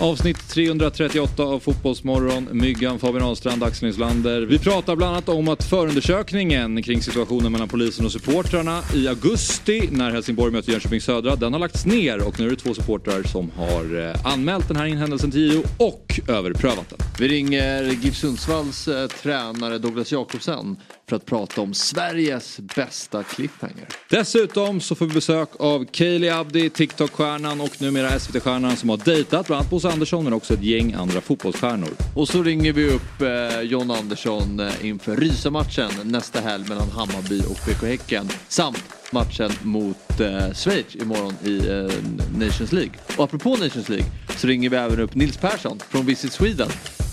Avsnitt 338 av Fotbollsmorgon. Myggan, Fabian Ahlstrand, Axel Inslander. Vi pratar bland annat om att förundersökningen kring situationen mellan polisen och supportrarna i augusti när Helsingborg möter Jönköping Södra, den har lagts ner och nu är det två supportrar som har eh, anmält den här händelsen till JO och överprövat den. Vi ringer GIF Sundsvalls eh, tränare Douglas Jakobsen för att prata om Sveriges bästa cliffhanger. Dessutom så får vi besök av Kaeli Abdi, TikTok-stjärnan och numera SVT-stjärnan som har dejtat bland annat Bosse Andersson men också ett gäng andra fotbollsstjärnor. Och så ringer vi upp eh, John Andersson eh, inför Rysa-matchen nästa helg mellan Hammarby och BK Häcken. Samt matchen mot eh, Schweiz imorgon i eh, Nations League. Och apropå Nations League så ringer vi även upp Nils Persson från Visit Sweden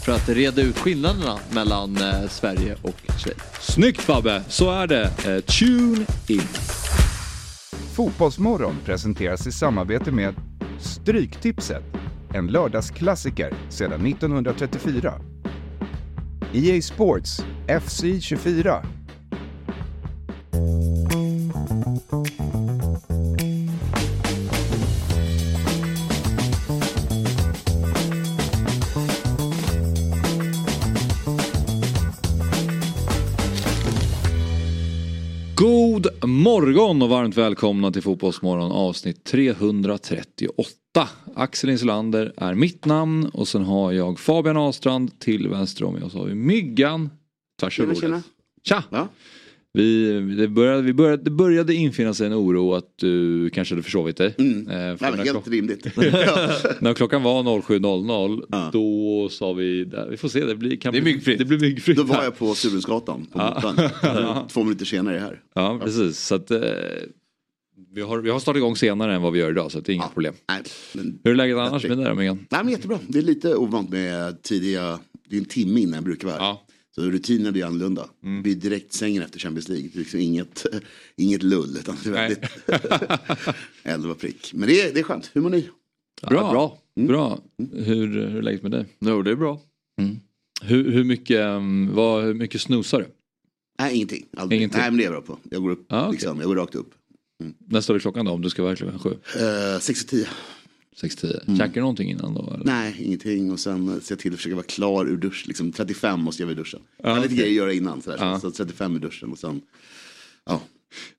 för att reda ut skillnaderna mellan eh, Sverige och Schweiz. Snyggt Fabbe, så är det. Eh, tune in. Fotbollsmorgon presenteras i samarbete med Stryktipset, en lördagsklassiker sedan 1934. EA Sports FC 24. God morgon och varmt välkomna till Fotbollsmorgon avsnitt 338. Axel Insulander är mitt namn och sen har jag Fabian Ahlstrand till vänster om mig och så har vi Myggan tvärs över. Tja! Ja. Vi, det, började, vi började, det började infinna sig en oro att du kanske hade försovit dig. Mm. Eh, Nej, helt klock, rimligt. när klockan var 07.00 Ja. då sa vi, där, vi får se det blir, kan Det är bli- myggfritt. Det blir myggfritt. Då var jag på Sturunsgatan på motorn. Två minuter senare är jag här. Ja precis så att eh, vi, har, vi har startat igång senare än vad vi gör idag så det är inga Ja. problem. Nej, men, Hur är läget annars med dig då Megan? nej, men jättebra. Det är lite ovant med tidiga, det är en timme innan jag brukar vara här. Ja. Så rutinen blir annorlunda. Det blir direkt sängen efter Champions League. Det är liksom inget, inget lull. Utan det är väldigt elva prick. Men det är, det är skönt. Hur mår ni? Bra. bra. Bra. Hur, hur är läget med dig? Jo, det är bra. Hur, hur, mycket, um, vad, hur mycket snosar du? Nej, ingenting. Aldrig. Ingenting. Nej, men det är jag bra på. Jag går upp, Ja, okej. liksom. Jag går rakt upp. När står det klockan då om du ska vara klockan sju? Uh, 6-10. 6-10. Käkar du någonting innan då? Eller? Nej, ingenting. Och sen eh, se till att försöka vara klar ur dusch. Liksom 35 måste jag vara i duschen. Ja, jag har lite grejer att göra innan. Sådär. Ja. Så 35 i duschen och sen ja,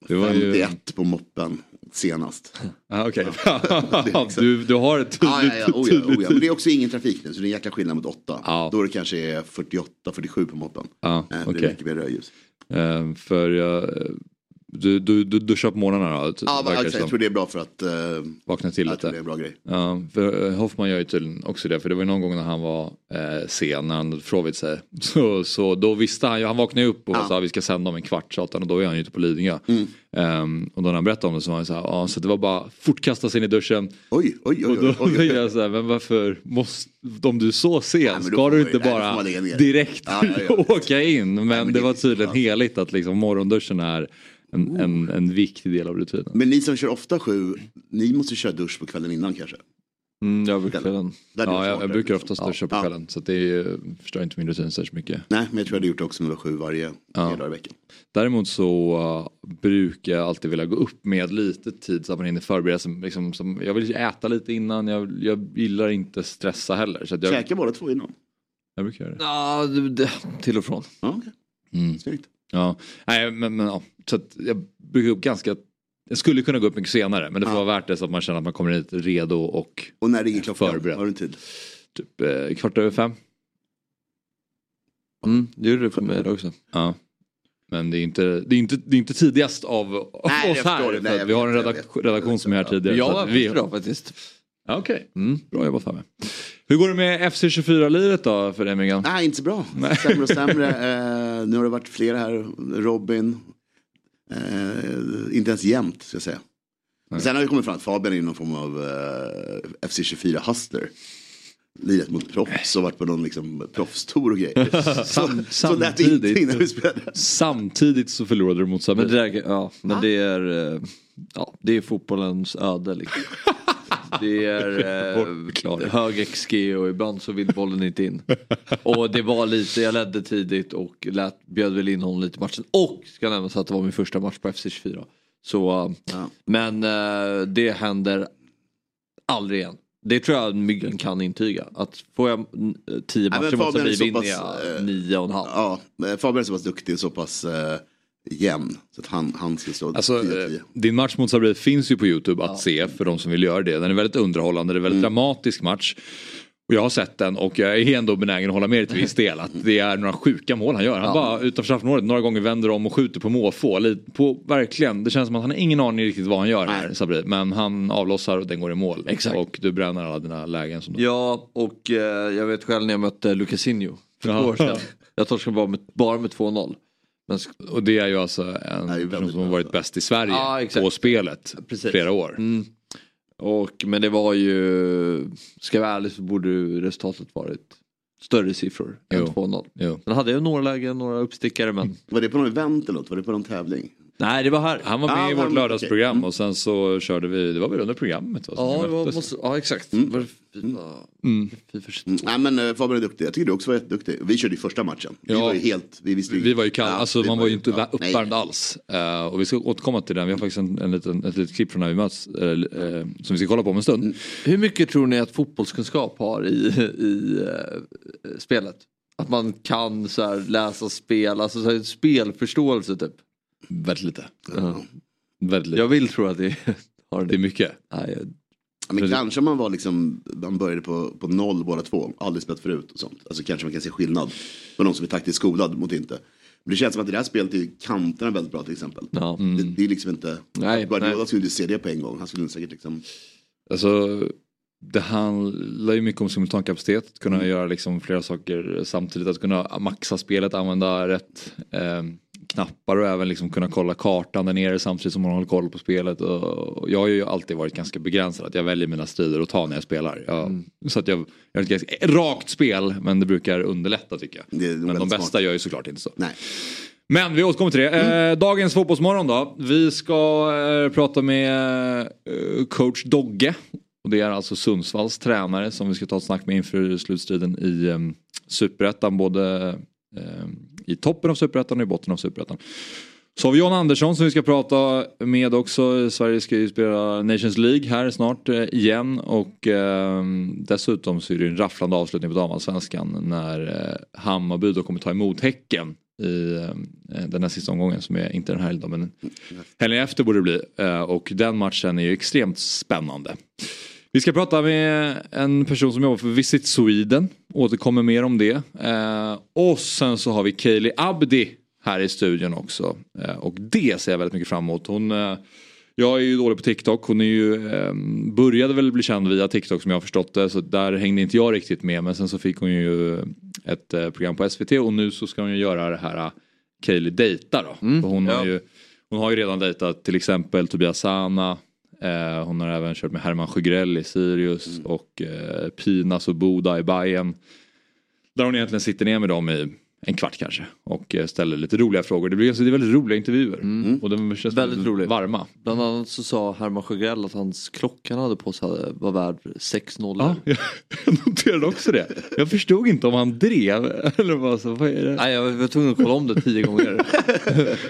Det var ju... 51 på moppen senast. Ah, okej. är liksom- du, du har ett tydligt... ja, ja, oh, ja, oh, ja. Men det är också ingen trafik nu så det är en jäkla skillnad mot 8. Ja. Då är det kanske är 48-47 på moppen. Ja, Eh, Det okej. är mycket mer rödljus. Eh, för jag... Du, du, du duschar på morgnarna då? Ja, verkar alltså, jag tror det är bra för att uh, Vakna till jag tror lite. det är en bra grej. Ja, för eh, Hoffman gör ju tydligen också det. För det var ju någon gång när han var eh, sen, när han hade förlovit sig. Så, så då visste han ju, han vaknade upp och Ja. sa vi ska sända om en kvart satan och då är han ju ute på Lidingö. Mm. Ehm, och då när han berättade om det så var han så här, ja så det var bara fort kasta sig in i duschen. Oj, oj, oj. Och då oj, oj, jag så här, men varför måste, om du är så sen, då ska du inte nej, bara direkt Ja, ja, åka in. Men, men det det var tydligen heligt att liksom morgonduschen är en, en, en viktig del av rutinen. Men ni som kör ofta sju, ni måste köra dusch på kvällen innan kanske? Mm, jag brukar den. Där är det Ja, jag, jag brukar oftast Ja. duscha på Ja. kvällen så att det är, förstör inte min rutin särskilt mycket. Nej, men jag tror jag hade gjort det också om det var sju varje Ja. ja. dagar i veckan. Däremot så uh, brukar jag alltid vilja gå upp med lite tid så att man hinner förbereda sig. Liksom, som, jag vill äta lite innan, jag, jag gillar inte stressa heller. Så att jag, Käka båda två innan? jag brukar göra det. Ja, det, det, till och från. Ja, okej. Mm. Snyggt. Ja, nej men, men ja. Så att jag brukar ganska, jag skulle kunna gå upp mycket senare men det får Ja. vara värt det så att man känner att man kommer hit redo och Och när ringer klockan? Förberedd. Har du tid? typ eh, kvart över fem. Mm, det gjorde det för mig också. Ja. Men det är inte, det är inte, det är inte tidigast av, Nej, oss här. Nej, vi har en vet, jag redak- vet. redaktion som är här tidigare. Jag var vi, bra faktiskt. Okej, Mm. bra jobbat Fabbe. Hur går det med FC24-liret då för dig Megan? Nej, inte så bra. Nej. Sämre och sämre. Eh, nu har det varit flera här. Robin. Eh, inte ens jämnt, ska jag säga. Men sen har vi kommit fram att Fabian är någon form av eh, FC24-hustler. Lirat mot proffs och varit på någon liksom, proffstour och grejer. Sam- så, så lät det inte samtidigt. innan vi spelade. Samtidigt så förlorade du mot Men, Sabir. det, där, ja, men det är, ja, det är fotbollens öde. Liksom. Det är eh, hög XG och ibland så vill bollen inte in. Och det var lite, jag ledde tidigt och lät, bjöd väl in honom lite i matchen. Och ska nämnas att det var min första match på FC24. Så, eh, Ja. Men eh, det händer aldrig igen. Det tror jag Myggen kan intyga. Att får jag tio matcher mot så vinner jag eh, nio och en halv. Ja, Fabian är så pass duktig och så pass eh, jämn. Så att han, han ska slå Alltså, 10-10. eh, din match mot Sabri finns ju på YouTube att se för de som vill göra det. Den är väldigt underhållande, det är en väldigt Mm. dramatisk match. Och jag har sett den och jag är ändå benägen att hålla med dig till viss del. Att det är några sjuka mål han gör. Han bara utanför straffområdet några gånger vänder om och skjuter på måfå. Lite På, verkligen, det känns som att han har ingen aning riktigt vad han gör här. Sabri. Men han avlossar och den går i mål. Exakt. Och du bränner alla dina lägen. Som Ja, och eh, jag vet själv när jag mötte Lucasinho för Ja. två år sedan. Jag torskade bara med, bara med 2-0. Och det är ju alltså en är person som har varit bäst i Sverige Ja, på spelet Precis. flera år. Mm. Och, men det var ju, ska jag vara ärlig så borde ju resultatet varit större siffror än Jo. 2-0. Jo. Sen hade jag några lägen, några uppstickare men Var det på någon event eller något? Var det på någon tävling? Nej det var här. Han var med Ah, i vårt lördagsprogram okej. Mm. och sen så körde vi, det var väl under programmet va? Ja, vi var, måste, ja exakt. Mm. Var Mm. FIFA 22? Mm. Nej men eh, Fabian är duktig. Jag tycker du också var jätteduktig. Vi körde ju första matchen. Vi Ja. var ju helt, vi visste ju. Vi var ju kalla, Ja, alltså vi man var ju inte ja, nej. uppvärmd alls. Eh, och vi ska återkomma till den, vi har faktiskt en, en liten, ett litet klipp från när vi möts eh, eh, som vi ska kolla på om en stund. Hur mycket tror ni att fotbollskunskap har i, i spelet? Att man kan så här, läsa spel, alltså så här, spelförståelse typ. Väldigt lite. Ja. Väldigt lite. Jag vill tro att det har Det är det. mycket. Nej, jag- Ja, men kanske man var liksom, man började på, på noll båda två. Aldrig spelat förut och sånt. Alltså kanske man kan se skillnad. På någon som är taktiskt skolad mot inte. Men det känns som att i det här spelet är kanterna väldigt bra till exempel. ja. Det, det är liksom inte, Nej, Guardiola nej. skulle inte se det på en gång. Han skulle säkert liksom, Alltså, det handlar ju mycket om simultankapacitet, att kunna göra liksom flera saker samtidigt, att kunna maxa spelet, använda rätt eh, knappar och även liksom kunna kolla kartan där nere samtidigt som man håller koll på spelet. Och, jag har ju alltid varit ganska begränsad, att jag väljer mina strider och tar när jag spelar. Jag, Så att jag, jag har ett ganska rakt spel, men det brukar underlätta tycker jag. Men de bästa smart. gör ju såklart inte så. nej. Men vi återkommer till det. Eh, dagens fotbollsmorgon då. Vi ska eh, prata med eh, coach Dogge. Och det är alltså Sundsvalls tränare som vi ska ta ett snack med inför slutstriden i Superettan. Både i toppen av Superettan och i botten av Superettan. Så har vi John Andersson som vi ska prata med också. Sverige ska ju spela Nations League här snart eh, igen. Och eh, dessutom så är det en rafflande avslutning på damallsvenskan när eh, Hammarby då kommer ta emot Häcken i eh, den här sista omgången som är inte den här helgen men helgen efter borde det bli. Eh, och den matchen är ju extremt spännande. Vi ska prata med en person som jobbar för Visit Sweden. Återkommer mer om det. Eh, och sen så har vi Kaeli Abdi här i studion också. Eh, och det ser jag väldigt mycket fram emot. Hon, eh, jag är ju dålig på TikTok. Hon är ju, började väl bli känd via TikTok som jag har förstått det. Så där hängde inte jag riktigt med. Men sen så fick hon ju ett program på SVT och nu så ska hon ju göra det här Kaeli dejta då. För hon, har ja. ju, hon har ju redan dejtat till exempel Tobias Sana. Eh, hon har även kört med Herman Sjögrell i Sirius och eh, Pinas och Boda i Bayern. Där hon egentligen sitter ner med dem i en kvart kanske och eh, ställer lite roliga frågor. Det, blir, alltså, det är väldigt roliga intervjuer. Och de känns Väldigt roligt. varma. Bland annat så sa Herman Sjögrell att hans klocka han hade på sig var värd 6-0. Ja, jag noterade också det. Jag förstod inte om han drev eller vad, så, vad är det? Nej, jag var tvungen att kolla om det tio gånger.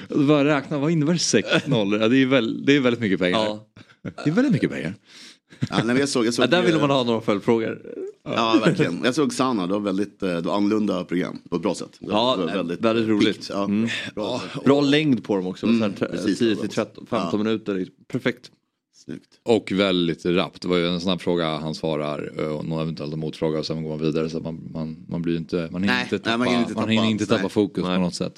Bara räkna, vad innebär 6 nollor? Ja, det, är väl, det är väldigt mycket pengar. ja. Det är väldigt mycket pengar. Ja, nej, jag såg, jag såg, Ja, där ville eh, man ha några följdfrågor. Ja, verkligen. Jag såg Sana, det var väldigt eh, det var annorlunda program på ett bra sätt. Det Ja, var nej, väldigt roligt. pikt, Ja, bra. Bra längd på dem också. Mm, så här, precis. 10 till 13, 15 minuter. Perfekt. Snyggt. Och väldigt rappt. Det var ju en snabb fråga han svarar eh, och någon eventuellt motfråga och sen går man vidare. Så man, man, man blir inte, man hinner Nej, inte nej, tappa, man hinner inte man tappa hinner alls, inte tappa nej. fokus Nej. på något sätt.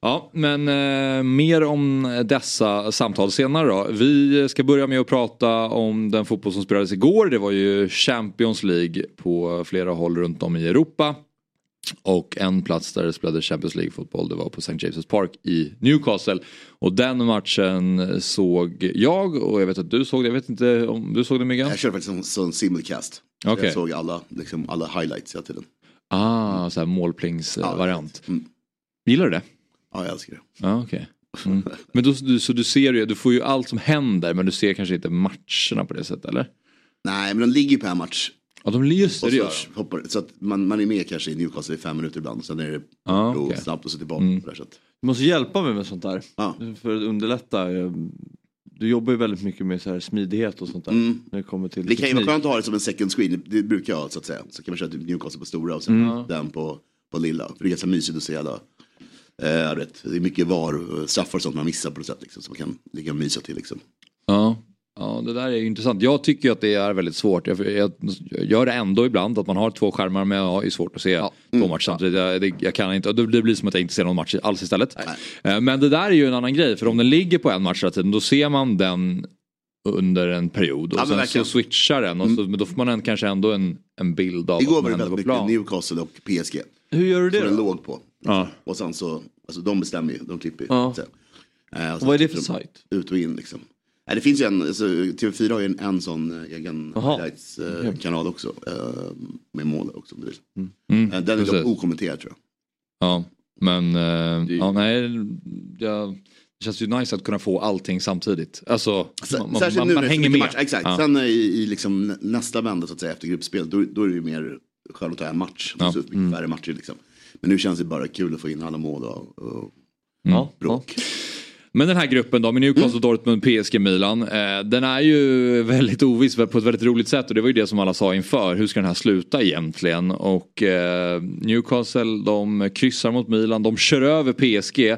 Ja, men eh, mer om dessa samtal senare då. Vi ska börja med att prata om den fotboll som spelades igår. Det var ju Champions League på flera håll runt om i Europa. Och en plats där det spelades Champions League-fotboll det var på St. James' Park i Newcastle. Och den matchen såg jag och jag vet att du såg det. Jag vet inte om du såg det Myggan? Jag körde faktiskt en sån simulcast. Okej. Jag såg alla, liksom, alla highlights hela tiden. Ah, så här målplingsvariant. Mm. Gillar du det? Ja, jag älskar det. Ja, okej. Mm. Men då, du, så du ser ju, du får ju allt som händer men du ser kanske inte matcherna på det sättet eller? Nej, men de ligger ju per match. Ja, de just det, Och det så, hoppar, så att man, man är med kanske i Newcastle i fem minuter ibland. Sen är det Ja, då okej. snabbt och så tillbaka. Mm. På det här sättet. Du måste hjälpa mig med sånt där. Ja. För att underlätta. eh, du jobbar ju väldigt mycket med så här smidighet och sånt där. Mm. När det kommer till Det kan ju vara skönt att ha det som en second screen, det brukar jag så att säga. Så kan man köra typ Newcastle på stora och sen Mm. den på, på lilla. För det är ganska mysigt att se alla. Eh, rätt. Det är mycket VAR, eh, straffar och sånt man missar på något sätt liksom, som man kan ligga och mysa till liksom. Ja. Ja, det där är ju intressant. Jag tycker att det är väldigt svårt. Jag, jag, jag gör det ändå ibland att man har två skärmar men jag ju svårt att se två matcher samtidigt. Jag, det, jag kan inte, det, det blir som att jag inte ser någon match alls istället. Eh, Men det där är ju en annan grej för om den ligger på en match hela tiden då ser man den under en period och Ja, sen så verkligen. switchar den och så, men då får man en, kanske ändå en, en bild av Igår vad var som det väldigt mycket plan. Newcastle och PSG. Hur gör du Som det den då? låg på. Ja. Och sen så, alltså de bestämmer ju, de klipper ju. Ja. så. Eh, och så vad är det för sajt? Ut och in liksom. Nej, det finns ju en, alltså, TV4 har ju en, en sån eh, egen highlights-kanal också. Eh, med mål också. Mm, Eh, den är dock okommenterad tror jag. Ja, men eh, ja, nej, jag, det känns ju nice att kunna få allting samtidigt. Alltså, S- man, Särskilt man, nu man hänger med. Match, exakt. Ja. Sen eh, i, i liksom nä- nästa vända så att säga efter gruppspel då, då är det ju mer skönt att ta en match. Ja. Så mycket färre matcher liksom. Men nu känns det bara kul att få in alla mål och, och Ja, bråk. Men den här gruppen då med Newcastle, Dortmund, PSG, Milan. Eh, den är ju väldigt oviss på ett väldigt roligt sätt och det var ju det som alla sa inför. Hur ska den här sluta egentligen? Och eh, Newcastle de kryssar mot Milan, de kör över PSG.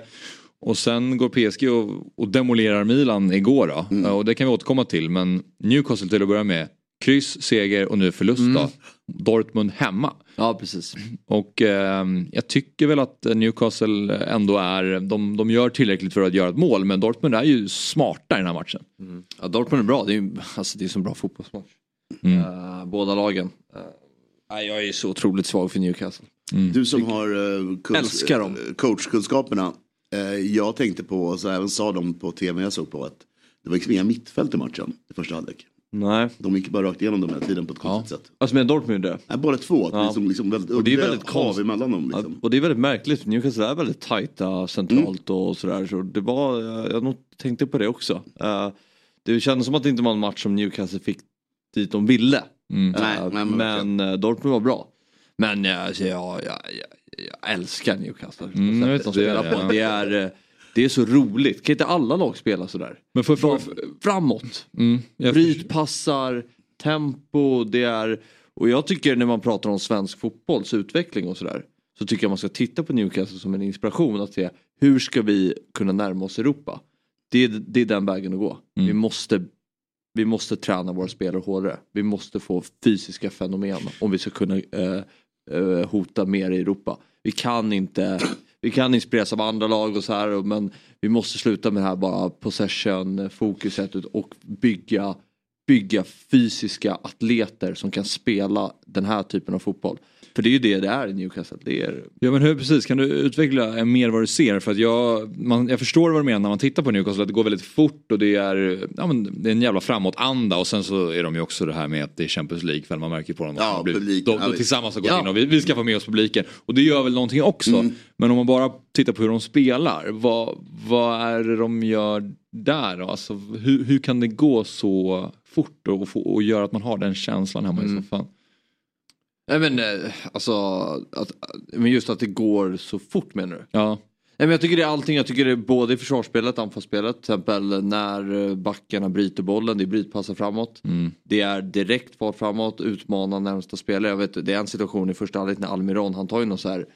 Och sen går PSG och, och demolerar Milan igår då. Eh, Och det kan vi återkomma till men Newcastle till att börja med. Kryss, seger och nu förlust då. Dortmund hemma. Ja, precis. Och eh, jag tycker väl att Newcastle ändå är, de, de gör tillräckligt för att göra ett mål men Dortmund är ju smarta i den här matchen. Ja, Dortmund är bra. Det är ju alltså, det är som bra fotbollsmatch. Mm. Eh, båda lagen. Eh, nej, jag är så otroligt svag för Newcastle. Du som har uh, kunsk- Älskar dem. eh, coachkunskaperna. Eh, jag tänkte på, så även sa de på tv jag såg på att det var liksom inga mittfält i matchen i första halvlek. Nej. De gick bara rakt igenom dem hela tiden på ett Ja. konstigt sätt. Alltså med Dortmund det. Nej, bara två, Ja. liksom, liksom väldigt Och det är väldigt hav konst- emellan dem. Ja, Liksom. och det är väldigt märkligt Newcastle är väldigt tajta centralt och sådär. Så det var, jag jag tänkte på det också. Eh, det kändes som att det inte var en match som Newcastle fick dit de ville. Mm. Eh, Nej, nej, men men Dortmund var bra. Men alltså, jag, jag, jag, jag älskar Newcastle. Mm, jag vet de det, spelar ja. på. Det är, eh, det är så roligt. Kan inte alla lag spela sådär? Men för, för, Fra- Framåt. mm, Brytpassar, tempo, det är... Och jag tycker när man pratar om svensk fotbolls utveckling och sådär. Så tycker jag man ska titta på Newcastle som en inspiration att se hur ska vi kunna närma oss Europa. Det är, det är den vägen att gå. Mm. Vi, måste, vi måste träna våra spelare hårdare. Vi måste få fysiska fenomen om vi ska kunna eh, eh, hota mer i Europa. Vi kan inte, vi kan inspireras av andra lag och så här men vi måste sluta med det här bara possession fokuset och bygga, bygga fysiska atleter som kan spela den här typen av fotboll. För det är ju det det är i Newcastle. Det är, ja men hur precis, kan du utveckla mer vad du ser? För att jag, man, jag förstår vad du menar när man tittar på Newcastle, att det går väldigt fort och det är, ja, men det är en jävla framåtanda och sen så är de ju också det här med att det är Champions League, för man märker på dem Ja, de, publiken, de, de tillsammans har gått Ja. in och vi, vi ska få med oss publiken. Och det gör väl någonting också. Mm. Men om man bara tittar på hur de spelar, vad, vad är det de gör där då? Alltså, hur, hur kan det gå så fort och, få, och göra att man har den känslan hemma Mm. i soffan? Nej men eh, alltså, att, men just att det går så fort menar du? Ja. Nej, men jag tycker det är allting. Jag tycker det är både i försvarsspelet, anfallsspelet. Till exempel när eh, backarna bryter bollen, det är brytpassar framåt. Mm. Det är direkt fart framåt, utmana närmsta spelare. Jag vet, det är en situation i första halvlek när Almiron, han tar ju någon så här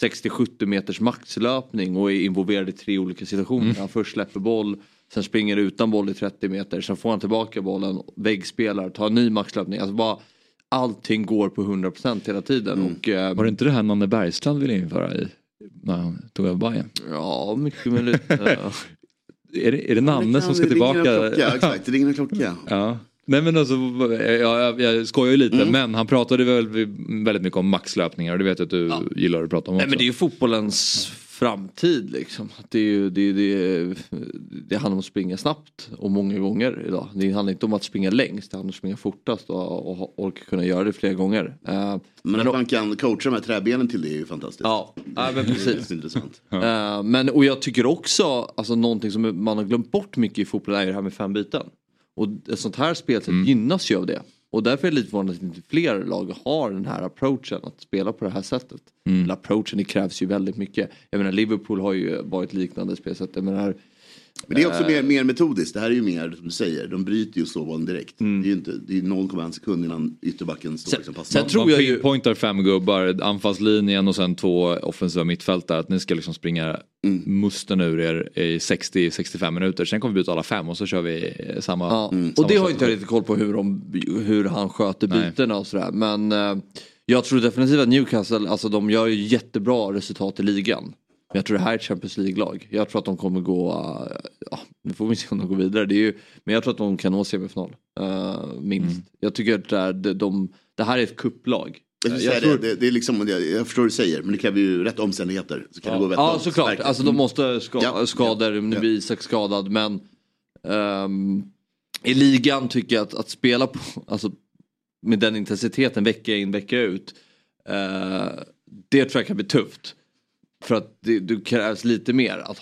60-70 meters maxlöpning och är involverad i tre olika situationer. Han först släpper boll, sen springer utan boll i 30 meter, sen får han tillbaka bollen, väggspelar, tar en ny maxlöpning. Alltså bara allting går på 100% hela tiden. Och, eh, Var det inte det här Nanne Bergstrand ville införa i, när han tog över Bayern? Ja, mycket möjligt. Ja. Är det, är det Nanne som ska Det tillbaka? Klocka, exakt, det ringer en klocka. Ja. Nej men alltså, jag, jag, jag skojar ju lite Mm. men han pratade väl väldigt mycket om maxlöpningar och det vet jag att du Ja. gillar att prata om också. Nej men det är ju fotbollens framtid liksom. Det, är ju, det, det, det handlar om att springa snabbt och många gånger idag. Det handlar inte om att springa längst, det handlar om att springa fortast och, och, och orka kunna göra det flera gånger. Eh, Men att man kan coacha de här träbenen till det är ju fantastiskt. ja, ja, men precis. Det är intressant. Eh, men och jag tycker också, alltså någonting som man har glömt bort mycket i fotbollen är det här med fem byten. Och ett sånt här spelsätt gynnas ju av det. Och därför är det lite förvånande att inte fler lag har den här approachen att spela på det här sättet. Eller approachen, det krävs ju väldigt mycket. Jag menar Liverpool har ju varit liknande spelsätt. Jag menar Men det är också mer, mer metodiskt. Det här är ju mer, som du säger, de bryter ju slå bollen direkt. Det är ju inte, det är 0,1 sekund innan ytterbacken står liksom passar. sen tror Man jag ju- pinpointar fem gubbar, anfallslinjen och sen två offensiva mittfältare. Att ni ska liksom springa Mm. musten ur er i 60-65 minuter. Sen kommer vi ut alla fem och så kör vi eh, samma. Ja. samma Och det har sätt. inte jag riktigt koll på hur, de, hur han sköter Nej. bytena och sådär. Men eh, jag tror definitivt att Newcastle, alltså de gör ju jättebra resultat i ligan. Men jag tror det här är ett Champions League-lag. Jag tror att de kommer gå, eh, ja, nu får vi se om de går vidare. Det är ju, men jag tror att de kan nå semifinal. eh, minst. Mm. Jag tycker att det, är- de, de, det här är ett kupplag. Jag, Jag tror- det, det, är liksom, jag, förstår vad du säger, men det kräver ju rätt omständigheter. Så kan det gå Ja såklart, Verkligen. alltså de måste ska, Ja, skador, ja, nu ja. blir Isak skadad men ehm, i ligan tycker jag att, att spela på, alltså, med den intensiteten vecka in vecka ut eh, det tror jag kan bli tufft. För att det, det krävs lite mer att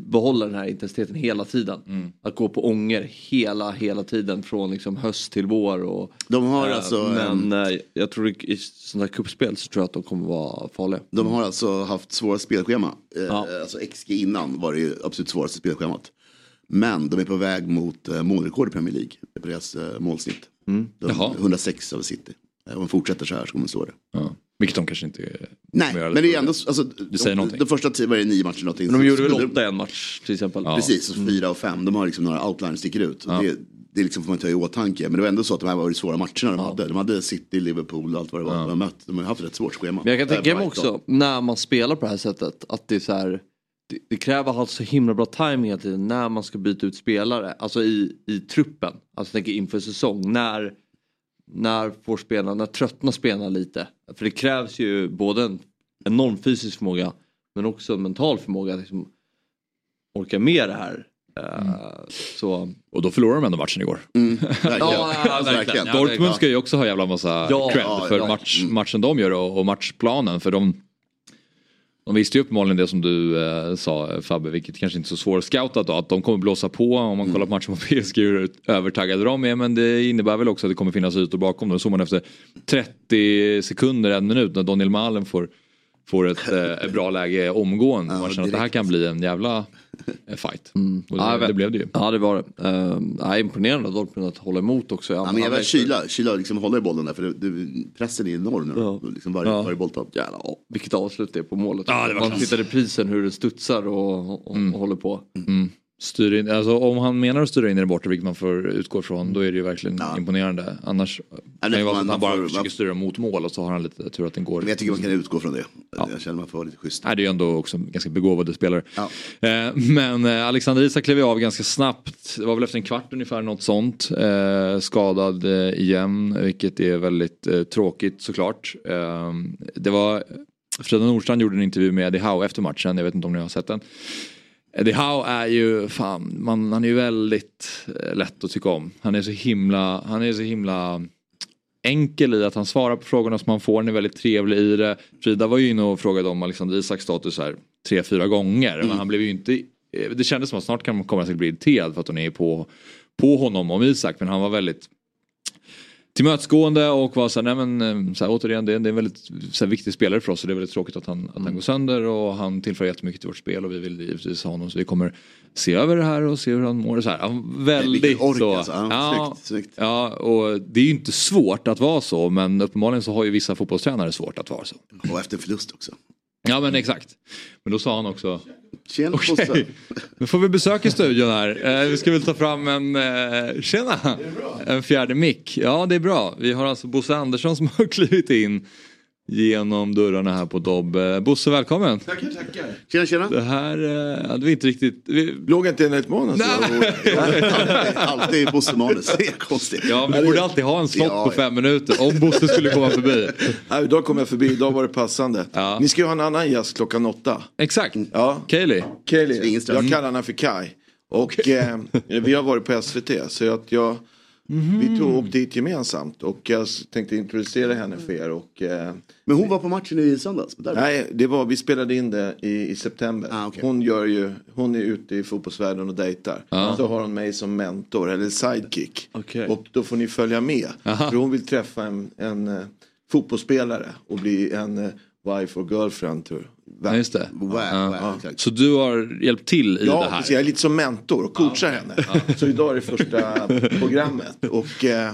behålla den här intensiteten hela tiden. Mm. Att gå på ånger hela, hela tiden från liksom höst till vår. Och, De har eh, alltså, men eh, jag tror i, i sådana här kuppspel så tror jag att de kommer vara farliga. De har alltså haft svåra spelschema. Eh, Ja. Alltså XG innan var det ju absolut svåraste spelschemat. Men de är på väg mot målrekord i Premier League. På deras målsnitt. De, Jaha. 106 av City. Om de fortsätter så här så kommer de slå det. Ja. Vilket de kanske inte Nej, men det är ändå, alltså, Du säger de, någonting. de första tio, var det nio matcher någonting. Men de så gjorde väl åtta i en match till exempel. Ja. Precis, och fyra och fem. De har liksom några outlines sticker ut. Och Det, det liksom får man ta i åtanke. Men det var ändå så att de här var de svåra matcherna de hade. De hade City, Liverpool och allt vad det var. De har mött. De har haft ett rätt svårt schema. Men jag kan Äh, tänka mig också när man spelar på det här sättet att det är så här det, det kräver alltså himla bra timing hela tiden när man ska byta ut spelare. Alltså i, i truppen. Alltså tänker inför säsong. När, när får spelarna, när tröttnar spelarna lite? För det krävs ju både en enorm fysisk förmåga men också en mental förmåga att liksom orka med det här. Eh, Så Och då förlorar de ändå matchen igår. Mm. Ja, ja, verkligen. Dortmund ska ju också ha jävla massa Ja, cred för ja. match, Mm. matchen de gör och, och matchplanen. För de, de visste ju uppenbarligen det som du eh, sa Fabbe, vilket kanske inte är så svårscoutat då. Att de kommer blåsa på om man kollar på matchen på PSG hur övertaggade de är. Men det innebär väl också att det kommer finnas ytor bakom. Det såg man efter 30 sekunder, en minut när Daniel Malen får, får ett, eh, bra läge omgående. Ja, man känner att det här kan bli en jävla eh, fight. Och det, Ja, det blev det ju. Ja det var det. Uh, ja, imponerande av Dortmund att hålla emot också. Ja, men jag vill kyla, kyla liksom hålla i bollen där för det, det, pressen är enorm nu. Ja. Liksom varje, Ja. varje bolltapp. Jävlar, ja, vilket avslut det är på målet. Ja, det var Man klass. tittar i prisen hur det studsar och, och, och håller på. Styr in, alltså, om han menar att styra in i det borta, vilket man får utgå från, då är det ju verkligen Ja. imponerande. Annars kan det ju vara så att han bara får- försöker man- styra mot mål och så har han lite tur att den går. Men jag tycker man kan utgå från det. Jag känner man får vara lite schysst. Nej, det är ju ändå också ganska begåvade spelare. Ja. Eh, men eh, Alexander Isak klev av ganska snabbt. Det var väl efter en kvart ungefär något sånt. Eh, skadad igen, vilket är väldigt tråkigt såklart. Det var Freda Nordstrand gjorde en intervju med Eddie Howe efter matchen, jag vet inte om ni har sett den. Eddie Howe är ju, fan, man, han är ju väldigt eh, lätt att tycka om. Han är så himla, han är så himla enkel i att han svarar på frågorna som han får. Han är väldigt trevlig i det. Frida var ju inne och frågade om Alexander Isaks status här tre, fyra gånger. Men han blev ju inte, eh, det kändes som att snart kan man komma att bli irriterad för att hon är på, på honom om Isak. Men han var väldigt tillmötesgående och var så här, nej men eh, så här, återigen det, det är en väldigt här, viktig spelare för oss och det är väldigt tråkigt att han, att han går sönder och han tillför jättemycket till vårt spel och vi vill givetvis ha honom så vi kommer se över det här och se hur han mår. Så här. Väldigt ork så. alltså. Ja, snyggt, snyggt. Ja, och det är ju inte svårt att vara så men uppenbarligen så har ju vissa fotbollstränare svårt att vara så. Och efter förlust också. Ja men exakt. Men då sa han också Tjena Okej, Bosse. nu får vi besök i studion här. Eh, vi ska väl ta fram en, eh, tjena, en fjärde mick. Ja det är bra. Vi har alltså Bosse Andersson som har klivit in genom dörrarna här på Dobb. Eh, Bosse välkommen. Tackar, tackar. Tjena tjena. Det här eh, hade vi inte riktigt... Vi, Låg inte enligt manus? Alltid, alltid Bosse Manus. Det är konstigt. ja, vi borde alltid ha en slott Ja, på ja. fem minuter om Bosse skulle komma förbi. Nej, idag kom jag förbi, idag var det passande. Ja. Ni ska ju ha en annan gäst klockan åtta. Exakt. Ja, Kaeli. Kaeli. Jag kallar henne för Kai. Och eh, vi har varit på SVT så att jag Vi tog åkte dit gemensamt och jag tänkte introducera henne för er. Och, eh, Men hon var på matchen i söndags. Nej, det var, vi spelade in det i, i september. Ah, okej. Hon, gör ju, hon är ute i fotbollsvärlden och dejtar. Så har hon mig som mentor eller sidekick. Okej. Och då får ni följa med. För hon vill träffa en, en eh, fotbollsspelare och bli en eh, wife or girlfriend tror, Ja, just det. Wow, Ja. wow, exakt. Så du har hjälpt till i Ja, det här? precis. jag är lite som mentor och coachar henne. Så idag är det första programmet. Och eh,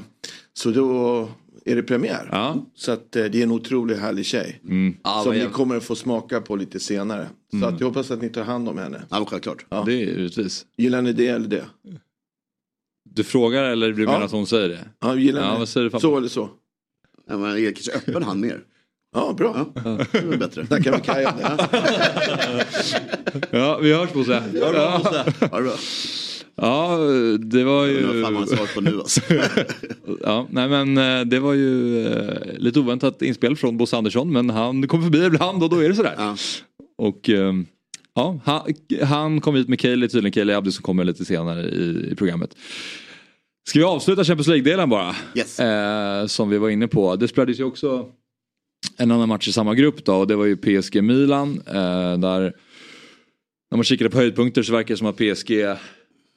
så då är det premiär. Ja. Så att eh, det är en otroligt härlig tjej. Ja, som vad ni kommer att få smaka på lite senare. Så att jag hoppas att ni tar hand om henne. Ja, självklart. Ja. Det är givetvis. Gillar ni det eller det? Du frågar eller du Ja. menar att hon säger det? Ja, gillar Ja, ni? vad säger du, Fabbe? Så eller så? Ja, men jag är kanske öppen han mer. Ja, bra. Ja, det är bättre. Tackar vi Kaj om det. Ja, vi hörs Bosse. Ja, Ja, det är bra. ja, det var ju... vad fan man har svar på nu alltså. Ja, nej men eh, det var ju eh, lite oväntat inspel från Bosse Andersson men han kommer förbi ibland och då är det sådär. Ja. Och eh, ja, han, han kom hit med Kaeli, tydligen Kaeli Abdi som kommer lite senare i, i programmet. Ska vi avsluta Champions League-delen bara? Yes. Eh, som vi var inne på. Det spelades ju också en annan match i samma grupp då och det var ju PSG-Milan. Eh, där när man kikade på höjdpunkter så verkar det som att PSG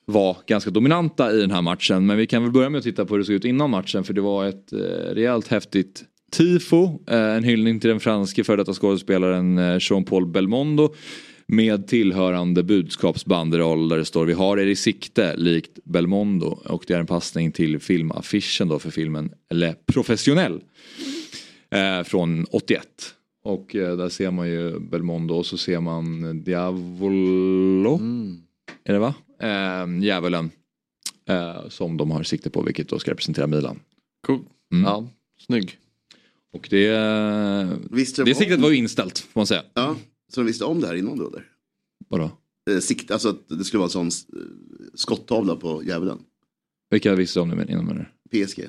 var ganska dominanta i den här matchen. Men vi kan väl börja med att titta på hur det såg ut innan matchen för det var ett eh, rejält häftigt tifo. Eh, en hyllning till den franske före detta skådespelaren eh, Jean-Paul Belmondo. Med tillhörande budskapsbanderoll där det står vi har er i sikte likt Belmondo. Och det är en passning till filmaffischen då för filmen Le Professionnel. Eh, från 81. Och eh, där ser man ju Belmondo och så ser man Diavolo. Är det va? Eh, djävulen. Eh, som de har sikte på vilket då ska representera Milan. Cool. Mm. Ja, snygg. Och det, Visste de det om- siktet var ju inställt får man säga. Ja, så de visste om det här innan då? Vadå? Eh, sikt, alltså att det skulle vara en sån skottavla på djävulen. Vilka visste om det men- innan menar du? PSG.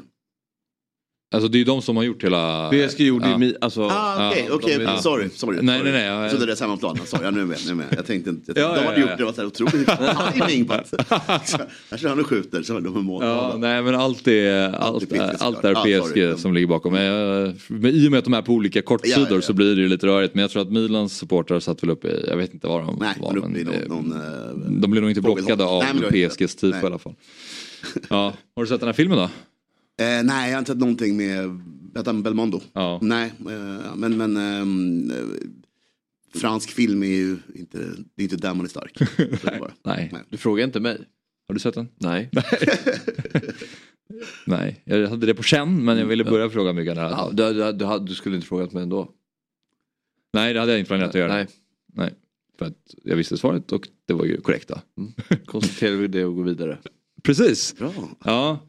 Alltså det är ju de som har gjort hela... PSG gjorde ja. ju, alltså, Ah, okej, Ja, okej, de är- sorry, sorry. Nej, sorry. nej, nej, ja, Jag trodde det är samma plan. Sorry, ja, nu är jag med. Nu är jag, med. jag tänkte inte, jag Ja, de ja, hade ja. gjort det, var så här otroligt timing på att... Här står han och skjuter, så har de en mål. Ja, nej men allt är, allt, är är, allt såklart. är Ja, PSG sorry. som ligger bakom. Men, men I och med att de är på olika kortsidor Ja, ja, ja. så blir det ju lite rörigt. Men jag tror att Milans supportrar satt väl uppe i, jag vet inte vad de Nej, var. men någon, någon, eh, de blev nog inte blockade av det var PSGs det. tifo Nej. i alla fall. Ja, har du sett den här filmen då? Eh, nej, jag har inte sett någonting med Belmondo. Ja. Nej, eh, men, men ehm, eh, fransk film är ju inte, det är inte där man är stark. Bara. Nej. Nej. Du frågar inte mig. Har du sett den? Nej. Nej, jag hade det på känn men jag ville börja fråga Myggan. Ja, du, du, du, du skulle inte frågat mig ändå. Nej, det hade jag inte planerat att göra. Nej. Nej. För att jag visste svaret och det var ju korrekta. Konstaterar vi det och går vidare. Precis. Bra. Ja.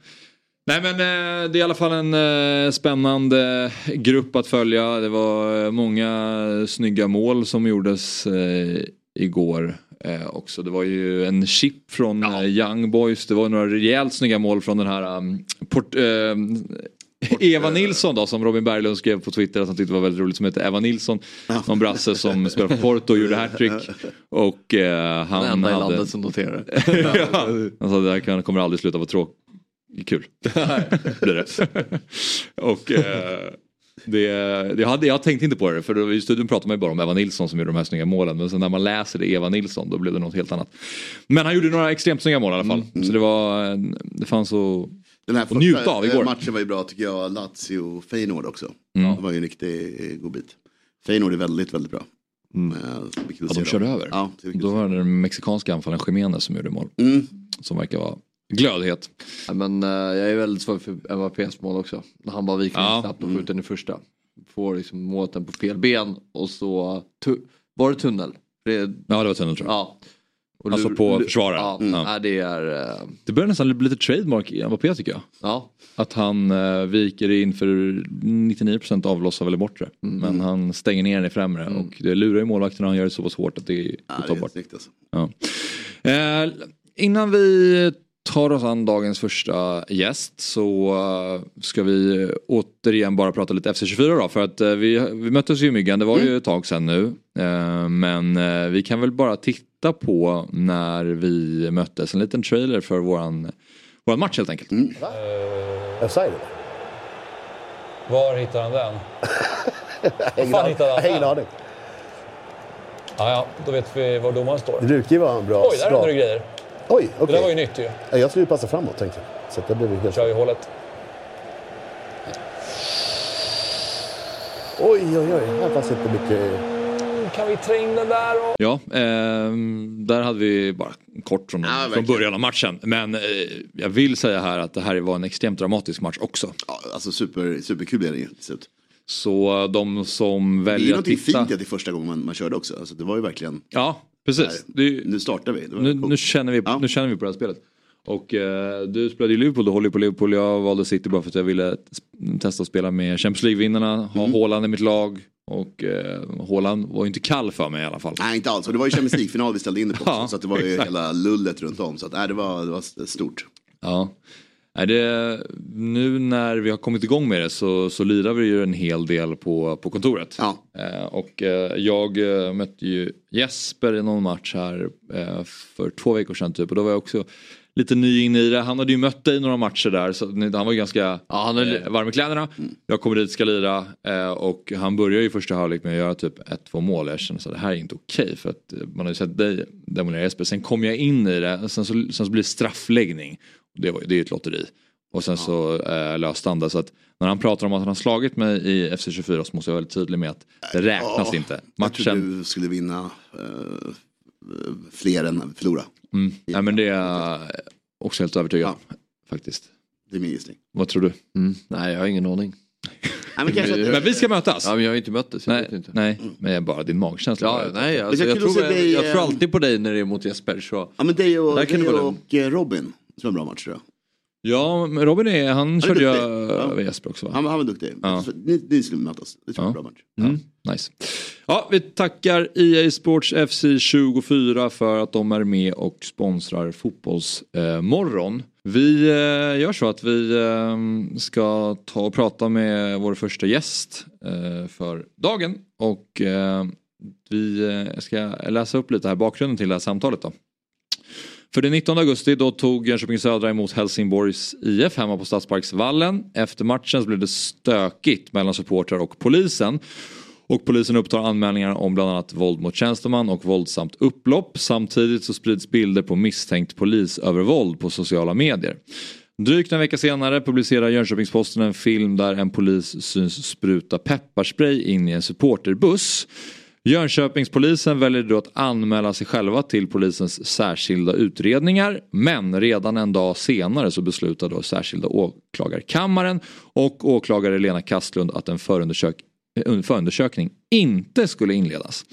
Nej men eh, det är i alla fall en eh, spännande grupp att följa. Det var eh, många snygga mål som gjordes igår eh, också. Det var ju en chip från eh, Young Boys. Det var några rejält snygga mål från den här um, port, eh, Eva Nilsson då som Robin Berglund skrev på Twitter att han tyckte var väldigt roligt som heter Eva Nilsson. Någon brasse som spelar för Porto och gjorde hattrick. Och eh, han Den enda i hade... landet som noterar det. ja. Han sa det här kommer aldrig sluta vara tråkigt. Kul. Blir det. och eh, det, jag, hade, jag tänkte inte på det för då, i studion pratade man ju bara om Eva Nilsson som gjorde de här snygga målen. Men sen när man läser det Eva Nilsson då blev det något helt annat. Men han gjorde några extremt snygga mål i alla fall. Så det var, det fanns så... Den här Och njuta av igår. eh, matchen var ju bra tycker jag. Lazio-Feyenoord också. Mm. Det var ju en riktig eh, god bit. Feyenoord är väldigt, väldigt bra. Eh, kul att Ja, de körde över. Ja, Då att var det den mexikanska anfallen Jiménez som gjorde mål. Mm. Som verkar vara glödhet. Ja, men eh, jag är väldigt svag för Mbappés mål också. När han bara viker Ja. ja. snabbt och skjuter den i första. Får liksom målet på fel ben och så tu- var det tunnel. Det, Ja det var tunnel tror jag. ja. Och Alltså på lur- försvararen. Ja, Mm. nej, det är... eh, Det börjar nästan bli lite trademark i Mbappé tycker jag. ja. Att han uh, viker in för 99% avlossar väl i bortre. Men han stänger ner den i främre och det lurar ju målvakten och han gör det så pass hårt att det är Ja, det är otagbart. alltså. Ja. Eh, innan vi tar oss an dagens första gäst så eh, ska vi återigen bara prata lite FC24 då för att eh, vi, vi möttes ju i myggan, det var ju ett tag sedan nu. Eh, men vi kan väl bara titta på när vi möttes, en liten trailer för våran, våran match helt enkelt. Offside? Var hittar han den? Ingen fan hittade han har ingen den? aning. Ja, ja, då vet vi var domaren står. Det brukar ju vara en bra Oj, där händer det grejer. Oj, Det okej. där var ju nytt ju. Ja, Jag skulle ju passa framåt tänkte jag. Så att det blev ju helt... Kör i hålet. Oj, oj, oj. Här fanns inte mycket... kan vi trä in den där? Och... Ja, ehm, där hade vi bara kort från, Ja, från början av matchen. Men eh, jag vill säga här att det här var en extremt dramatisk match också. Ja, alltså super, superkul blev det ju till slut. Så de som Det är ju väljer att någonting titta... fint att det är första gången man, man körde också. Alltså, det var ju verkligen, Ja, precis. Det är ju- nu startar vi. Nu, nu, känner vi, Ja. nu känner vi på det här spelet. Och eh, du spelade i Liverpool, du håller ju på Liverpool. Jag valde City bara för att jag ville testa att spela med Champions League-vinnarna, ha Mm. Haaland i mitt lag. Och eh, Haaland var ju inte kall för mig i alla fall. Nej inte alls, och det var ju Champions League-final vi ställde in det på Ja, så det var ju exakt. hela lullet runt om. Så att, nej, det, var, det var stort. Ja. Nej, det, nu när vi har kommit igång med det så, så lirar vi ju en hel del på, på kontoret. Ja. Eh, och eh, jag eh, mötte ju Jesper i någon match här eh, för två veckor sedan typ och då var jag också lite ny in i det. Han hade ju mött dig i några matcher där så han var ju ganska Ja, han är- eh, varm i kläderna. Jag kommer dit, ska lira eh, och han börjar ju första halvlek med att göra typ ett, två mål. Jag känner så det här är inte okej för att man har ju sett dig demolera Jesper. Sen kom jag in i det, sen så, sen så blir det straffläggning. Det, var, det är ju ett lotteri. Och sen så eh, löste han det. Så att när han pratar om att han har slagit mig i FC24 så måste jag vara väldigt tydlig med att det räknas Ja, inte. Jag trodde Matchen, du skulle vinna eh, fler än förlora. mm, nej, men det är jag också helt övertygad om. Faktiskt. Det är min gissning. Vad tror du? Mm. Nej, jag har ingen aning. Nej, men Men vi ska mötas. Ja, men jag har inte mött dig så jag nej, inte. nej, men bara din magkänsla. Ja, nej, alltså, jag, tror, jag, jag tror eh, alltid på dig när det är mot Jesper. Så. ja, men dig och, Där kan dig och eh, Robin, som en bra match tror jag. Ja, men Robin är, han körde ju duktig. över Ja. Jesper också va? Han, han var duktig. Ja. Ni, ni skulle mötas, det tror jag är en bra match. Mm, nice. Ja, vi tackar EA Sports FC 24 för att de är med och sponsrar Fotbollsmorgon. Vi eh, gör så att vi eh, ska ta och prata med vår första gäst eh, för dagen. Och eh, vi eh, ska läsa upp lite här bakgrunden till det här samtalet då. För den 19 augusti då tog Jönköping Södra emot Helsingborgs IF hemma på Stadsparksvallen. Efter matchen så blev det stökigt mellan supportrar och polisen. Och polisen upptar anmälningar om bland annat våld mot tjänsteman och våldsamt upplopp. Samtidigt så sprids bilder på misstänkt polisövervåld på sociala medier. Drygt en vecka senare publicerar Jönköpings-Posten en film där en polis syns spruta pepparspray in i en supporterbuss. Jönköpingspolisen väljer då att anmäla sig själva till polisens särskilda utredningar. Men redan en dag senare så beslutar då särskilda åklagarkammaren och åklagare Lena Kastlund att en förundersök en förundersökning inte skulle inledas.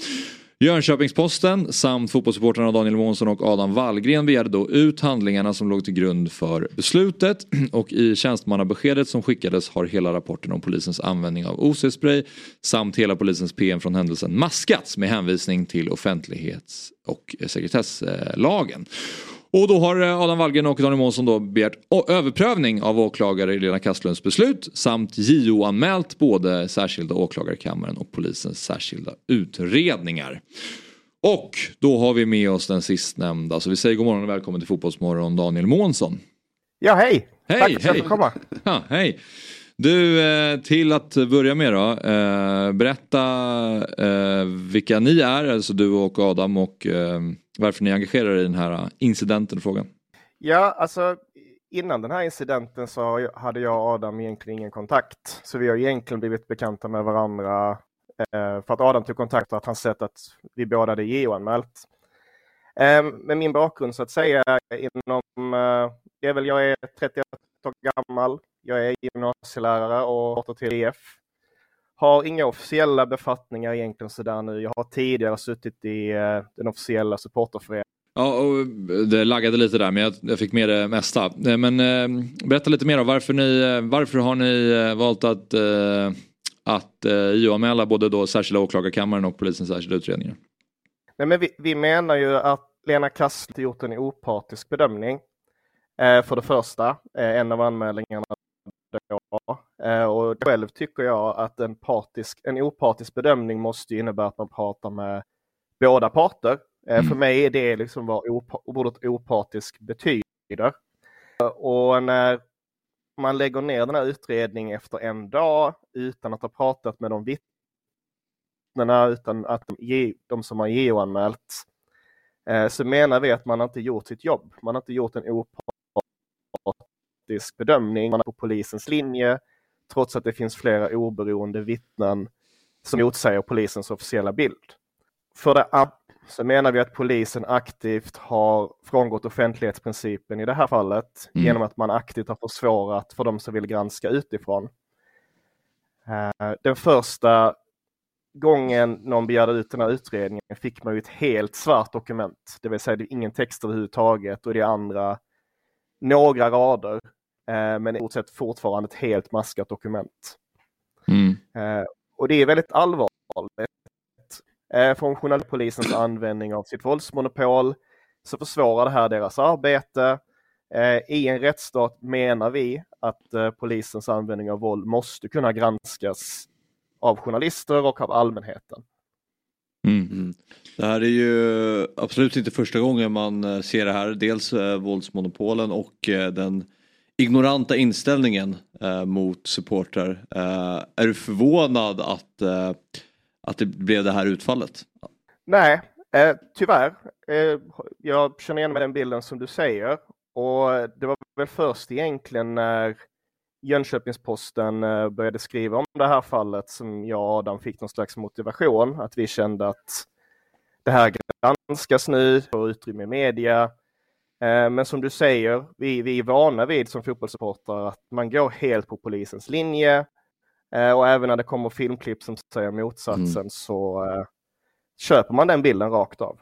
Jönköpings-Posten samt fotbollssupportrarna Daniel Månsson och Adam Wallgren begärde då ut handlingarna som låg till grund för beslutet och i tjänstemannabeskedet som skickades har hela rapporten om polisens användning av OC-spray samt hela polisens PM från händelsen maskats med hänvisning till offentlighets och sekretesslagen. Och då har eh, Adam Wallgren och Daniel Månsson då begärt överprövning av åklagare Lena Kastlunds beslut samt JO-anmält både särskilda åklagarkammaren och polisens särskilda utredningar. Och då har vi med oss den sistnämnda, så vi säger god morgon och välkommen till Fotbollsmorgon Daniel Månsson. Ja, hej! Hej, Tack för att jag fick komma. Ja, hej! Du, eh, till att börja med då, eh, berätta eh, vilka ni är, alltså du och Adam och varför ni engagerar er i den här incidenten och frågan. Ja, alltså innan den här incidenten så hade jag och Adam egentligen ingen kontakt. Så vi har egentligen blivit bekanta med varandra för att Adam tog kontakt och att han sett att vi båda hade JO-anmält. Med min bakgrund så att säga inom, det är väl jag är 31 år gammal, jag är gymnasielärare och åter till EF. Har inga officiella befattningar egentligen sådär nu. Jag har tidigare suttit i eh, den officiella supporterföreningen Ja, och det laggade lite där men jag, fick med det mesta. Eh, Men eh, berätta lite mer om varför, ni, eh, varför har ni eh, valt att, eh, att eh, JO-anmäla både då särskilda åklagarkammaren och polisens särskilda utredningar? Nej, men vi, vi menar ju att Lena Kassel gjort en opartisk bedömning. Eh, för det första, eh, en av anmälningarna då. Eh, och själv tycker jag att en, partisk, en opartisk bedömning måste innebära att man pratar med båda parter. Eh, För mig är det liksom vad opa- ordet opartisk betyder. Och när man lägger ner den här utredningen efter en dag utan att ha pratat med de vittnena, utan att de, ge- de som har JO-anmält, så menar vi att man inte gjort sitt jobb. Man har inte gjort en opartisk bedömning. Man är på polisens linje, trots att det finns flera oberoende vittnen som motsäger polisens officiella bild. För det andra så menar vi att polisen aktivt har frångått offentlighetsprincipen i det här fallet Mm. genom att man aktivt har försvårat för de som vill granska utifrån. Eh, Den första gången någon begärde ut den här utredningen fick man ju ett helt svart dokument, det vill säga det är ingen text överhuvudtaget och det andra några rader, men i stort sett fortfarande ett helt maskat dokument. Mm. Eh, Och det är väldigt allvarligt. Eh, Från journalistpolisens användning av sitt våldsmonopol så försvårar det här deras arbete. Eh, I en rättsstat menar vi att eh, polisens användning av våld måste kunna granskas av journalister och av allmänheten. Mm. Det här är ju absolut inte första gången man eh, ser det här. Dels eh, våldsmonopolen och eh, den ignoranta inställningen eh, mot supportrar. Eh, är du förvånad att, eh, att det blev det här utfallet? Nej, eh, tyvärr. Eh, jag känner igen mig den bilden som du säger. Och det var väl först egentligen när Jönköpings-Posten eh, började skriva om det här fallet som jag och Adam fick någon slags motivation. Att vi kände att det här granskas nu, får utrymme i media. Eh, Men som du säger, vi, vi är vana vid som fotbollssupportrar att man går helt på polisens linje. Eh, Och även när det kommer filmklipp som säger motsatsen så eh, köper man den bilden rakt av.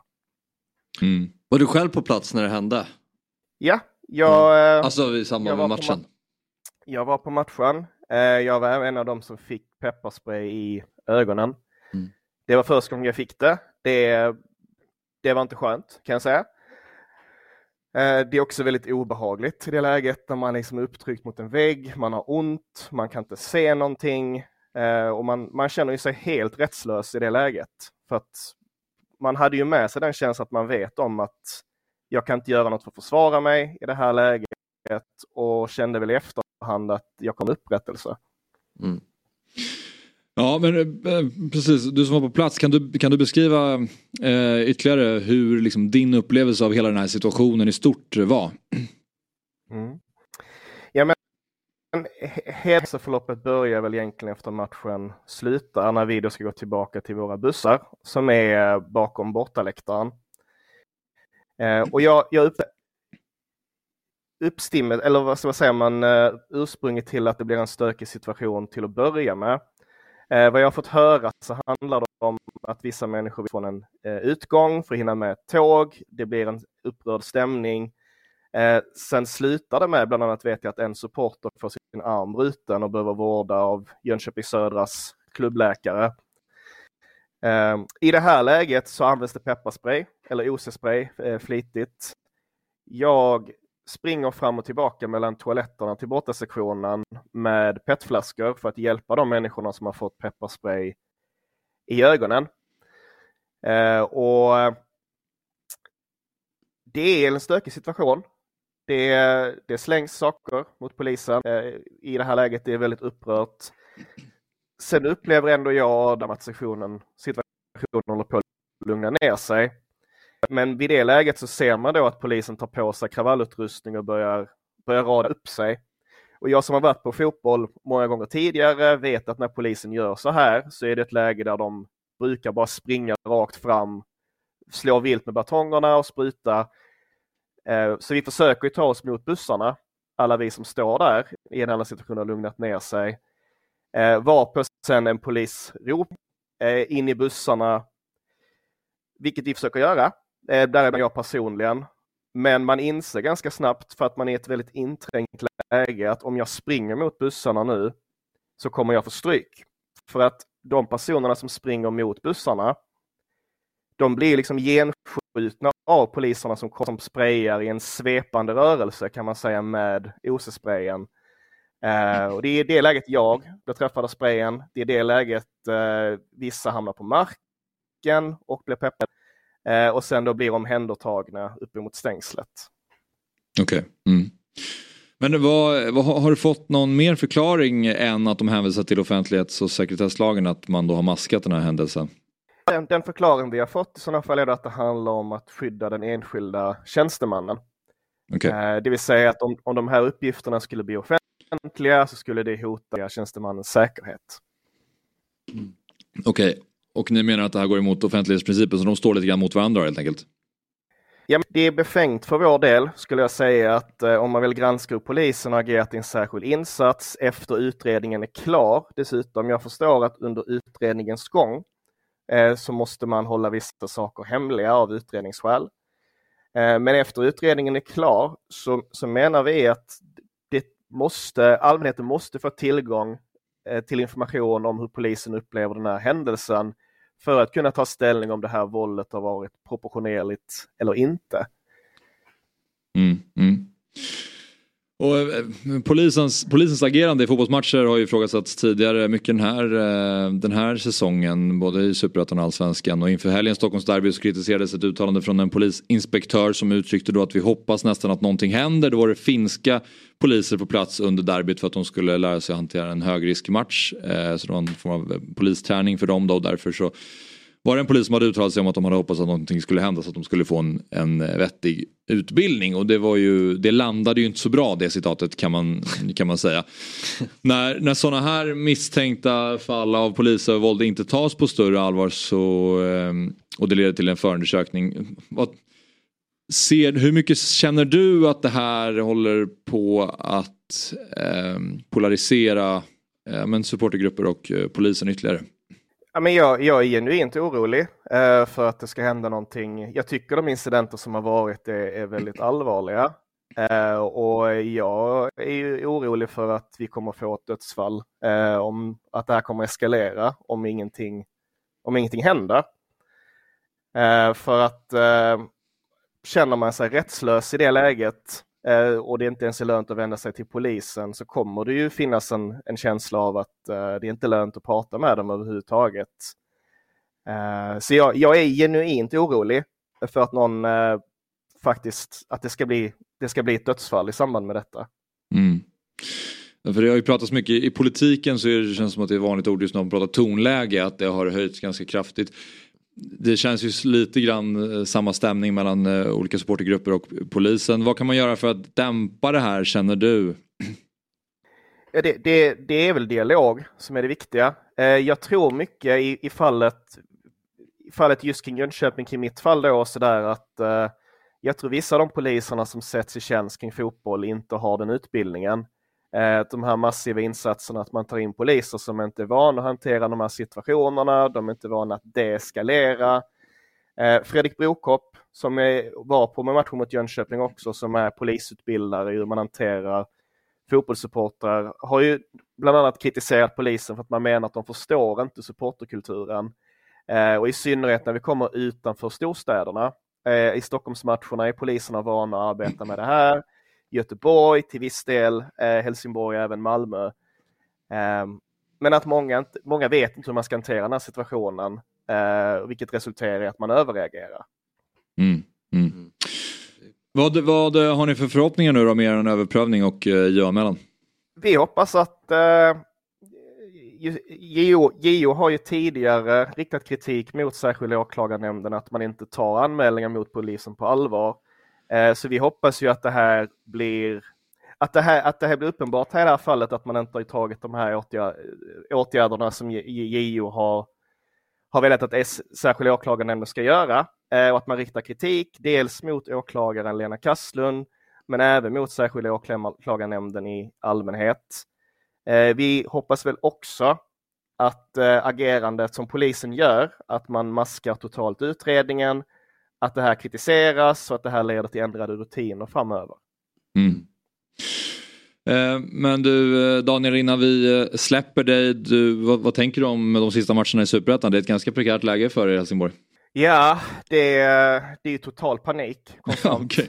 Mm. Var du själv på plats när det hände? Ja, jag, eh, Alltså i samband var med på matchen? jag var på matchen. Jag var en av dem som fick pepparspray i ögonen. Mm. Det var första gången jag fick det. det. Det var inte skönt kan jag säga. Eh, det är också väldigt obehagligt i det läget när man liksom är upptryckt mot en vägg, man har ont, man kan inte se någonting eh, och man, man känner ju sig helt rättslös i det läget. För att man hade ju med sig den känslan att man vet om att jag kan inte göra något för att försvara mig i det här läget och kände väl i efterhand att jag kom upprättelse. Mm. Ja, men eh, precis. Du som var på plats, kan du, kan du beskriva eh, ytterligare hur liksom, din upplevelse av hela den här situationen i stort var? Mm. Ja, men händelseförloppet börjar väl egentligen efter matchen slutar när vi då ska gå tillbaka till våra bussar som är bakom bortaläktaren. Eh, och jag, jag upp, uppstimmet, eller vad ska man säga, man, eh, ursprunget till att det blir en stökig situation till att börja med. Eh, vad jag har fått höra så handlar det om att vissa människor vill få en eh, utgång för att hinna med ett tåg. Det blir en upprörd stämning. Eh, sen slutar det med, bland annat vet jag att en supporter får sin arm bruten och behöver vårda av Jönköping Södras klubbläkare. Eh, I det här läget så används det pepparspray, eller OC-spray, eh, flitigt. Jag springer fram och tillbaka mellan toaletterna till bortasektionen med petflaskor för att hjälpa de människorna som har fått pepparspray i ögonen. Eh, och det är en stökig situation. Det, det slängs saker mot polisen. Eh, I det här läget det är väldigt upprört. Sen upplever ändå jag att sektionen situationen håller på att lugna ner sig. Men vid det läget så ser man då att polisen tar på sig kravallutrustning och börjar, börjar rada upp sig. Och jag som har varit på fotboll många gånger tidigare vet att när polisen gör så här så är det ett läge där de brukar bara springa rakt fram, slå vilt med batongerna och spruta. Eh, så vi försöker ju ta oss mot bussarna, alla vi som står där i en annan situation har lugnat ner sig. Eh, varpå sen en polis ropar eh, in i bussarna, vilket vi försöker göra. Eh, Där är jag personligen. Men man inser ganska snabbt för att man är i ett väldigt inträngt läge att om jag springer mot bussarna nu så kommer jag få stryk. För att de personerna som springer mot bussarna de blir liksom genskjutna av poliserna som, som sprayar i en svepande rörelse kan man säga med OC-sprayen. Eh, och det är i det läget jag blir träffad av sprayen. Det är i det läget eh, vissa hamnar på marken och blir peppade. Eh, och sen då blir omhändertagna uppemot stängslet. Okej. Mm. Men vad, vad, har- du fått någon mer förklaring än att de hänvisar till offentlighets och sekretesslagen att man då har maskat den här händelsen? Den, den förklaring vi har fått i sådana fall är att det handlar om att skydda den enskilda tjänstemannen. Okej. Eh, Det vill säga att om, om de här uppgifterna skulle bli offentliga så skulle det hota tjänstemannens säkerhet. Okej och ni menar att det här går emot offentlighetsprincipen så de står lite grann mot varandra helt enkelt? Ja, det är befängt för vår del skulle jag säga att eh, om man vill granska hur polisen har agerat i en särskild insats efter utredningen är klar. Dessutom, jag förstår att under utredningens gång eh, så måste man hålla vissa saker hemliga av utredningsskäl. Eh, men efter utredningen är klar så, så menar vi att det måste, allmänheten måste få tillgång Eh, till information om hur polisen upplever den här händelsen för att kunna ta ställning om det här våldet har varit proportionerligt eller inte. Mm, mm. Och, eh, polisens, polisens agerande i fotbollsmatcher har ju ifrågasatts tidigare mycket den här, eh, den här säsongen. Både i Superettan och Allsvenskan. Och inför helgens Stockholmsderby så kritiserades ett uttalande från en polisinspektör som uttryckte då att vi hoppas nästan att någonting händer. Då var det finska poliser på plats under derbyt för att de skulle lära sig att hantera en högriskmatch. Eh, så det var en form av polisträning för dem då och därför så var det en polis som hade uttalat sig om att de hade hoppats att någonting skulle hända så att de skulle få en, en vettig utbildning. Och det, var ju, det landade ju inte så bra det citatet kan man, kan man säga. när när sådana här misstänkta fall av polisövervåld inte tas på större allvar så, ehm, och det leder till en förundersökning. Vad, ser, hur mycket känner du att det här håller på att eh, polarisera eh, men supportergrupper och eh, polisen ytterligare? Ja, men jag, jag är genuint orolig eh, för att det ska hända någonting. Jag tycker de incidenter som har varit är, är väldigt allvarliga. Eh, och jag är orolig för att vi kommer få ett dödsfall. Eh, om att det här kommer eskalera om ingenting, om ingenting händer. Eh, för att eh, känner man sig rättslös i det läget eh, och det inte ens är lönt att vända sig till polisen så kommer det ju finnas en, en känsla av att eh, det är inte lönt att prata med dem överhuvudtaget. Eh, så jag, jag, är genuint orolig för att någon eh, faktiskt, att det ska, bli, det ska bli ett dödsfall i samband med detta. Mm. För det har ju pratats mycket, i politiken så är det, känns det som att det är vanligt ord just när man pratar tonläge att det har höjts ganska kraftigt det känns ju lite grann eh, samma stämning mellan eh, olika supportergrupper och polisen. Vad kan man göra för att dämpa det här känner du? Det, det, det är väl dialog som är det viktiga. Eh, jag tror mycket i, i fallet, i fallet just kring Jönköping, kring mitt fall då, så där att jag tror vissa av de poliserna som sätts i tjänst kring fotboll inte har den utbildningen. Eh, de här massiva insatserna att man tar in poliser som inte är vana att hantera de här situationerna, de är inte vana att deeskalera. Eh, Fredrik Brokopp som är, var på med matchen mot Jönköping också, som är polisutbildare i hur man hanterar fotbollssupportrar, har ju bland annat kritiserat polisen för att man menar att de förstår inte supporterkulturen. Eh, och i synnerhet när vi kommer utanför storstäderna. Eh, I Stockholmsmatcherna är poliserna vana att arbeta med det här. Göteborg, till viss del eh, Helsingborg och även Malmö. Eh, men att många, många vet inte hur man ska hantera den här situationen, eh, vilket resulterar i att man överreagerar. Mm, mm. Vad, vad har ni för förhoppningar nu då med er överprövning och eh, JO-anmälan? Vi hoppas att eh, JO, JO har ju tidigare riktat kritik mot särskilda åklagarnämnden att man inte tar anmälningar mot polisen på allvar. Eh, så vi hoppas ju att det här blir att det här, att det här blir uppenbart här i det här fallet att man inte har tagit de här åtgärderna som JO har, har velat att S, särskilda åklagarnämnden ska göra eh, och att man riktar kritik dels mot åklagaren Lena Kasslund men även mot särskilda åklagarnämnden i allmänhet. Eh, vi hoppas väl också att agerandet som polisen gör, att man maskar totalt utredningen, att det här kritiseras och att det här leder till ändrade rutiner framöver. Mm. Eh, men du eh, Daniel, innan vi eh, släpper dig, du, vad, vad, tänker du om de sista matcherna i Superettan? Det är ett ganska prekärt läge för er i Helsingborg. Ja, det är, det är total panik okay.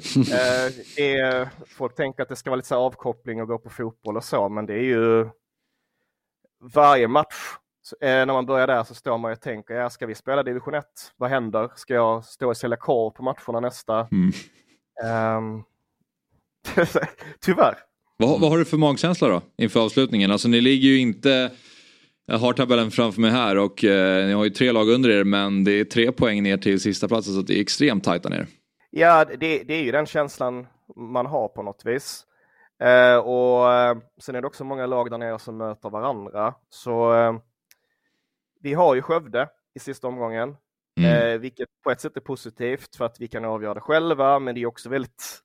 det är, folk tänker att det ska vara lite så avkoppling och gå på fotboll och så, men det är ju varje match så, eh, när man börjar där så står man och tänker, ja, ska vi spela division 1? Vad händer? Ska jag stå och sälja korv på matcherna nästa? Mm. Um, tyvärr. Vad, vad, har du för magkänsla då inför avslutningen? Alltså ni ligger ju inte, jag har tabellen framför mig här och eh, ni har ju tre lag under er men det är tre poäng ner till sista platsen så det är extremt tajta ner. Ja, det, det är ju den känslan man har på något vis. Eh, och eh, sen är det också många lag där nere som möter varandra. Så eh, vi har ju Skövde i sista omgången. Mm. Eh, vilket på ett sätt är positivt för att vi kan avgöra det själva, men det är också väldigt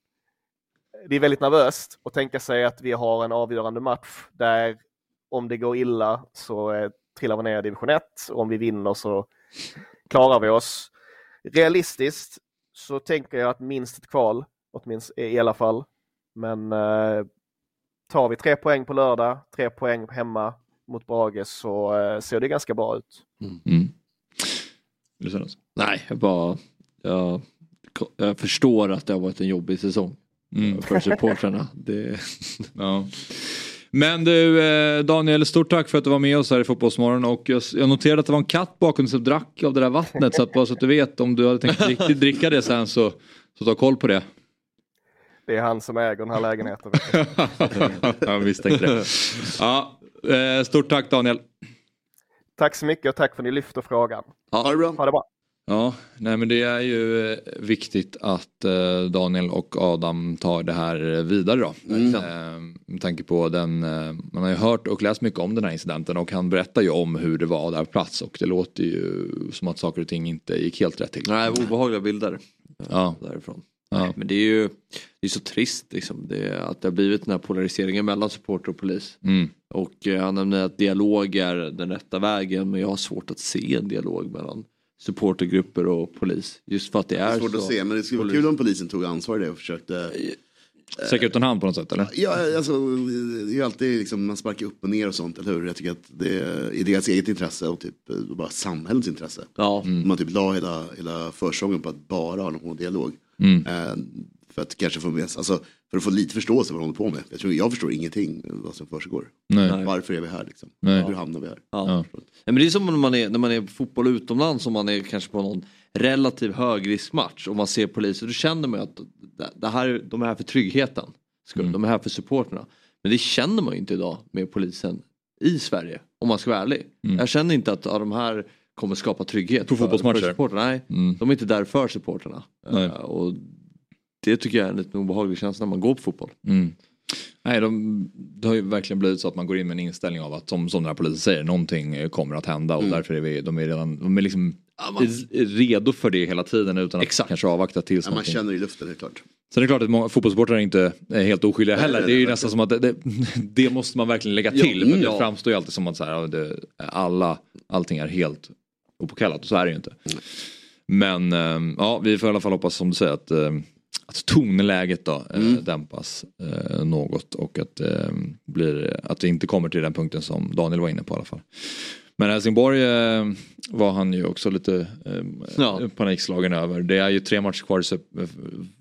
det är väldigt nervöst att tänka sig att vi har en avgörande match där om det går illa så eh, trillar vi ner i division 1 och om vi vinner så klarar vi oss. Realistiskt så tänker jag att minst ett kval, åtminstone i alla fall. Men eh, tar vi tre poäng på lördag, tre poäng hemma mot Brage så eh, ser det ganska bra ut. Mm. Lucianus? Nej, jag bara... Jag, jag förstår att det har varit en jobbig säsong. Mm. För supportrarna. Det, Ja. Men du eh, Daniel, stort tack för att du var med oss här i Fotbollsmorgon och jag, jag noterade att det var en katt bakom dig som drack av det där vattnet så att bara så att du vet om du hade tänkt riktigt dricka det sen så, så ta koll på det. Det är han som äger den här lägenheten. jag misstänkte det. Ja, stort tack Daniel. Tack så mycket och tack för att ni lyfter frågan. Ha det bra. Ha det bra. Ja, nej men det är ju eh, viktigt att eh, Daniel och Adam tar det här eh, vidare då. Mm. Eh, med tanke på den, eh, man har ju hört och läst mycket om den här incidenten och han berättar ju om hur det var där på plats och det låter ju som att saker och ting inte gick helt rätt till. nej, obehagliga bilder Ja, därifrån. Ja. Men det är ju det är så trist liksom. Det, att det har blivit den här polariseringen mellan supporter och polis. Mm. Och eh, han nämner att dialog är den rätta vägen men jag har svårt att se en dialog mellan supportergrupper och polis. Just för att det Det är, är svårt så. att se men det skulle vara kul om polisen tog ansvar i det och försökte. Sträcka ut en hand på något sätt eller? Ja, alltså, det är ju alltid liksom, man sparkar upp och ner och sånt, eller hur? Jag tycker att det är i deras eget intresse och typ eh, bara samhällets intresse. Ja, Man typ la hela, hela försäsongen på att bara ha någon dialog. Mm. Eh, för att kanske få med, alltså, för att få lite förståelse för vad de håller på med. Jag, tror, jag förstår ingenting vad som försiggår. Nej. Varför är vi här liksom? Nej. Hur hamnar vi här? ja. Ja. Ja, men det är som när man är, när man är på fotboll utomlands och man är kanske på någon relativ högriskmatch och man ser poliser. Då känner man att det- det här, de är här för tryggheten. skull. Mm. De är här för supporterna. Men det känner man ju inte idag med polisen i Sverige. Om man ska vara ärlig. Mm. Jag känner inte att ja, de här kommer skapa trygghet. På för- fotbollsmatcher? För. Nej, Mm. de är inte där för supporterna. Nej. Eh, och det tycker jag är en lite obehaglig känsla när man går på fotboll. Mm. Nej, de, det har ju verkligen blivit så att man går in med en inställning av att som, som den här polisen säger, någonting eh, kommer att hända och därför är vi, de är redan, de är liksom är redo för det hela tiden utan att Exakt. kanske avvakta tills Ja, man någonting. känner i luften, det är klart. Sen är det klart att många fotbollssportare inte är helt oskyldiga Nej, heller. nej, Det är ju nej, nästan som att det, det, det måste man verkligen lägga Ja, till. Men det ja. framstår ju alltid som att så här, ja, det, alla, allting är helt opåkallat och så är det ju inte. Men eh, ja, vi får i alla fall hoppas som du säger att, eh, att tonläget då eh, dämpas eh, något och att, blir, att det inte kommer till den punkten som Daniel var inne på i alla fall. Men Helsingborg var han ju också lite Ja. panikslagen över. Det är ju tre matcher kvar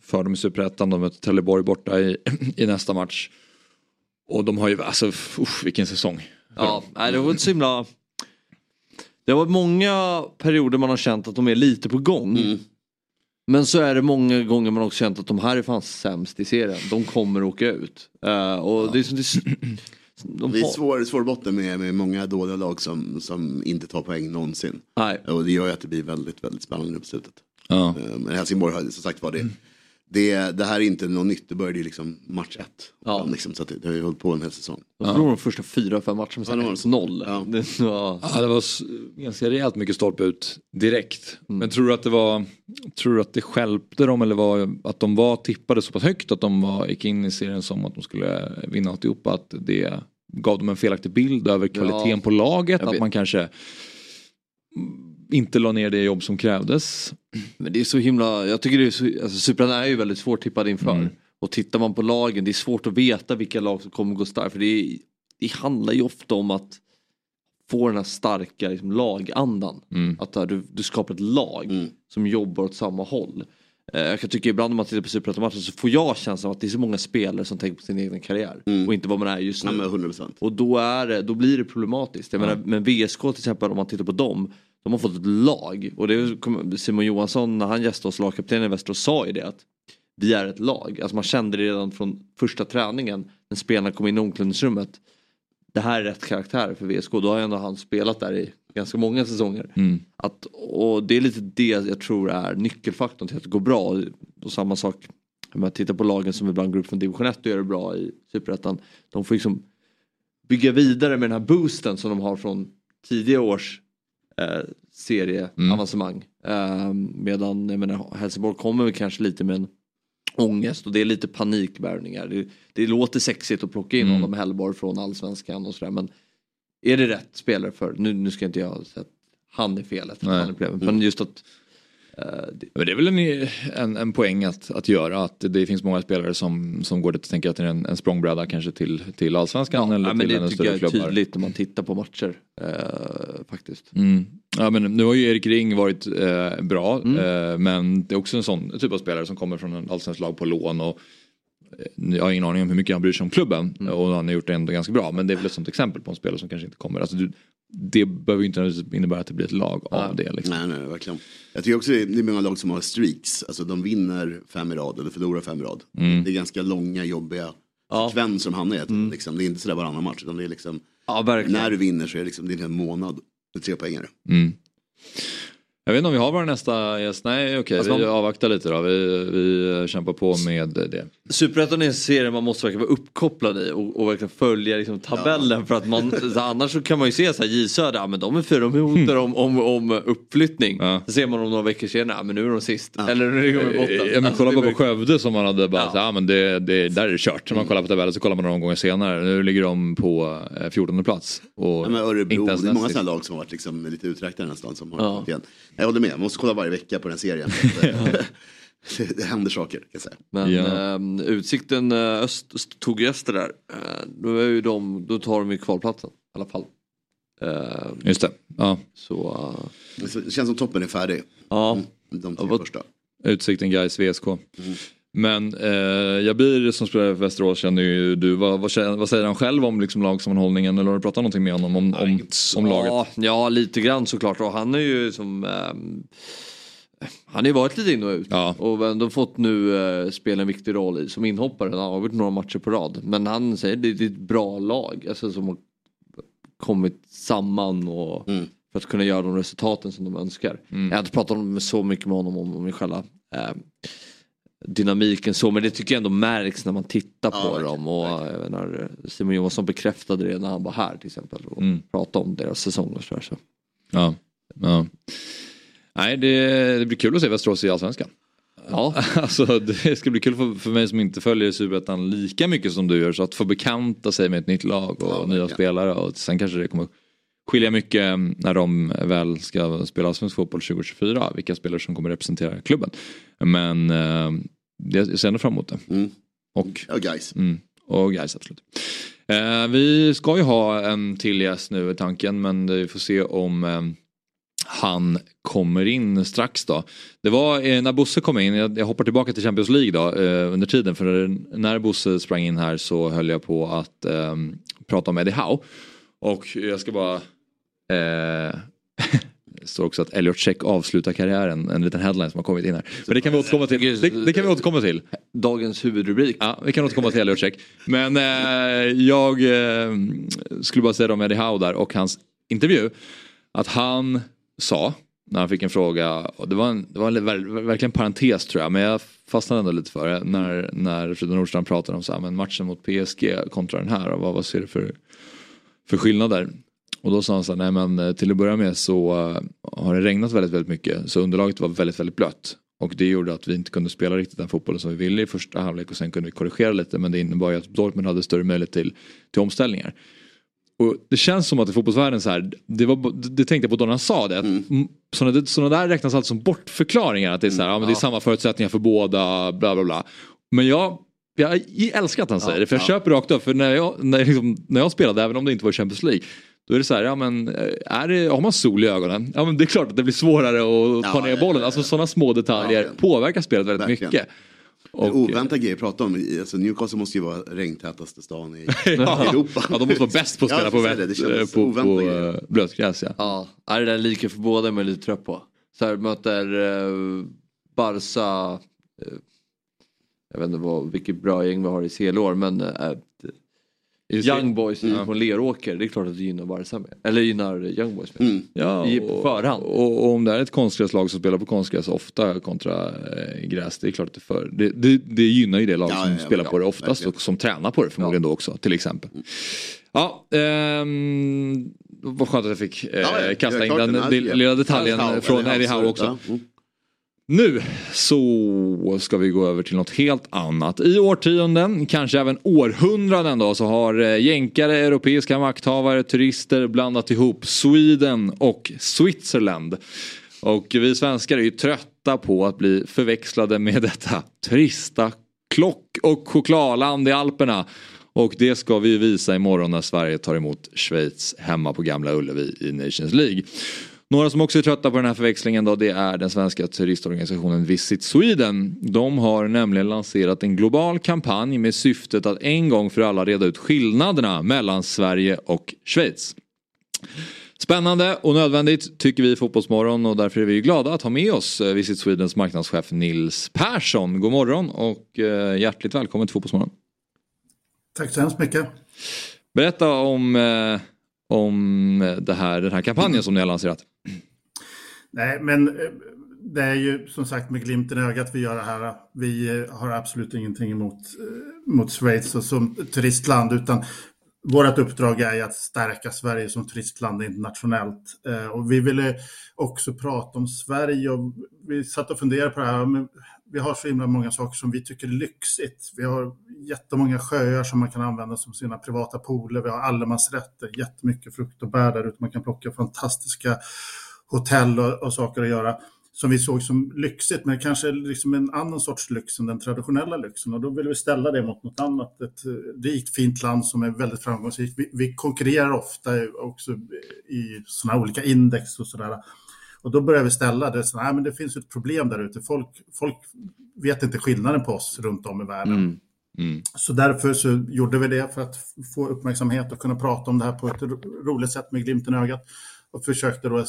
för dem i Superettan. De möter Trelleborg borta i, i nästa match. Och de har ju, alltså usch, vilken säsong. Ja, nej, det var inte så himla... Det har varit många perioder man har känt att de är lite på gång. Mm. Men så är det många gånger man också känt att de här är fan sämst i serien. De kommer åka ut. Eh, och det är, det är, de Det är svår, svår botten med, med många dåliga lag som, som inte tar poäng någonsin. Nej. Och det gör ju att det blir väldigt, väldigt spännande på slutet. Ja. Eh, Men Helsingborg har som sagt var det. Det, det här är inte något nytt, det började ju liksom match ett. Ja. Liksom, så att det, det har ju hållit på en hel säsäsong. De förlorade de första fyra, fem matcherna Ja, det. 6-0. Ja. Det var... Ja, det var ganska rejält mycket stolpe ut direkt. Mm. Men tror du att det var, tror du att det stjälpte dem eller var att de var tippade så pass högt att de var, gick in i serien som att de skulle vinna alltihopa? Att det gav dem en felaktig bild över kvaliteten Ja, på laget? jag Att vet. man kanske inte la ner det jobb som krävdes? Men det är så himla, jag tycker det är så, alltså Superettan är ju väldigt svårtippad inför. Mm. Och tittar man på lagen, det är svårt att veta vilka lag som kommer gå starkt. För det, är, det handlar ju ofta om att få den här starka liksom, lagandan. Mm. Att du, du skapar ett lag Mm. som jobbar åt samma håll. Eh, jag kan tycka ibland när man tittar på Superettan-matcher så får jag känslan av att det är så många spelare som tänker på sin egen karriär. Mm. Och inte vad man är just nu. Ja, men 100 procent. Och då, är det, då blir det problematiskt. Jag menar, men VSK till exempel om man tittar på dem. De har fått ett lag. Och det kom- Simon Johansson när han gästade oss lagkapten i Västerås sa ju det att vi är ett lag. Alltså man kände det redan från första träningen när spelarna kom in i omklädningsrummet. Det här är rätt karaktär för VSK. Då har ändå han spelat där i ganska många säsonger. Mm. Att, och det är lite det jag tror är nyckelfaktorn till att det går bra. Och samma sak om man tittar på lagen som ibland går upp från division 1 och gör det bra i Superettan. De får liksom bygga vidare med den här boosten som de har från tidiga års eh, serieavancemang. Eh, medan jag menar, Helsingborg kommer kanske lite med en ångest och det är lite panikvärvningar. Det, det låter sexigt att plocka in Mm. honom Hellborg från allsvenskan och sådär men är det rätt spelare för, nu, nu ska inte jag säga att han är felet, Nej. han är problemet, men just att Men det är väl en, en, en poäng att, att göra att det finns många spelare som, som går dit och tänker att det är en, en språngbräda kanske till, till allsvenskan eller ja, men till det en tycker större jag är klubbar. tydligt när man tittar på matcher eh, faktiskt. Mm. Ja, men nu har ju Erik Ring varit eh, bra Mm. eh, men det är också en sån typ av spelare som kommer från en allsvensk lag på lån och jag har ingen aning om hur mycket han bryr sig om klubben Mm. och han har gjort det ändå ganska bra men det är väl ett sånt exempel på en spelare som kanske inte kommer. Alltså, du, det behöver ju inte innebära att det blir ett lag av det. Liksom. Nej, nej, verkligen. Jag tycker också det är många lag som har streaks. Alltså de vinner fem i rad eller förlorar fem i rad. Mm. Det är ganska långa, jobbiga sekvenser de hamnar i. Mm. Liksom, det är inte sådär varannan match. Utan det är liksom, Ja, när du vinner så är det, liksom, det är en månad med tre poängare. Mm. Jag vet inte om vi har vår nästa gäst. Nej okej, Alltså, vi man- avvaktar lite då. Vi, vi kämpar på med det. Superettan är en serie man måste verkligen vara uppkopplad i och, och verkligen följa liksom, tabellen för att man, så annars så kan man ju se så här J Södra, ja, men de är fyra, de hotar om, om, om uppflyttning. Ja. Så ser man om några veckor senare, ja, men nu är de sist. Eller nu ligger de botten. Ja, men Alltså, kolla det bara på Skövde som man hade bara, Ja. ja. ja men det, det, där är det kört. Man kollar på tabellen så kollar man några omgångar senare. Nu ligger de på eh, 14 plats. Och Ja, men Örebro, inte ens det är många sådana lag som har varit liksom lite uträknade nästan. Som har Ja. igen. Jag håller med, man måste kolla varje vecka på den serien. det, händer saker kan jag säga. Men Ja. ehm, Utsikten eh, öst, öst, tog ju Öster där. Eh, då, är ju de, då tar de ju kvalplatsen i alla fall. Eh, Just det. Ja. så eh, Det känns som toppen är färdig. ja, De tre vad- första. Utsikten, Gais, VSK. Men eh, Jabir som spelar för Västerås känner ju du. Vad, vad, vad säger han själv om liksom, lagsammanhållningen? Eller har du pratat någonting med honom om, om, om laget? Ja, ja, lite grann såklart. Och han är ju som... ehm, han har ju varit lite in och ut. Ja. Och ändå fått nu uh, spela en viktig roll i, som inhoppare. Han har avgjort några matcher på rad. Men han säger det är ett bra lag. Alltså, som har kommit samman och Mm. för att kunna göra de resultaten som de önskar. Mm. Jag har inte pratat om, så mycket med honom om, om själva eh, dynamiken så men det tycker jag ändå märks när man tittar Ja, på verkligen, dem. Och jag menar, Simon Johansson bekräftade det när han var här till exempel och Mm. pratade om deras säsong och sådär. Så. Ja. ja. Nej, det, det blir kul att se Västerås i Allsvenskan. Ja. Alltså, det ska bli kul för, för mig som inte följer Superettan lika mycket som du gör. Så att få bekanta sig med ett nytt lag och Ja, nya verkligen. spelare. Och sen kanske det kommer skilja mycket när de väl ska spela allsvensk fotboll 2024. Vilka spelare som kommer representera klubben. Men eh, jag ser ändå fram emot det. Mm. Och Ja, guys. Mm. Och guys absolut. Eh, vi ska ju ha en till gäst nu i tanken men vi får se om eh, han kommer in strax då. Det var eh, när Bosse kom in, jag, jag hoppar tillbaka till Champions League då eh, under tiden för när Bosse sprang in här så höll jag på att eh, prata om Eddie Howe. Och jag ska bara eh, Det står också att Elliot Check avslutar karriären, en liten headline som har kommit in här. Men det kan vi återkomma till. Det, det kan vi återkomma till. Dagens huvudrubrik. Ja, vi kan återkomma till Elliot Check. Men eh, jag eh, skulle bara säga om Eddie Howe där och hans intervju. Att han sa, när han fick en fråga, och det var, en, det var en, ver- verkligen parentes tror jag, men jag fastnade ändå lite för det. När, när Frida Nordstrand pratade om så här, men matchen mot PSG kontra den här, och vad, vad ser du för, för skillnader? Och då sa han så här, nej men eh, till att börja med så eh, har det regnat väldigt, väldigt mycket. Så underlaget var väldigt, väldigt blött. Och det gjorde att vi inte kunde spela riktigt den fotbollen som vi ville i första halvlek och sen kunde vi korrigera lite men det innebar ju att Dortmund hade större möjlighet till, till omställningar. Och det känns som att i fotbollsvärlden så här, det, var, det, tänkte jag på då när han sa det. Mm. Sådana, sådana där räknas alltid som bortförklaringar. Att det är, så här, ja, men det är samma förutsättningar för båda, bla bla bla. Men jag, jag älskar att han säger det för jag köper rakt upp. För när jag, när, liksom, när jag spelade, även om det inte var Champions League. Då är det så här, ja men eh, är det, har man sol i ögonen? Ja men det är klart att det blir svårare att ta Ja, ner ja, bollen. ja, Alltså ja. sådana små detaljer Ja, påverkar spelet väldigt Verkligen. mycket. Och, oväntad grej att prata om. Alltså Newcastle måste ju vara regntätaste stan i ja, Europa. ja, de måste vara bäst på att Ja, spela på, jag säger vett, det, på, på, på eh, blötgräs. Ja. Ja, ja, det där lika för båda man lite trött på. Så här möter uh, Barca, eh, jag vet inte vad, vilket bra gäng vi har i CL-år men uh, Young Boys Ja. från Leråker, det är klart att det gynnar Barca med. Eller gynnar Young Boys med. Mm. Ja, I och, förhand. Och, och om det är ett konstgräslag som spelar på konstgräs ofta kontra eh, gräs, det är klart att det, för, det, det, det gynnar ju det lag Ja, som ja, spelar ja, på det oftast verkligen. och som tränar på det förmodligen då också till exempel. Ja, ehm, vad skönt att jag fick eh, kasta jag in den den. lilla detaljen från Eddie Howe, Howe också. ja. Mm. Nu så ska vi gå över till något helt annat. I årtionden, kanske även århundraden då, så har eh, jänkare, europeiska makthavare, turister blandat ihop Sweden och Switzerland. Och vi svenskar är ju trötta på att bli förväxlade med detta trista klock och chokladland i Alperna. Och det ska vi visa imorgon när Sverige tar emot Schweiz hemma på Gamla Ullevi i Nations League. Några som också är trötta på den här förväxlingen då det är den svenska turistorganisationen Visit Sweden. De har nämligen lanserat en global kampanj med syftet att en gång för alla reda ut skillnaderna mellan Sverige och Schweiz. Spännande och nödvändigt tycker vi i Fotbollsmorgon och därför är vi glada att ha med oss eh, Visit Swedens marknadschef Nils Persson. God morgon och eh, hjärtligt välkommen till Fotbollsmorgon. Tack så hemskt mycket. Berätta om, eh, om eh, det här, den här kampanjen som ni har lanserat. Nej, men eh, det är ju som sagt med glimten i ögat vi gör det här. Vi eh, har absolut ingenting emot mot Schweiz och som turistland, utan vårt uppdrag är ju att stärka Sverige som turistland internationellt. Och vi ville också prata om Sverige och vi satt och funderade på det här. Vi har så himla många saker som vi tycker är lyxigt. Vi har jättemånga sjöar som man kan använda som sina privata pooler. Vi har allemansrätter, jättemycket frukt och bär där ute. Man kan plocka fantastiska hotell och, och saker att göra som vi såg som lyxigt, men kanske liksom en annan sorts lyx än den traditionella lyxen. Och då vill vi ställa det mot något annat. Ett eh, rikt, fint land som är väldigt framgångsrikt. Vi, vi konkurrerar ofta också i sådana olika index och sådär. Och då börjar vi ställa det så här, men det finns ett problem där ute. Folk, folk vet inte skillnaden på oss runt om i världen. Mm. Mm. Så därför så gjorde vi det för att få uppmärksamhet och kunna prata om det här på ett ro- roligt sätt med glimten i ögat. Och försökte då eh,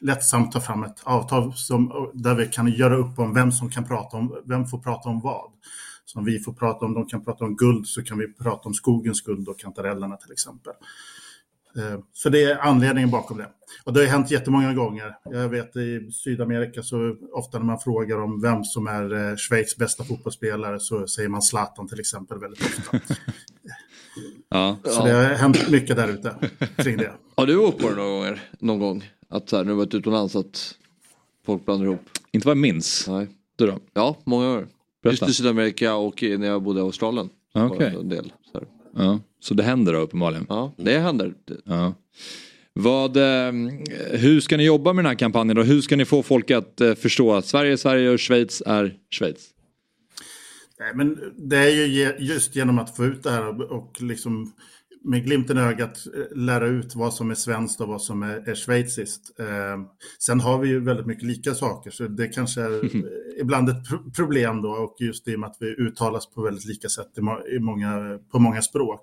lättsamt ta fram ett avtal som, där vi kan göra upp om vem som kan prata om, vem får prata om vad. Som vi får prata om, de kan prata om guld så kan vi prata om skogens guld och kantarellerna till exempel. Eh, Så det är anledningen bakom det. Och det har hänt jättemånga gånger. Jag vet i Sydamerika så ofta när man frågar om vem som är eh, Schweiz bästa fotbollsspelare så säger man Zlatan till exempel väldigt ofta. Ja. Så det har hänt mycket där ute kring det. Har du åkt på det några gånger? Någon gång? Att så här, när du varit utomlands att folk blandar ihop? Inte vad jag minns. Nej. Du då? Ja, många gånger. Just i Sydamerika och när jag bodde i Australien. Var okej. det En del, så här. Ja. Så det händer då uppenbarligen? Ja, det händer. Ja. Vad, eh, hur ska ni jobba med den här kampanjen då? Hur ska ni få folk att eh, förstå att Sverige är Sverige och Schweiz är Schweiz? Nej, men det är ju just genom att få ut det här och liksom med glimten i ögat eh, lära ut vad som är svenskt och vad som är, är schweiziskt. Eh, sen har vi ju väldigt mycket lika saker så det kanske är ibland ett pro- problem då och just i och med att vi uttalas på väldigt lika sätt i, må- i många, på många språk.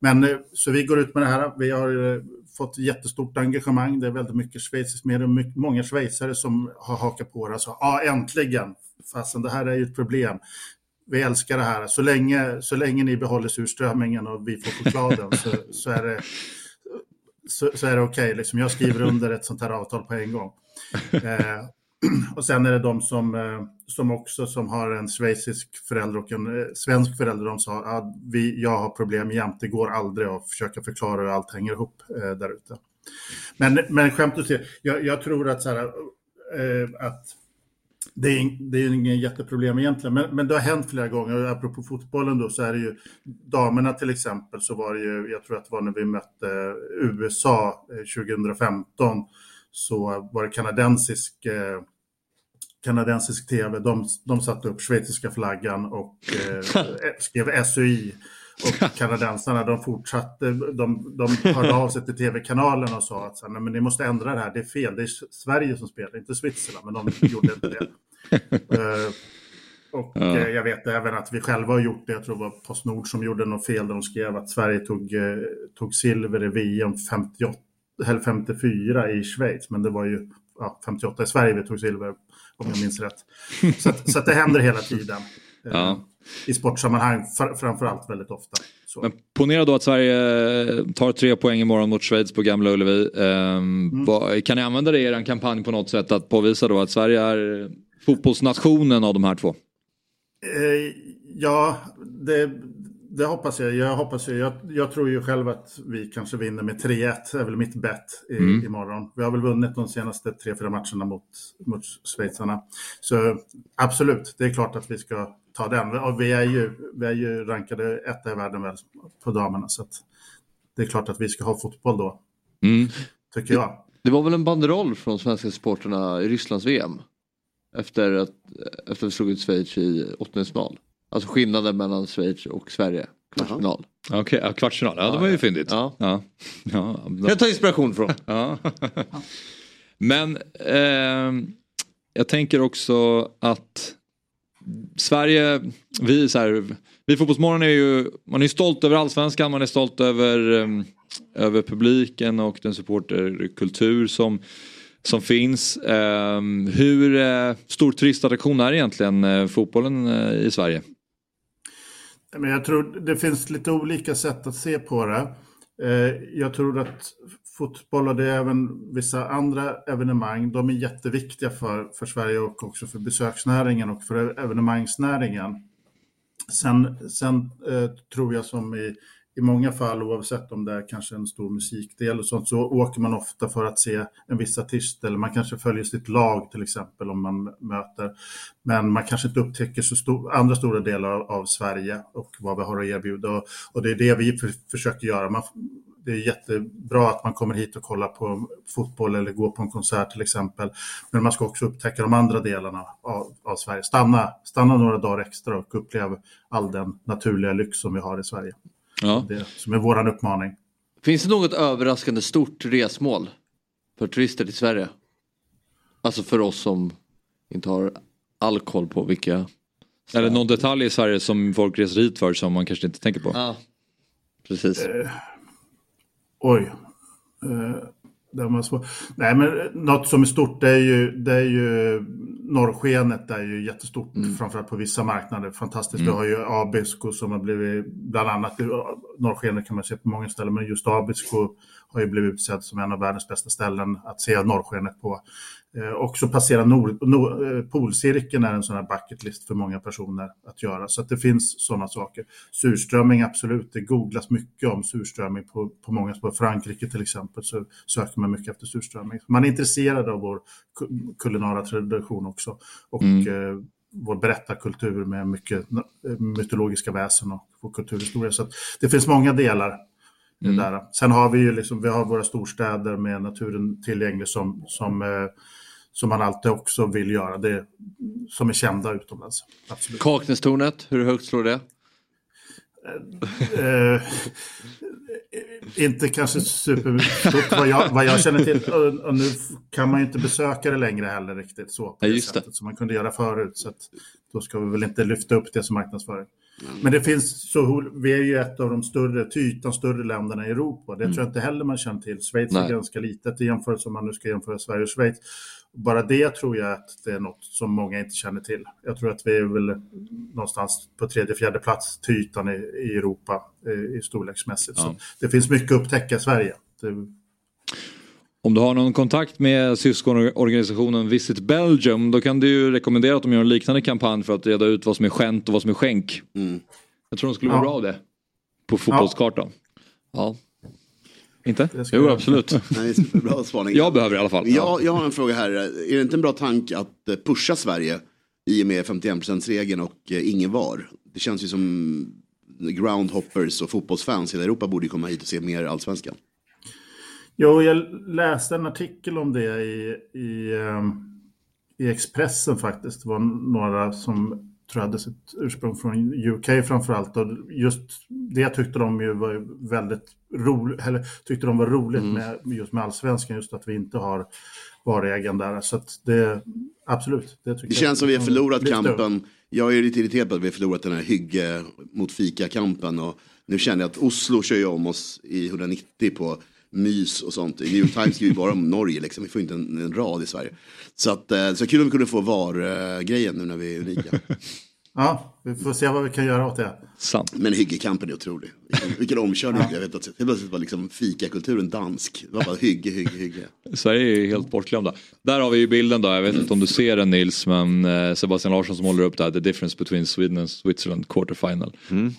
Men eh, så vi går ut med det här. Vi har eh, fått jättestort engagemang. Det är väldigt mycket schweiziskt med och mycket, många schweizare som har hakat på det. Så, ja, äntligen! Fastän det här är ju ett problem vi älskar det här. Så länge, så länge ni behåller surströmmingen och vi får chokladen så, så är det, så, så är det okej. Liksom. Jag skriver under ett sånt här avtal på en gång. Eh, och sen är det de som, eh, som också som har en schweizisk förälder och en eh, svensk förälder. De sa att ah, vi, jag har problem jämt. Det går aldrig att försöka förklara hur allt hänger ihop eh, där ute. Men, men skämt åsido, jag, jag tror att, så här, eh, att det är, det är ingen jätteproblem egentligen, men, men det har hänt flera gånger. Apropå fotbollen då så är det ju damerna till exempel så var det ju, jag tror att det var när vi mötte USA eh, 2015 så var det kanadensisk, eh, kanadensisk tv. De, de satte upp schweiziska flaggan och eh, skrev SUI. Och kanadensarna de fortsatte, de, de hörde av sig till tv-kanalen och sa att så Nej, men ni måste ändra det här, det är fel, det är Sverige som spelar, inte Switzerland, men de gjorde inte det. Eh, och Ja. eh, jag vet även att vi själva har gjort det, jag tror det var Postnord som gjorde något fel där de skrev att Sverige tog, eh, tog silver i VM 58, eller 54 i Schweiz, men det var ju ja, 58 i Sverige vi tog silver, om jag minns rätt. Så, att, så att det händer hela tiden. Ja. I sportsammanhang fr- framförallt väldigt ofta. Så. Men ponera då att Sverige tar tre poäng imorgon mot Schweiz på Gamla Ullevi. Ehm, vad, kan ni använda det i er kampanj på något sätt att påvisa då att Sverige är fotbollsnationen av de här två? Eh, ja, det, det hoppas jag. Jag, hoppas ju, jag, jag tror ju själv att vi kanske vinner med 3-1. Det är väl mitt bett i, Mm. imorgon. Vi har väl vunnit de senaste 3-4 matcherna mot, mot schweizarna. Så absolut, det är klart att vi ska ta den. Och vi är ju, vi är ju rankade etta i världen väl på damerna. Så det är klart att vi ska ha fotboll då, Mm. tycker jag. Det var väl en banderoll från svenska supporterna i Rysslands VM. Efter att, efter att vi slog ut Schweiz i åttondelsfinal. Alltså skillnaden mellan Schweiz och Sverige. Kvartsfinal. Okej, ja, kvartsfinal. Ja, det var ju fyndigt. Ja. Ja. Ja. Jag tar inspiration från. Ja. Men ehm, jag tänker också att Sverige, vi, så här, vi fotbollsmorgon är ju, man är stolt över allsvenskan, man är stolt över, ehm, över publiken och den supporterkultur som, som finns. Ehm, hur eh, stor turistattraktion är egentligen eh, fotbollen eh, i Sverige? Men jag tror det finns lite olika sätt att se på det. Eh, jag tror att fotboll och det är även vissa andra evenemang, de är jätteviktiga för, för Sverige och också för besöksnäringen och för evenemangsnäringen. Sen, sen eh, tror jag som i, i många fall, oavsett om det är kanske en stor musikdel och sånt, så åker man ofta för att se en viss artist eller man kanske följer sitt lag till exempel om man möter. Men man kanske inte upptäcker så stor, andra stora delar av, av Sverige och vad vi har att erbjuda. Och, och det är det vi för, försöker göra. Man, det är jättebra att man kommer hit och kollar på fotboll eller går på en konsert till exempel. Men man ska också upptäcka de andra delarna av, av Sverige. Stanna, stanna några dagar extra och uppleva all den naturliga lyx som vi har i Sverige. Ja. Det som är våran uppmaning. Finns det något överraskande stort resmål för turister till Sverige? Alltså för oss som inte har all koll på vilka. Eller någon detalj i Sverige som folk reser hit för som man kanske inte tänker på? Ja, precis. Oj. Eh, den var svår. Nej, men något som är stort det är ju, det är ju norrskenet det är ju jättestort, framförallt på vissa marknader. Fantastiskt. Vi har ju Abisko som har blivit, bland annat, norrskenet kan man se på många ställen, men just Abisko har ju blivit utsedd som en av världens bästa ställen att se norrskenet på. Eh, också passera nord, nord, eh, polcirkeln är en sån här bucket list för många personer att göra. Så att det finns sådana saker. Surströmming, absolut. Det googlas mycket om surströmming på, på många språk. Frankrike till exempel så söker man mycket efter surströmming. Man är intresserad av vår ku- kulinara tradition också. Och eh, vår berättarkultur med mycket eh, mytologiska väsen och vår kulturhistoria. Så det finns många delar där. Sen har vi ju liksom, vi har våra storstäder med naturen tillgänglig som, som, eh, som man alltid också vill göra. Det, som är kända utomlands. Absolut. Kaknästornet, hur högt slår det? Eh, inte kanske superstort vad jag, vad jag känner till. Och, och nu kan man ju inte besöka det längre heller riktigt så. På Ja, det just det. som man kunde göra förut. Så då ska vi väl inte lyfta upp det som marknadsföring. Men det finns så, vi är ju ett av de större, till ytan större länderna i Europa. Det tror jag inte heller man känner till. Schweiz är Mm. Nej. ganska litet i jämförelse om man nu ska jämföra Sverige och Schweiz. Bara det tror jag att det är något som många inte känner till. Jag tror att vi är väl någonstans på tredje, fjärde plats till ytan i, i Europa eh, i storleksmässigt. Så det finns mycket att upptäcka i Sverige. Det, Om du har någon kontakt med syskonorganisationen Visit Belgium då kan du ju rekommendera att de gör en liknande kampanj för att reda ut vad som är skämt och vad som är skänk. Jag tror de skulle vara Ja. bra av det. På fotbollskartan. Ja, Inte? jo absolut. Nej, bra spaning. Jag behöver i alla fall. Jag, jag har en fråga här. Är det inte en bra tanke att eh, pusha Sverige i och med 51%-regeln och eh, ingen VAR? Det känns ju som groundhoppers och fotbollsfans i hela Europa borde komma hit och se mer allsvenskan. Jo, jag läste en artikel om det i, i, ehm, i Expressen faktiskt. Det var några som tror jag hade sitt ursprung från UK framförallt. Och just det tyckte de ju var väldigt roligt, eller tyckte de var roligt med just med allsvenskan, just att vi inte har varägaren där. Så att det, absolut. Det, tycker Det jag- känns som vi har förlorat kampen. Jag är lite irriterad på att vi har förlorat den här hygge mot fika-kampen. Och nu känner jag att Oslo kör ju om oss i 190 på mys och sånt. New York Times skriver bara om Norge, liksom. vi får inte en, en rad i Sverige. Så, att, eh, så kul om vi kunde få VAR-grejen eh, nu när vi är unika. Ja, vi får se vad vi kan göra åt det. Sant. Men Hyggekampen är otrolig. Vilken, omkörning. Jag vet att helt plötsligt var liksom fikakulturen dansk. Det var bara hygge, hygge, hygge. Sverige är ju helt bortglömda. Där har vi ju bilden då, jag vet inte om du ser den Nils, men eh, Sebastian Larsson som håller upp där, the difference between Sweden and Switzerland quarterfinal.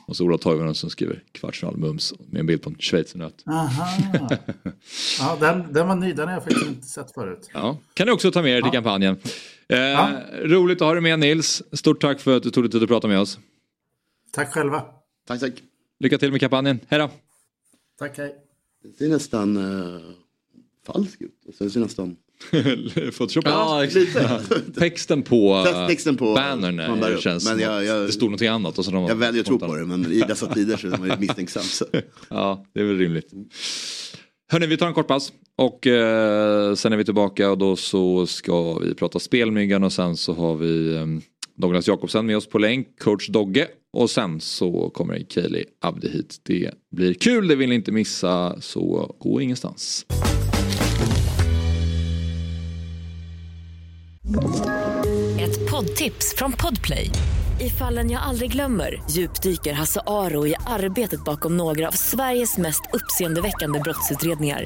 Och så Ola Toivonen som skriver kvartsfinal mums med en bild på en schweizernöt. Aha. Ja, den, den var ny, den har jag faktiskt inte sett förut. Ja, kan du också ta med dig till kampanjen. Eh, Roligt att ha dig med Nils. Stort tack för att du tog dig tid att prata med oss. Tack själva. Tack, tack. Lycka till med kampanjen. Hej då! Tack, hej. Det ser nästan uh, falskt ut. Det ser nästan... Photoshop. Ja, Lite. Texten på, eh, Texten på bannern man bär eh, känns Men jag- jag- det står någonting annat. Och så de Jag väljer att tro på det, men i dessa tider så är man ju misstänksam. Så. Ja, det är väl rimligt. Hörni, vi tar en kort paus och eh, sen är vi tillbaka och då så ska vi prata spelmyggan och sen så har vi eh, Douglas Jakobsen med oss på länk, coach Dogge och sen så kommer Kaeli Abdi hit. Det blir kul, det vill ni inte missa så gå ingenstans. Ett poddtips från Podplay. I fallen jag aldrig glömmer djupdyker Hasse Aro i arbetet bakom några av Sveriges mest uppseendeväckande brottsutredningar.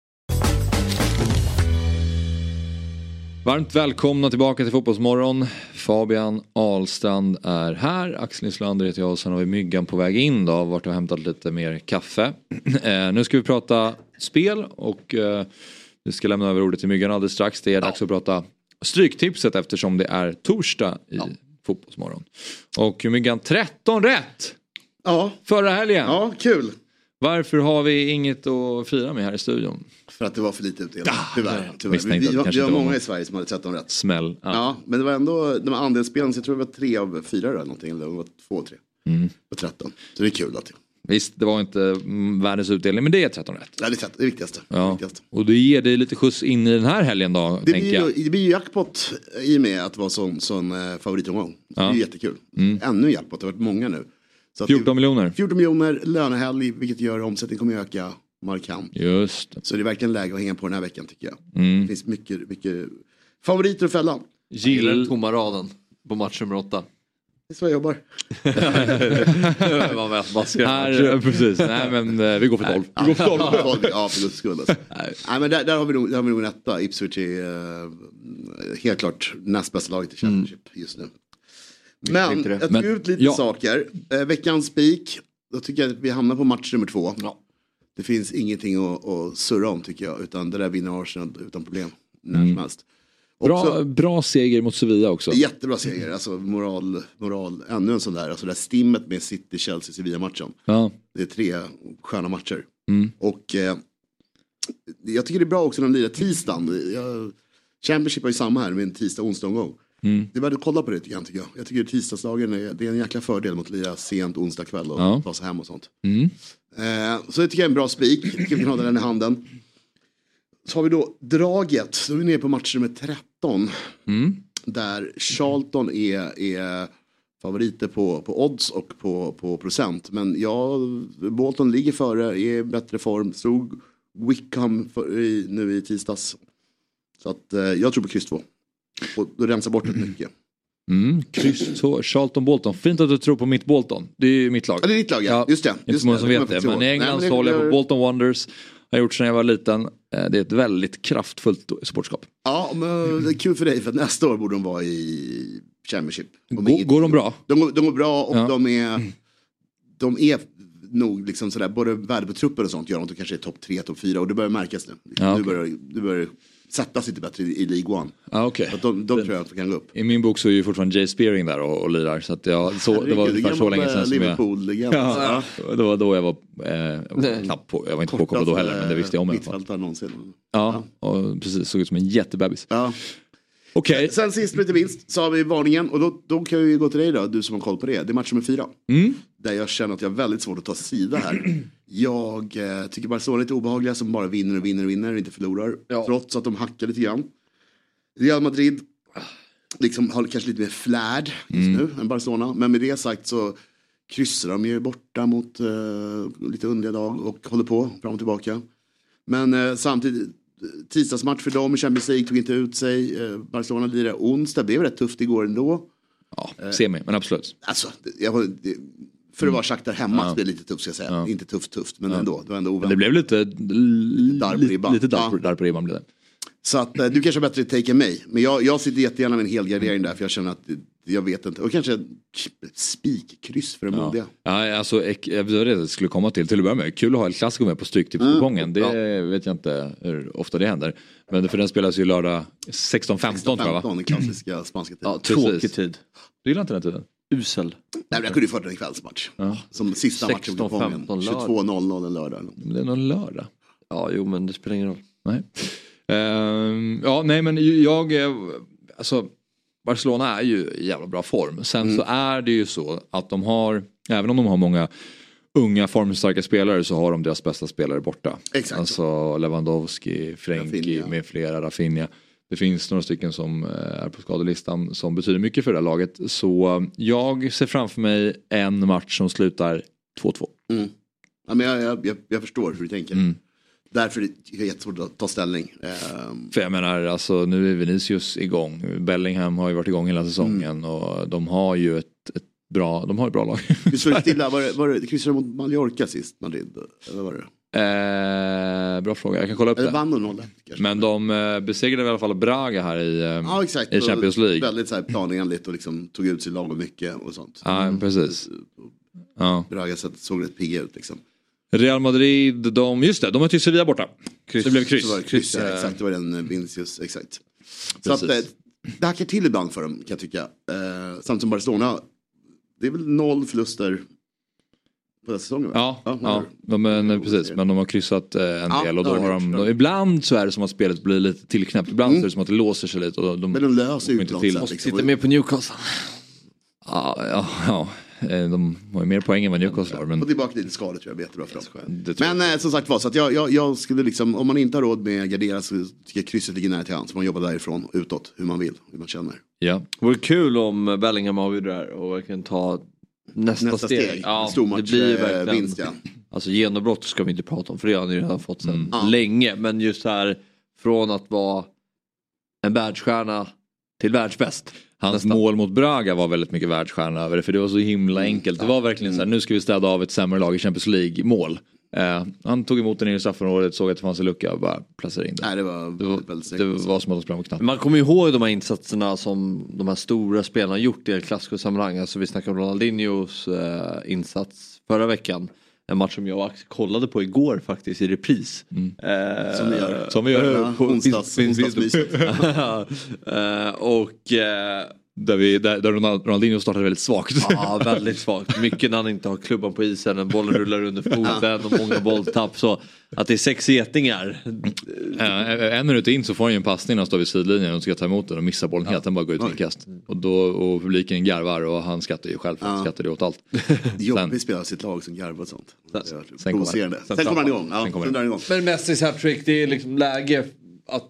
Varmt välkomna tillbaka till Fotbollsmorgon. Fabian Ahlstrand är här. Axel Nislander heter jag och sen har vi Myggan på väg in då. Vart och hämtat lite mer kaffe. Eh, nu ska vi prata spel och eh, vi ska lämna över ordet till Myggan alldeles strax. Det är dags att prata Stryktipset eftersom det är torsdag i Fotbollsmorgon. Och Myggan 13 rätt! Ja. Förra helgen. Ja, kul. Varför har vi inget att fira med här i studion? För att det var för lite utdelning. Tyvärr. tyvärr. Vi, vi, det vi, var många i Sverige som hade 13 rätt. Smäll. Ja. men det var ändå de så jag tror det var tre av fyra eller någonting. Eller det var två, tre. Mm. Och 13. Så det är kul att Visst, det var inte mm, världens utdelning men det är 13 rätt. Ja, det är 13, det viktigaste. Ja. Och det ger dig lite skjuts in i den här helgen då, Det tänker blir, ju, det blir ju jackpot i och med att vara sån, sån eh, favoritomgång. Så Det är ju jättekul. Mm. Ännu jackpot, det har varit många nu. Så att 14 miljoner. 14 miljoner, lönehelg, vilket gör omsättningen kommer att öka markant. Just det. Så det är verkligen läge att hänga på den här veckan tycker jag. Mm. Det finns mycket, mycket favoriter att fälla. Gillar den tomma raden på match nummer åtta. Det är så jag jobbar. Här, precis, nej men eh, vi går för 12. Vi går för 12. Ja, tolv, ja, för guds skull. Alltså. Nej, men där, där, har vi nog, där har vi nog en etta. Ipswich är uh, helt klart näst bästa laget i Championship just nu. Men jag tog ut lite ja. saker. Eh, veckans spik, då tycker jag att vi hamnar på match nummer två. Det finns ingenting att, att surra om tycker jag, utan det där vinner Arsenal utan problem. När som helst. Bra, Också- bra seger mot Sevilla också. Jättebra seger, alltså moral, moral, ännu en sån där, alltså det där stimmet med City, Chelsea, Sevilla-matchen. Ja. Det är tre sköna matcher. Mm. Och eh, jag tycker det är bra också när de lirar tisdagen. Jag, Championship har ju samma här med en tisdag onsdag omgång. Mm. Det är värt att kolla på det tycker jag. Tycker jag. jag tycker tisdagsdagen är, det är en jäkla fördel mot att lira sent onsdag kväll och Ja. ta sig hem och sånt. Mm. Eh, så det tycker jag är en bra spik. Vi kan hålla den i handen. Så har vi då draget. Då är vi nere på match nummer 13. Mm. Där Charlton är, är favoriter på, på odds och på, på procent. Men ja, Bolton ligger före, är i bättre form. Stod Wickham för, i, nu i tisdags. Så att eh, jag tror på kryss 2. Och då rensar bort rätt mycket. Mm. Kryss två, Charlton Bolton. Fint att du tror på mitt Bolton. Det är ju mitt lag. Ja, det är ditt lag ja. Just det. Inte Just så många som det. vet det. jag Men i. England Nej, så håller jag det- på Bolton Wonders. Har gjort sedan jag var liten. Eh, Det är ett väldigt kraftfullt supportskap. Ja, men det är kul för dig för nästa år borde de vara i Championship. Går, inget- går de bra? De, går- de går bra och Ja. de är de är nog liksom sådär, både värde på truppen och sånt gör de att de kanske är topp tre, topp fyra och det börjar märkas nu. Ja, Nu börjar det börjar sättas lite bättre i, i League One. Ja, okej. Så de, de tror jag kan gå upp. I min bok så är ju fortfarande Jay Spearing där och, och lirar. Så att jag, så, det var ungefär så länge sedan som jag... Liverpool-legend. Ja, det var då jag var eh, knappt på, jag var inte påkopplad då heller men det visste jag om i alla fall. Någonsin. Ja, och precis, såg ut som en jättebebis. Ja. Okej. Sen sist men inte minst så har vi varningen och då, då kan vi gå till dig då, du som har koll på det. Det är match nummer fyra. Mm. Där jag känner att jag har väldigt svårt att ta sida här. Jag eh, tycker Barcelona är lite obehagliga som bara vinner och vinner och vinner och inte förlorar. Trots att de hackar lite grann. Real Madrid liksom har kanske lite mer flärd just Mm. nu än Barcelona. Men med det sagt så kryssar de ju borta mot eh, lite underliga dag och håller på fram och tillbaka. Men eh, samtidigt, tisdagsmatch för dem i Champions League tog inte ut sig. Eh, Barcelona lirade onsdag, blev rätt tufft igår ändå. Ja, semi, men absolut. Alltså, jag, för att vara Shakhtar hemma Ja. så blev det lite tufft ska jag säga. Ja. Inte tufft tufft, men Ja. ändå. Det var ändå Men det blev lite ribban. Lite darr Ja. på, darr på ribban blev det. Så att eh, du kanske har bättre take än mig. Men jag, jag sitter jättegärna med en helgardering där för jag känner att jag vet inte. Och kanske spikkryss för de Ja. modiga. Ja, alltså, jag vet det jag skulle komma till. Till att börja med, kul att ha El Clasico med på Stryktipskupongen. Det vet jag inte hur ofta det händer. Men för den spelas ju lördag 16.15 tror jag va? 15, den klassiska spanska tiden. Ja, tråkig tid. Du gillar inte den tiden? Usel. Nej, men jag kunde ju fått en kvällsmatch. Ja. Som sista matchen på 16, kupongen. 15 lördag. 22.00 en lördag. Men det är någon lördag. Ja, jo men det spelar ingen roll. Nej. Ehm, ja, nej men jag, eh, alltså Barcelona är ju i jävla bra form. Sen Mm. så är det ju så att de har, även om de har många unga formstarka spelare så har de deras bästa spelare borta. Exakt. Alltså Lewandowski, Frenkie Rafinha. med flera, Rafinha. Det finns några stycken som eh, är på skadelistan som betyder mycket för det här laget. Så jag ser framför mig en match som slutar 2-2. Mm. Ja, men jag, jag, jag, jag förstår hur du tänker. Mm. Därför är det jättesvårt att ta ställning. Ehm, För jag menar, alltså, nu är Vinicius igång. Bellingham har ju varit igång hela säsongen och de har ju ett, ett bra, de har ett bra lag. Står det stilla? Var det, var det kryssade de mot Mallorca sist? Madrid? Eller var det? eh, bra fråga, jag kan kolla upp Eller det. vann de 0 kanske? Men de eh, besegrade i alla fall Braga här i, eh, Ja exakt. i Champions League. Väldigt så här planenligt och liksom tog ut sig lagom mycket och sånt. Ja, precis. Ja. Braga så- såg rätt pigga ut liksom. Real Madrid, de, just det, de har till Sevilla borta. Så det blev kryss. Det kryss, ja, Eh, exakt. Det var den eh, Vinicius, exakt. Så att, eh, det hackar till ibland för dem kan jag tycka. Eh, samtidigt som Barcelona, det är väl noll förluster på den säsongen? va? Ja, ja, de, men, precis, men de har kryssat eh, en Ja, del och då har de de, ibland så är det som att spelet blir lite tillknäppt, ibland så är det som att det låser sig lite. Och de, Men de löser ju inte till. liksom. Sitter med på Newcastle. Ja, ja, ja, de har ju mer poäng än vad Newcastle har. Men Och tillbaka lite skador tror jag blir jättebra för dem. Men eh, som sagt var, så att jag, jag, jag skulle liksom, om man inte har råd med Gardera så tycker jag krysset ligger nära till hands. Man jobbar därifrån, utåt, hur man vill, hur man känner. ja. Det vore kul om Bellingham avgjorde det här och verkligen ta nästa, Nästa steg. steg, Ja, stormatch, det blir eh, verkligen. vinst, ja. Alltså genombrott ska vi inte prata om för det har han ju redan fått sedan Ja. länge. Men just här från att vara en världsstjärna till världsbäst. Hans Nästan. mål mot Braga var väldigt mycket världsstjärna över det för det var så himla enkelt. Det var verkligen så här, nu ska vi städa av ett sämre lag i Champions League mål. Eh, han tog emot den i straffområdet, såg att det fanns en lucka och bara placerade in den. Nej, det var Det var, det var som att de sprang på knapp. Man kommer ju ihåg de här insatserna som de här stora spelarna gjort i El Clasico-sammanhang. Alltså vi snackade om Ronaldinhos eh, insats förra veckan. En match som jag och Axel kollade på igår faktiskt i repris. Eh, Som vi gör. Som vi gör. Ja, på- onsdags, eh, och eh, Där, vi, där, där Ronald- Ronaldinho startade väldigt svagt. Ja, väldigt svagt. Mycket när han inte har klubban på isen, en bollen rullar under foten och många bolltapp. Så att det är sex getingar. Eh, en minut in så får han ju en passning när han står vid sidlinjen och ska ta emot den och missar bollen helt. Den bara går ut i inkast. Och, då, och publiken garvar och han skrattar ju själv för han Ja. skrattar ju åt allt. Jobbigt spela sitt lag som garvar och sånt. Sen kommer- sen Sen kommer han igång. Ja, sen kommer han igång. Men Messis hattrick, det är liksom läge att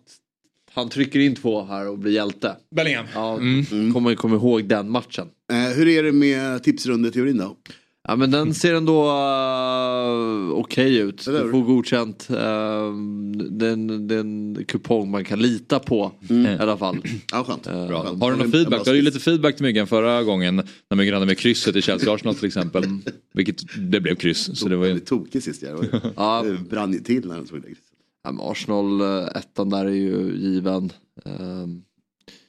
han trycker in två här och blir hjälte. Bellingham. Ja, kommer man ju komma ihåg den matchen. Eh, hur är det med tipsrundeteorin då? Ja men den ser ändå uh, okej ut. Eller hur? Du får godkänt. Uh, den, den kupong man kan lita på i alla fall. Ja, skönt. Bra. Skönt. Har du En- någon en feedback? bra Du hade ju lite feedback till Myggan förra gången när Myggan hade med krysset i Chelsea Arsenal till exempel. Vilket det blev kryss. Så det var ju... Väldigt tokig sist. Jag. Ja. Det brann ju till när han såg det. Ja, men Arsenal ettan där är ju given. Um,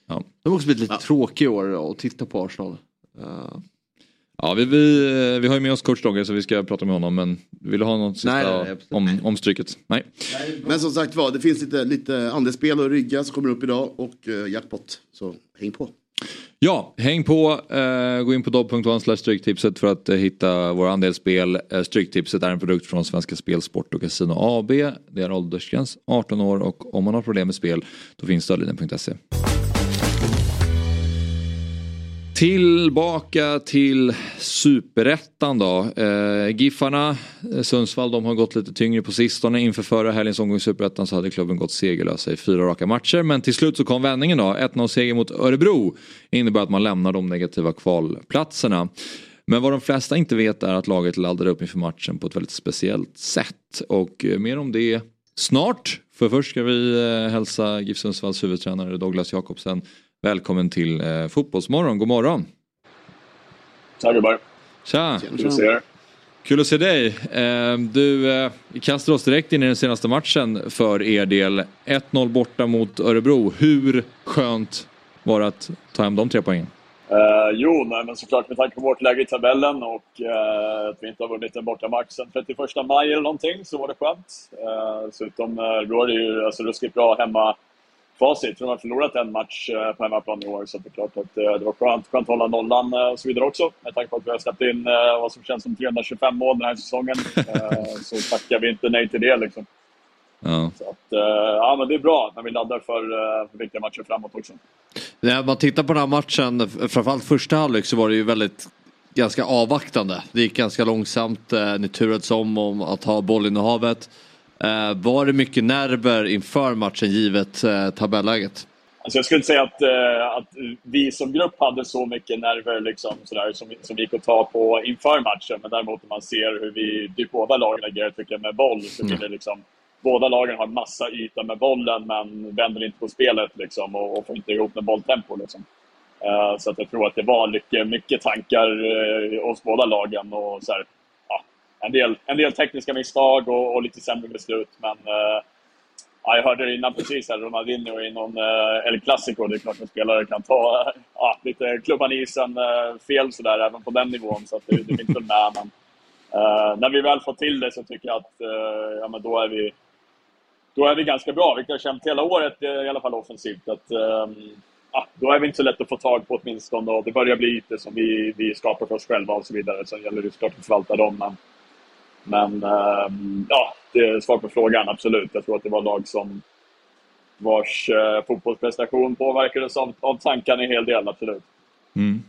Ja. De har också blivit lite Ja. tråkiga i år att titta på Arsenal. Eh, Ja, vi, vi, vi har ju med oss coach Dogge så vi ska prata med honom men vill du ha något sista Nej, nej, om, om stryket? Nej. Men som sagt var, det finns lite, lite andelsspel och rygga som kommer upp idag och uh, jackpot. Så häng på. Ja, häng på. Eh, gå in på dobb.one stryktipset för att eh, hitta våra andelsspel. Eh, stryktipset är en produkt från Svenska Spel, Sport och Casino AB. Det är åldersgräns 18 år och om man har problem med spel då finns stödlinjen.se. Tillbaka till superettan då. Eh, Giffarna, eh, Sundsvall, de har gått lite tyngre på sistone. Inför förra helgens omgång i superettan så hade klubben gått segerlösa i fyra raka matcher. Men till slut så kom vändningen då. 1-0 seger mot Örebro innebär att man lämnar de negativa kvalplatserna. Men vad de flesta inte vet är att laget laddade upp inför matchen på ett väldigt speciellt sätt. Och eh, mer om det snart. För först ska vi eh, hälsa GIF Sundsvalls huvudtränare Douglas Jakobsen välkommen till eh, Fotbollsmorgon. God morgon! Tja gubbar! Tja! Kul att se er. Kul att se dig. Eh, du, eh, vi kastar oss direkt in i den senaste matchen för er del. 1-0 borta mot Örebro. Hur skönt var det att ta hem de tre poängen? Eh, jo, nej, men såklart med tanke på vårt läge i tabellen och eh, att vi inte har vunnit en bortamatch sedan 31 maj eller någonting så var det skönt. Uh, dessutom då är det ju alltså, ruskigt bra hemma facit. De har förlorat en match uh, på hemmaplan i år så det är klart att uh, det var skönt, skönt att hålla nollan och så vidare också. Med tanke på att vi har släppt in vad som känns som 325 mål den här säsongen så tackar vi inte nej till det liksom. Ja. Så att, ja, men det är bra när vi laddar för, för viktiga matcher framåt också. När man tittar på den här matchen, framförallt första halvlek så var det ju väldigt ganska avvaktande. Det gick ganska långsamt, eh, ni turades om, om att ha bollinnehavet. Eh, var det mycket nerver inför matchen givet eh, tabelläget? Alltså jag skulle inte säga att, eh, att vi som grupp hade så mycket nerver liksom, sådär, som, som gick att ta på inför matchen. Men däremot när man ser hur vi, typ båda lagen agerar tycker jag, med boll så blir det liksom båda lagen har massa yta med bollen men vänder inte på spelet liksom, och, och får inte ihop med bolltempo. Liksom. Uh, så att jag tror att det var mycket, mycket tankar uh, hos båda lagen. Och så här, en, del, en del tekniska misstag och, och lite sämre beslut. Men uh, ja, jag hörde det innan precis, här, Ronaldinho i någon uh, El Clasico. Det är klart att spelare kan ta uh, lite klubban i isen uh, fel sådär, även på den nivån. Så att det, det finns väl med. Men, när vi väl får till det så tycker jag att ja, men då är vi då är vi ganska bra, vilket jag har känt hela året, i alla fall offensivt. Att, um, ja, då är vi inte så lätt att få tag på åtminstone och det börjar bli lite som vi, vi skapar för oss själva och så vidare. Sen gäller det såklart att förvalta dem. Men, men ehm, ja, det är svar på frågan, absolut. Jag tror att det var lag som vars eh, fotbollsprestation påverkades av, av tankarna en hel del, absolut. Mm.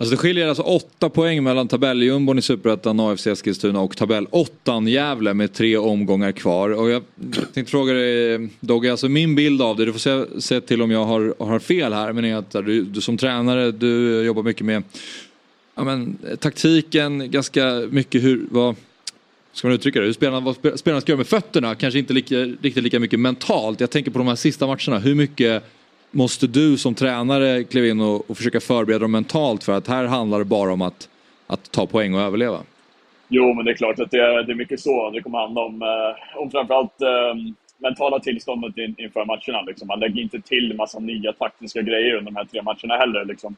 Alltså det skiljer alltså åtta poäng mellan tabelljumbon i Superettan, AFC Eskilstuna och tabell-åttan Gävle med tre omgångar kvar. Och jag tänkte fråga dig Dogge, alltså min bild av det, du får se, se till om jag har, har fel här, men är att du, du som tränare, du jobbar mycket med ja, men, taktiken, ganska mycket hur, vad ska man uttrycka det, hur spelarna, vad spelarna ska göra med fötterna, kanske inte lika, riktigt lika mycket mentalt. Jag tänker på de här sista matcherna, hur mycket måste du som tränare kliva in och, och, försöka förbereda dem mentalt för att här handlar det bara om att, att ta poäng och överleva? Jo, men det är klart att det är, det är mycket så det kommer handla om. Eh, om framförallt eh, mentala tillståndet in, inför matcherna. Liksom. Man lägger inte till massa nya taktiska grejer under de här tre matcherna heller. Liksom.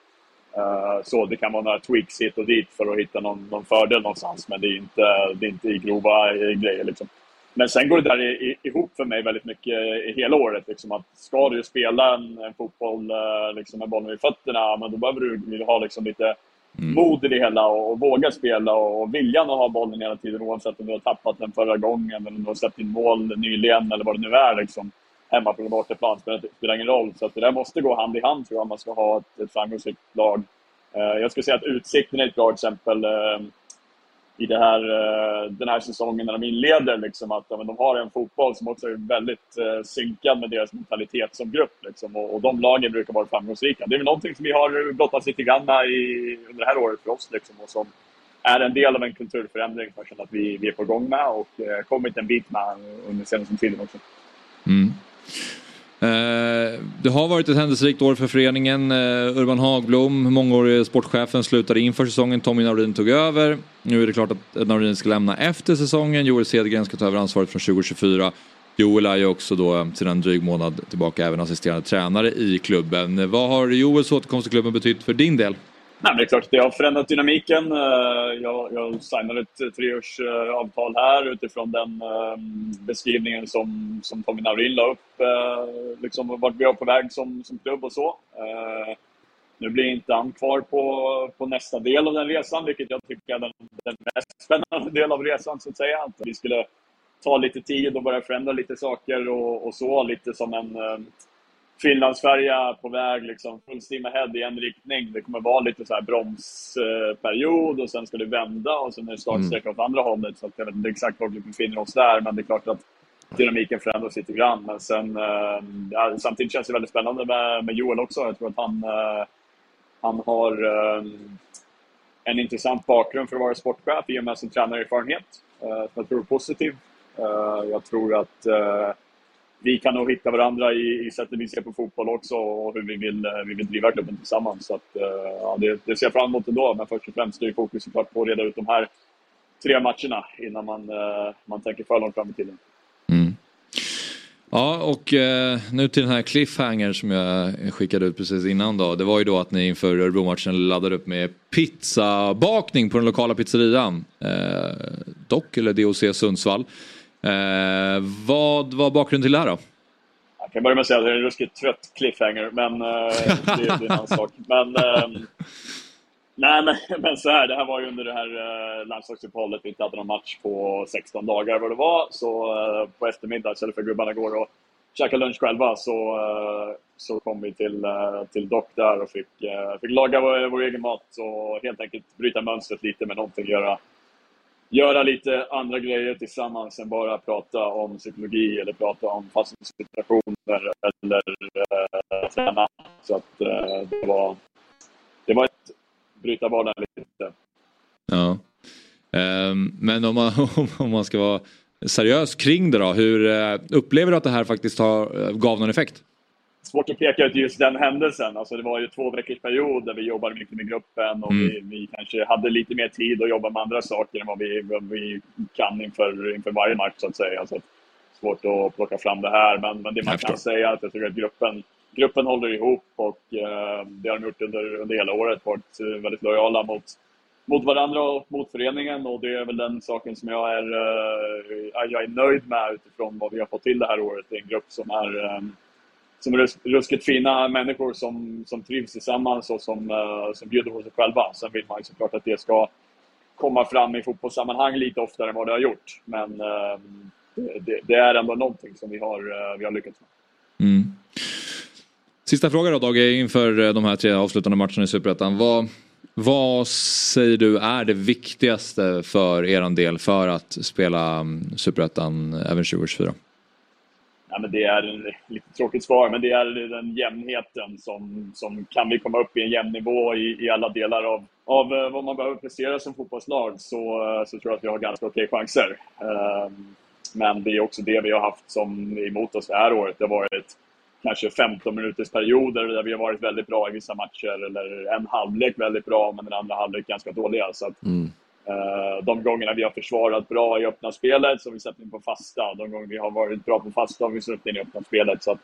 Uh, så det kan vara några tweaks hit och dit för att hitta någon, någon fördel någonstans, men det är inte, det är inte i grova grejer. Liksom. Men sen går det där ihop för mig väldigt mycket i hela året. Liksom att ska du spela en, en fotboll eh, liksom med bollen vid fötterna, men då behöver du ha liksom lite mm. mod i det hela och, och, våga spela och viljan att ha bollen hela tiden oavsett om du har tappat den förra gången eller om du har släppt in mål nyligen eller vad det nu är. Liksom. Hemma på bortaplan spelar, spelar ingen roll. Så att det där måste gå hand i hand tror jag om man ska ha ett, ett framgångsrikt lag. Eh, jag skulle säga att Utsikten är ett bra exempel. Eh, I det här, eh, den här säsongen när de inleder. Liksom, att de har en fotboll som också är väldigt synkad med deras mentalitet som grupp. Liksom, och, och de lagen brukar vara framgångsrika. Det är väl någonting som vi har brottats lite grann med i, under det här året för oss. Liksom, och som är en del av en kulturförändring som jag känner att vi, vi är på gång med och kommit en bit med under senaste tiden också. Mm. Eh, det har varit ett händelserikt år för föreningen. Eh, Urban Hagblom, mångårig sportchefen, slutade inför säsongen. Tommy Naurin tog över. Nu är det klart att Naurin ska lämna efter säsongen. Joel Cedergren ska ta över ansvaret från 2024. Joel är ju också då eh, sedan en dryg månad tillbaka även assisterande tränare i klubben. Vad har Joels återkomst till klubben betytt för din del? Nej, men det är klart att det har förändrat dynamiken. Eh, jag, jag signade ett treårsavtal eh, här utifrån den ehm, beskrivningen som, som Tommy Naurin la upp. Eh, liksom vart vi är på väg som, som klubb och så. Nu blir inte han kvar på, på nästa del av den resan, vilket jag tycker är den, den mest spännande delen av resan, så att säga. Att vi skulle ta lite tid och börja förändra lite saker och, och så, lite som en ehm, Finlandsfärja på väg liksom full steam ahead i en riktning. Det kommer vara lite så här bromsperiod och sen ska det vända och sen är det startsträcka åt andra hållet. Så att jag vet inte exakt var vi befinner oss där, men det är klart att dynamiken förändras lite grann. Men sen, eh, ja, samtidigt känns det väldigt spännande med, med Joel också. Jag tror att han, eh, han har eh, en intressant bakgrund för att vara sportchef i och med sin tränarerfarenhet. Som jag tror är positiv. Jag tror att vi kan nog hitta varandra i, i sättet vi ser på fotboll också och hur vi vill, eh, vi vill driva klubben tillsammans. Så att, eh, ja, det, det ser jag fram emot ändå, men först och främst är fokus såklart på att reda ut de här tre matcherna innan man, eh, man tänker för långt fram i tiden. Mm. Ja, och eh, nu till den här cliffhanger som jag skickade ut precis innan då. Det var ju då att ni inför Örebro-matchen laddade upp med pizzabakning på den lokala pizzerian. Eh, dock, eller DOC Sundsvall. Eh, vad var bakgrunden till det här då? Jag kan börja med att säga att det är en ruskigt trött cliffhanger, men eh, det, det är en annan sak. Men, ehm, nej, men, men så här, det här var ju under det här uh, landslagsuppehållet. Vi inte hade någon match på 16 dagar vad det var. Så eh, på eftermiddag, istället för gubbarna går och käkar lunch själva, så, eh, så kom vi till, uh, till Dock där och fick, uh, fick laga vår, vår egen mat och helt enkelt bryta mönstret lite med någonting. Göra, göra lite andra grejer tillsammans än bara prata om psykologi eller prata om fasta situationer eller uh, träna. Så att uh, det var, det var ett bryta vardagen lite. Ja. Um, men om man, om man ska vara seriös kring det då. Hur eh, upplever du att det här faktiskt har, gav någon effekt? Svårt att peka ut just den händelsen. Alltså det var ju två veckors period där vi jobbade mycket med gruppen och Mm. vi, vi kanske hade lite mer tid att jobba med andra saker än vad vi, vad vi kan inför, inför varje match så att säga. Alltså, svårt att plocka fram det här, men, men det man kan säga är att jag tycker att gruppen, gruppen håller ihop och eh, det har de gjort under, under hela året. Varit eh, väldigt lojala mot, mot varandra och mot föreningen och det är väl den saken som jag är, eh, jag är nöjd med utifrån vad vi har fått till det här året. Det är en grupp som är eh, som ruskigt fina människor som, som trivs tillsammans och som, eh, som bjuder på sig själva. Sen vill man ju såklart att det ska komma fram i fotbollssammanhang lite oftare än vad det har gjort. Men eh, det, det, är ändå någonting som vi har, eh, vi har lyckats med. Mm. Sista fråga då Dagge, inför de här tre avslutande matcherna i Superettan. Vad, vad säger du är det viktigaste för er del för att spela mm, Superettan även 2024? Ja, men det är en, lite tråkigt svar, men det är den jämnheten som, som kan vi komma upp i en jämn nivå i, i alla delar av, av eh, vad man behöver prestera som fotbollslag så, eh, så tror jag att vi har ganska okej chanser. Ehm, men det är också det vi har haft som emot oss det här året. Det har varit kanske 15 minuters perioder där vi har varit väldigt bra i vissa matcher eller en halvlek väldigt bra men den andra halvlek ganska dåliga. Så att, mm. De gångerna vi har försvarat bra i öppna spelet så har vi släppt in på fasta. De gånger vi har varit bra på fasta har vi släppt in i öppna spelet. Så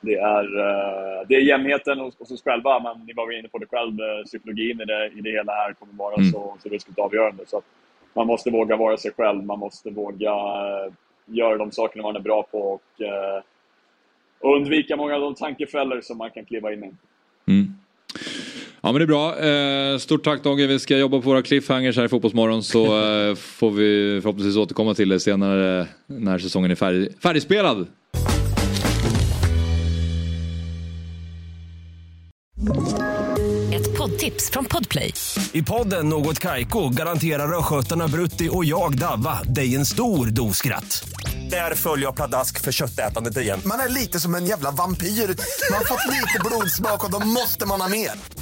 det, är, eh, det är jämnheten hos, hos oss själva, men ni var inne på det själv. eh, Psykologin i det, i det hela här kommer vara Mm. så, så ruskigt avgörande. Så man måste våga vara sig själv. Man måste våga eh, göra de sakerna man är bra på och, eh, och undvika många av de tankefällor som man kan kliva in i. Ja men det är bra. Eh, stort tack Dage. Vi ska jobba på våra cliffhangers här i Fotbollsmorgon så eh, får vi förhoppningsvis återkomma till det senare när säsongen är färdig, färdigspelad. Ett poddtips från Podplay. I podden Något Kaiko garanterar östgötarna Brutti och jag, Davva, dig en stor dos skratt. Där följer jag pladask för köttätandet igen. Man är lite som en jävla vampyr. Man har fått lite blodsmak och då måste man ha mer.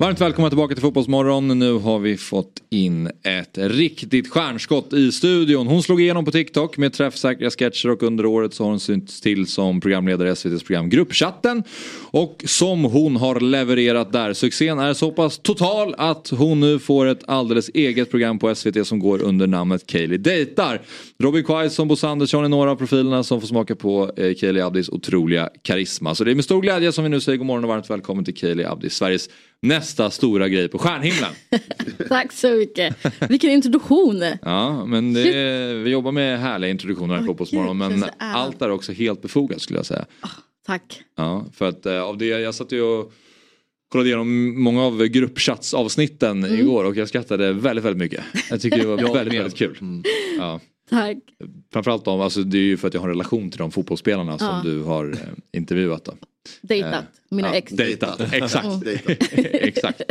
Varmt välkomna tillbaka till Fotbollsmorgon. Nu har vi fått in ett riktigt stjärnskott i studion. Hon slog igenom på TikTok med träffsäkra sketcher och under året så har hon synts till som programledare i SVTs program Gruppchatten. Och som hon har levererat där. Succén är så pass total att hon nu får ett alldeles eget program på SVT som går under namnet Kaeli Dejtar. Robin Quaison, Bosse Andersson är några av profilerna som får smaka på eh, Kaeli Abdis otroliga karisma. Så det är med stor glädje som vi nu säger god morgon och varmt välkommen till Kaeli Abdi, Sveriges nästa stora grej på stjärnhimlen. Tack så mycket. Vilken introduktion. Ja, men det är, vi jobbar med härliga introduktioner här på Fotbollsmorgon. Men är allt är också helt befogat skulle jag säga. Tack. Ja, för att eh, av det, jag satt ju och kollade igenom många av gruppchatsavsnitten Mm. igår och jag skrattade väldigt, väldigt mycket. Jag tycker det var väldigt, väldigt kul. Ja. Tack. Framförallt om, alltså det är ju för att jag har en relation till de fotbollsspelarna Ja. som du har eh, intervjuat. Då. Dejtat. Eh, Mina ja, ex. Dejtat, exakt. Mm. exakt.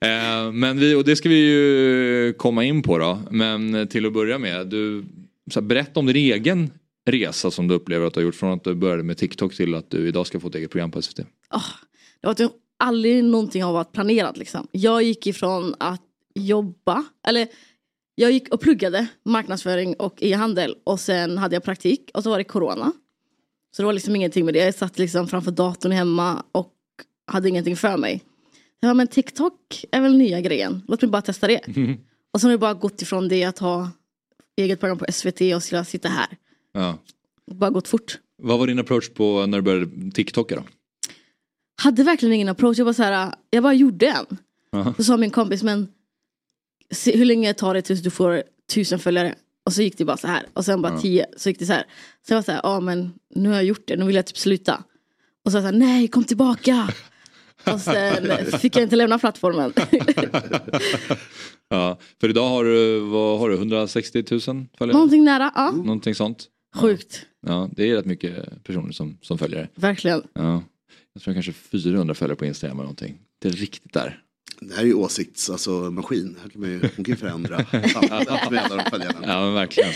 Eh, men vi, och det ska vi ju komma in på då. Men till att börja med, du, så här, berätta om din egen resa som du upplever att du har gjort från att du började med TikTok till att du idag ska få ett eget program på SVT. Det var typ aldrig någonting av varit planerat liksom. Jag gick ifrån att jobba, eller jag gick och pluggade marknadsföring och e-handel och sen hade jag praktik och så var det corona. Så det var liksom ingenting med det. Jag satt liksom framför datorn hemma och hade ingenting för mig. Jag bara, men TikTok är väl nya grejen. Låt mig bara testa det. Och så har det bara gått ifrån det att ha eget program på SVT och så sitta här. Ja. Bara gått fort. Vad var din approach på när du började TikToka då? Hade verkligen ingen approach. Jag bara, så här, jag bara gjorde en. Aha. Så sa min kompis, men se, hur länge tar det tills du får tusen följare? Och så gick det bara så här. Och sen bara Ja. tio. Så gick det så här. Så jag var så här, ja men nu har jag gjort det, nu vill jag typ sluta. Och så jag så här, nej kom tillbaka. och sen fick jag inte lämna plattformen. Ja, för idag har du, vad har du, 160 000 följare? Någonting nära, ja. Någonting sånt. Sjukt, Ja, det är rätt mycket personer som, som följer verkligen. Ja. Jag tror kanske 400 följare på Instagram eller någonting. Det är riktigt där. Det här är ju åsikts, alltså maskin. Här kan man ju, hon kan ju förändra med alla de. Ja men verkligen.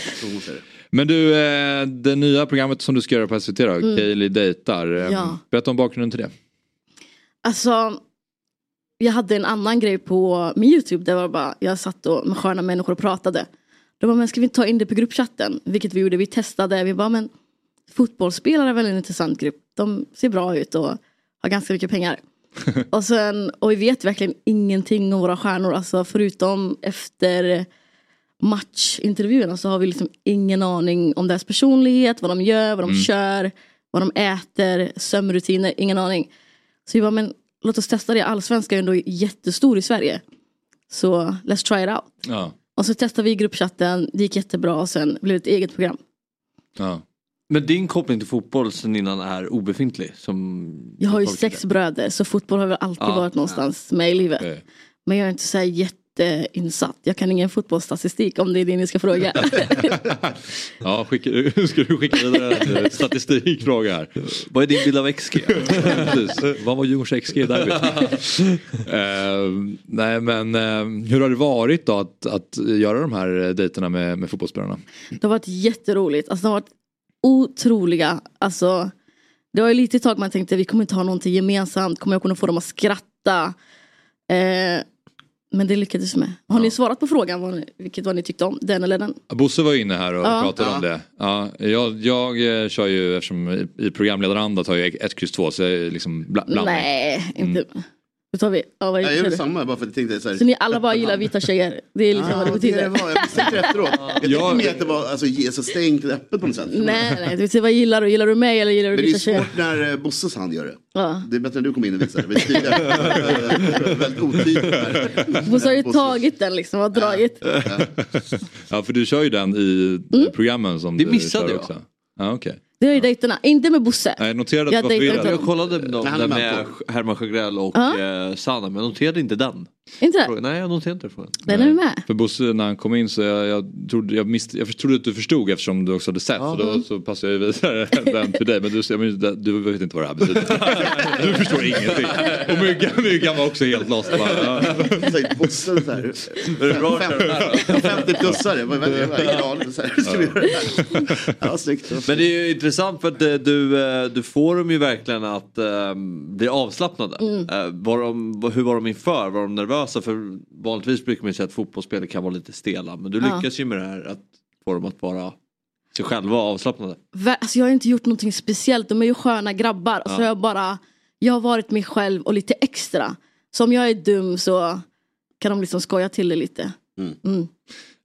Men du, eh, det nya programmet som du ska göra på SVT då, Mm. Kaeli dejtar. Eh, Ja. Berätta om bakgrunden till det. Alltså, jag hade en annan grej på min YouTube där var bara, jag satt och med sköna människor och pratade. Då bara, men ska vi inte ta in det på gruppchatten? Vilket vi gjorde, vi testade. Vi bara, men fotbollsspelare är väl en intressant grupp. De ser bra ut och har ganska mycket pengar. och, sen, och vi vet verkligen ingenting om våra stjärnor. Alltså förutom efter matchintervjuerna så har vi liksom ingen aning om deras personlighet, vad de gör, vad de Mm. kör, vad de äter, sömnrutiner, ingen aning. Så vi bara, men låt oss testa det. Allsvenskan är ändå jättestor i Sverige. Så let's try it out. Ja. Och så testade vi i gruppchatten, det gick jättebra och sen blev det ett eget program. Ja. Men din koppling till fotboll sen innan är obefintlig? Som Jag har ju sex bröder så fotboll har väl alltid Ja. varit någonstans med i livet. Okej. Men jag är inte så här jätteinsatt. Jag kan ingen fotbollsstatistik om det är det ni ska fråga. Ja, skicka, ska du skicka vidare eh, statistikfråga här. Vad är din bild av XG? Vad var Djurgårdens XG där? uh, nej men eh, hur har det varit då att, att göra de här eh, dejterna med, med fotbollsspelarna? Det har varit jätteroligt. Alltså, de har varit otroliga. Alltså, det var ju lite tag man tänkte vi kommer inte ha någonting gemensamt. Kommer jag kunna få dem att skratta? Eh, men det lyckades med. Har ni svarat på frågan vad ni, vilket vad ni tyckte om? Den eller den? Bosse var inne här och Ja. pratade om det. Ja, jag, jag eh, kör ju, eftersom i, programledaranda tar jag ett kryss två så jag är liksom bla, bland mig. Nej, inte. Då tar vi. Ja, vad Jag kör gör du? detsamma bara för att jag tänkte så här. Så ni alla bara gillar vita tjejer? Det är liksom vad det Ah, betyder. det var, jag inte efteråt. Jag tänkte mer att det var alltså, alltså, stängt eller öppet på något sätt. Nej, nej, du vet, vad gillar du? Gillar du mig eller gillar du Men det är vita tjejer? svårt när eh, Bosses hand gör det. Ja. Det är bättre när du kommer in och visar det. Det är. Väldigt otydligt. Bosse har ju tagit den liksom och dragit. Ja för du kör ju den i Mm. programmen som Det du missade kör jag. också. Ja, okej. Det är ju dejterna, inte med Bosse. Nej, Jag noterade att Jag du var Jag kollade med, dem, med. Herman Sjögrell och Ja. eh, Sanna men jag noterade inte den. Inte det? Frågan. Nej jag noterade inte frågan. Den är med? För Bosse när han kom in så jag, jag, trodde, jag, misst, jag trodde att du förstod eftersom du också hade sett. Så då så passade jag vidare den till dig. Men du, jag du vet inte vad det här betyder. Du förstår ingenting. Och Myggan, Myggan var också helt lost. Bara, ja. Bosse så här. 50-plussare. Jag har ingen aning. Så här, hur ska vi göra det här? Ja, snyggt. Men det är ju intressant för att eh, du, eh, du får dem ju verkligen att eh, bli avslappnade. Mm. Var de, hur var de inför? Var de nervösa? För vanligtvis brukar man säga att fotbollsspelare kan vara lite stela. Men du Ja. lyckas ju med det här att få dem att vara sig själva avslappnade. Alltså jag har inte gjort någonting speciellt, de är ju sköna grabbar. Och så Ja. har jag bara, jag har varit mig själv och lite extra. Så om jag är dum så kan de liksom skoja till det lite. Mm. Mm.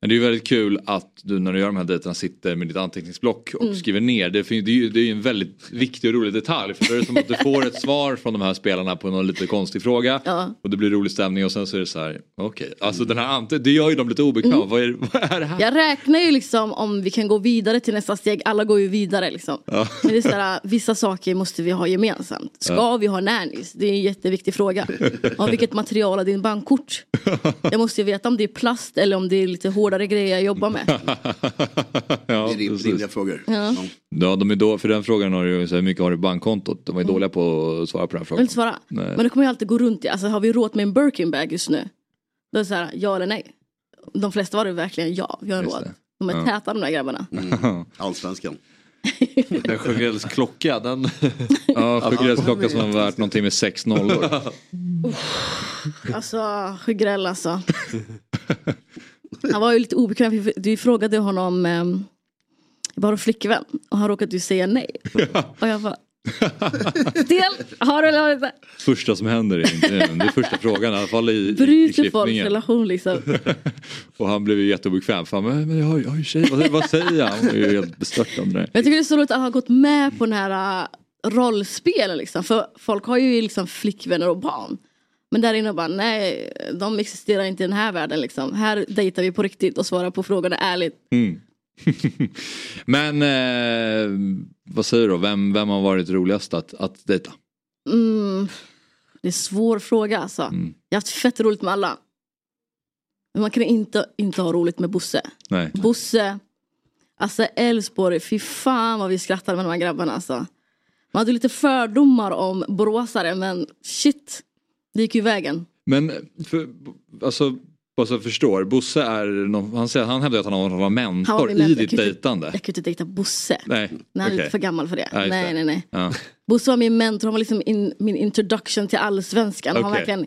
Men det är ju väldigt kul att du när du gör de här dejterna sitter med ditt anteckningsblock och Mm. skriver ner. Det, är ju, det är ju en väldigt viktig och rolig detalj. För det är som att du får ett svar från de här spelarna på någon lite konstig fråga. Ja. Och det blir rolig stämning och sen så är det så här, okej. Alltså den här ante, det gör ju dem lite obekväma. Mm. Vad, är, vad är det här? Jag räknar ju liksom om vi kan gå vidare till nästa steg. Alla går ju vidare liksom. Ja. Men det är sådär, vissa saker måste vi ha gemensamt. Ska Ja. vi ha nannies? Det är en jätteviktig fråga. Av vilket material är din bankkort? Jag måste ju veta om det är plast eller om det är lite hårdare grejer jag jobbar med. ja, Det är rimliga frågor. Ja. Ja, de är då, för den frågan har här, hur mycket har du på bankkontot? De är dåliga på att svara på den Jag vill frågan. inte svara. Nej. Men det kommer ju alltid gå runt i. Alltså har vi råd med en Birkin bag just nu? Då är det så här, ja eller nej. De flesta var det verkligen ja, vi har Just råd. det. De är Ja. täta de där grabbarna. Mm. Allsvenskan. Den Sjögrells klocka, den... Ja, Sjögrells klocka som var värt någonting med sex nollor. Alltså, Sjögrell alltså. Han var ju lite obekväm. för Du frågade honom, um, var du flickvän? Och han råkade ju säga nej. Och jag bara, Stel, har du eller inte? Första som händer är det är första frågan i alla fall i, Bryter folks relation liksom. Och han blev ju jätteobekväm. Fan, men, men jag har ju jag tjej, vad, vad säger han? Han var ju helt bestört av det där. Jag tycker det är så roligt att han har gått med på den här uh, rollspelen liksom. För folk har ju liksom flickvänner och barn. Men där inne bara, nej, de existerar inte i den här världen liksom. Här dejtar vi på riktigt och svarar på frågorna ärligt. Mm. men eh, vad säger du? Vem, vem har varit roligast att, att dejta? Mm, det är en svår fråga alltså. Mm. Jag har haft fett roligt med alla. Men man kan inte, inte ha roligt med Bosse. Nej. Bosse, alltså Elfsborg, fy fan vad vi skrattade med de här grabbarna alltså. Man hade lite fördomar om boråsare men shit, det gick ju vägen. Men för, alltså, bara så jag förstår, Bosse är någon, han, säger, han hävdar att han har- han var mentor Han var i ditt Jag kan inte- dejtande. Jag ju inte dejta Bosse. Nej, Nej, han är okej. lite för gammal för det. Nej, det. nej, nej. Ja. Bosse var min mentor, han var liksom in, min introduction till allsvenskan. Han Okej. verkligen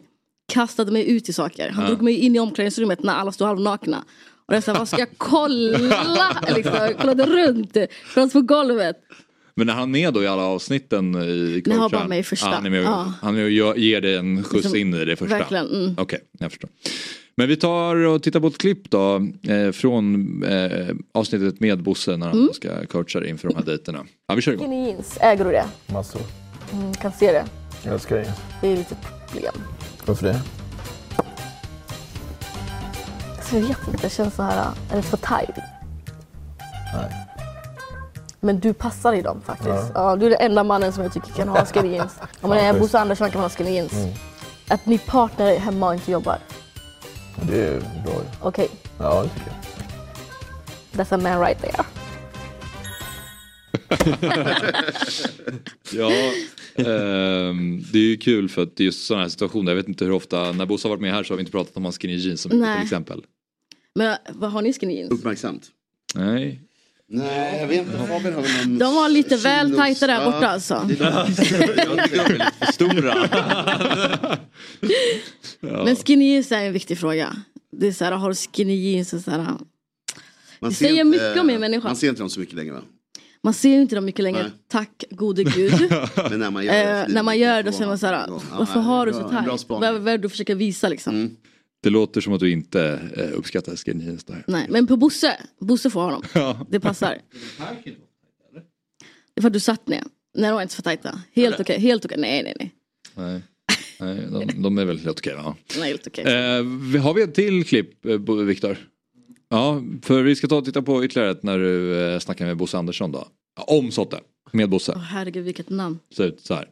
kastade mig ut i saker. Han Ja. drog mig in i omklädningsrummet när alla stod halvnakna. Och jag sa, vad ska jag kolla? liksom, jag kollade runt, kollade på golvet. Men är han med då i alla avsnitten i Nej, han var bara med i första. Han är med, Ja. Han är med och ger dig en skjuts Liksom, in i det första. verkligen, mm. Okej, jag förstår. Men vi tar och tittar på ett klipp då eh, från eh, avsnittet med Bosse när han Mm. ska coacha dig inför de här dejterna. Ja, vi kör igång. Skinny jeans, äger du det? Massor. Mm, kan se det. Jag älskar det. Det är lite problem. Varför det? Alltså, jag vet inte, det känns så här, är det för tight? Nej. Men du passar i dem faktiskt. Ja. Ja. du är den enda mannen som jag tycker kan ha skinny jeans. Om man är. Bosse Andersson kan man ha skinny jeans. Mm. Att ni partner är hemma och inte jobbar. Det är bra ju. Okej, Ja, det tycker jag. that's a man right there. Ja, ehm, det är ju kul för att det är just sådana här situationer. Jag vet inte hur ofta, när Bosse har varit med här så har vi inte pratat om hans skinny jeans mycket Nej. till exempel. Men vad har ni skinny jeans? Uppmärksamt. Nej. Nej, jag vet inte. Fabian har väl någon... De var lite väl kilos- tajta där Ja, borta alltså. är Stora. Men skinny jeans är en viktig fråga. Det är så här, har du skinny jeans och så här. Man Det ser säger inte- mycket om en människa. Man ser inte dem så mycket längre va? Man ser ju inte dem mycket längre, Nej. tack gode gud. Men när man gör det. så Eh, när man gör det så är man såhär, Ja, varför nej, har du så spaning. Vad vad är det du försöker visa liksom? Det låter som att du inte eh, uppskattar skinny jeans där. Nej, men på Bosse, Bosse får ha dem. Ja. Det passar. Det är för att du satt ner. Nej, de var inte för tajta. Helt okej, helt okej. Nej, nej, nej. Nej, Nej de, de är väl helt okej va? Nej, helt okej. Eh, har vi ett till klipp, eh, Viktor? Ja, för vi ska ta och titta på ytterligare ett när du eh, snackar med Bosse Andersson då. Om Sotte, med Bosse. Åh, herregud, vilket namn. Ser ut så här.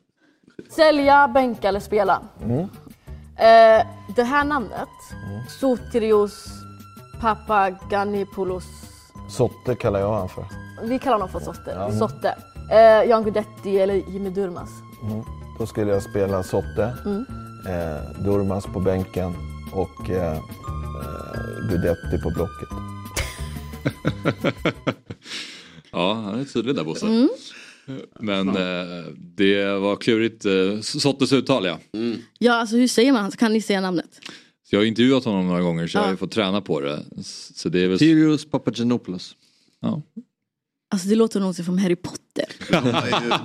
Sälja, bänka eller spela. Eh, det här namnet, Soterios Papaganipoulos. Sotte kallar jag han för. Vi kallar honom för Sotte. Ja. Sotte. Eh, Jan Guidetti eller Jimmy Durmaz. Mm. Då skulle jag spela Sotte, Mm. eh, Durmaz på bänken och eh, eh, Guidetti på blocket. Ja, han är tydlig där Bosse. Mm. Men eh, det var klurigt. Eh, Sottes uttal ja. Ja, alltså hur säger man? Kan ni säga namnet? Så jag har intervjuat honom några gånger så jag har ju fått träna på det. Så det är väl... Sirius Papagenopoulos. Ja. Alltså det låter någonting från Harry Potter.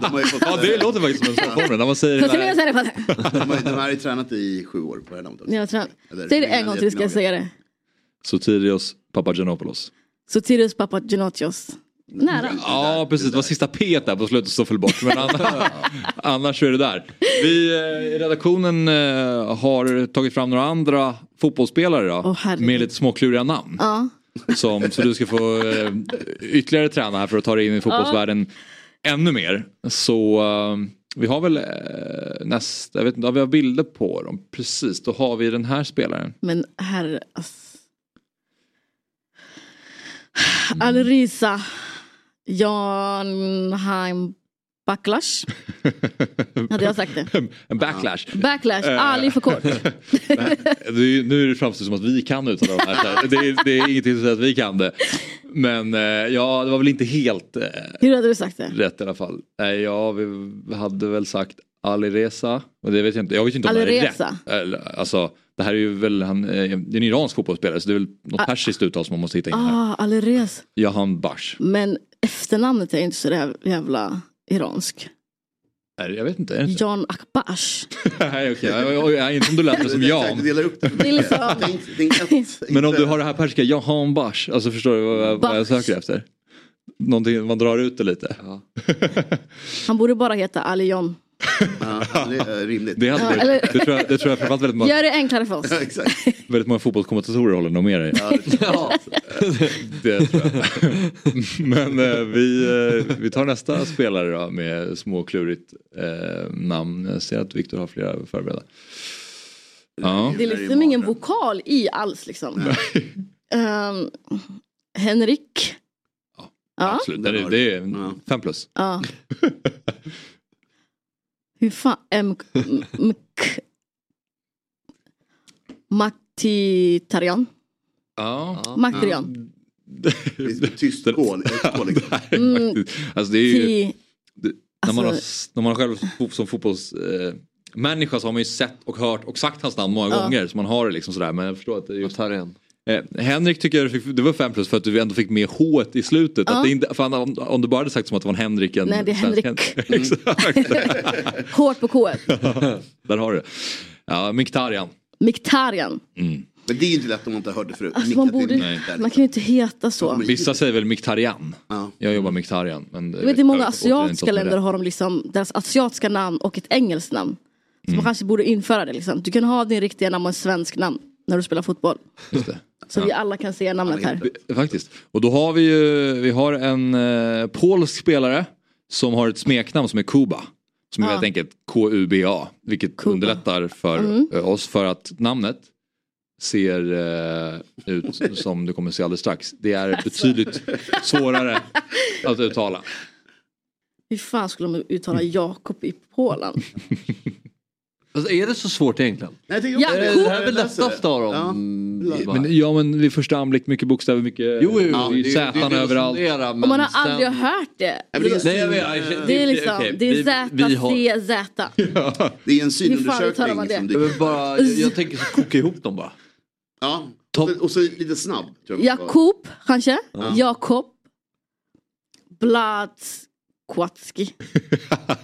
De har ju fått, ja, det låter faktiskt som en sån formel. När man säger Så det där. Potter. de, har, de har ju tränat i sju år på det här namnet också. Ni har tränat. Eller Säg det en gång till ska jag säga det. Sotirios Papagiannopoulos. Sotirios Papagenottios. Nära. Ja precis, det var sista P där på slutet som föll bort. Men annars, annars är det där. Vi eh, i redaktionen eh, har tagit fram några andra fotbollsspelare då. Herregud. med lite småkluriga namn. Ja. Som, så du ska få eh, ytterligare träna här för att ta dig in i fotbollsvärlden ännu mer. Så vi har väl nästa, jag vet inte, ja, vi har bilder på dem. Precis, då har vi den här spelaren. Men herre... ass- Alrisa. Jan Heim Backlash. Hade jag sagt det? En backlash. Backlash. Eh. Ali för kort. Det är, nu är det framstår som att vi kan uttala de här. Det är, det är ingenting som säger att vi kan det. Men eh, ja, det var väl inte helt eh, Hur hade du sagt det? rätt i alla fall. Ja, vi hade väl sagt Alireza. Och det vet jag inte. Jag vet inte om det här är Alireza. rätt. Alltså, det här är ju väl, han, det är en iransk fotbollsspelare så det är väl något Ah. persiskt uttal som man måste hitta in här. Ah, Alirez. Jahan Bash. Men efternamnet är inte så jävla iransk. Nej, Jag vet inte. Är det inte? Jan Akbash. Nej, okej. Inte om du lät det som Jan. Du delar upp det. Det är liksom... Men om du har det här persiska, Jahan Bash. Alltså förstår du vad, vad jag söker efter? Någonting, man drar ut det lite. Han borde bara heta Ali John. Ja, det är rimligt. Det, hade, Ja, tror jag, det tror jag framförallt väldigt många, Gör det enklare för oss. Exakt. väldigt många fotbollskommentatorer håller nog med dig. Ja. Det tror jag. Men eh, vi, eh, vi tar nästa spelare då med småklurigt eh, namn. Jag ser att Viktor har flera förberedda. Ja. Det är liksom ingen vokal i alls liksom. Ehm, Henrik. Ja. Absolut, det är, det är fem plus. Ja. Hur fan... Maktitarian. Ja. Maktitarian. Tyst kol. Mm. Alltså det är ju, det, när, man har, Alltså- när man själv som fotbollsmänniska eh, människa så har man ju sett och hört och sagt hans namn många Ja. gånger. Så man har det liksom sådär. Men jag förstår att det är just... Eh, Henrik tycker jag fick, det var fem plus för att du ändå fick med H i slutet. Ja. Att det inte, fan, om, om du bara hade sagt som att det var en Henrik. En Nej, det är Henrik. Hen- Exakt. Hårt på K. Där har du det. Ja, Miktarian. Miktarian. Mm. Men det är ju inte lätt om man inte det förut. Alltså man, borde, man kan ju inte heta så. Vissa säger väl Miktarian. Ja. Jag jobbar Miktarian. Men Du vet många jag återigen inte asiatiska det är. länder har de liksom deras asiatiska namn och ett engelskt namn. Så Mm. man kanske borde införa det liksom. Du kan ha din riktiga namn och en svensk namn när du spelar fotboll. Just det. Så vi alla kan se namnet här. Faktiskt. Och då har vi ju, vi har en eh, polsk spelare som har ett smeknamn som är Kuba. Som är Ja. helt enkelt K-U-B-A. Vilket underlättar för Mm. oss för att namnet ser eh, ut som du kommer se alldeles strax. Det är betydligt svårare att uttala. Hur fan skulle de uttala Jakob i Polen? Alltså, är det så svårt egentligen? Nej, jag Är det, det här är väl lättast av dem? Ja. Men, ja men vid första anblick mycket bokstäver, mycket Jo, jo, jo. ja, det är- det är Z det som överallt. funderar, men Och man har sen- aldrig hört det. men det är- Nej, Det är liksom, okej, det är vi- Z, vi har- C, Z. Det är en synundersökning. man det? Som vill bara, jag, jag tänker koka ihop dem bara. Ja. Och så, och så lite snabb. Jakob kanske? Ja. Jakob. Bladskwatski.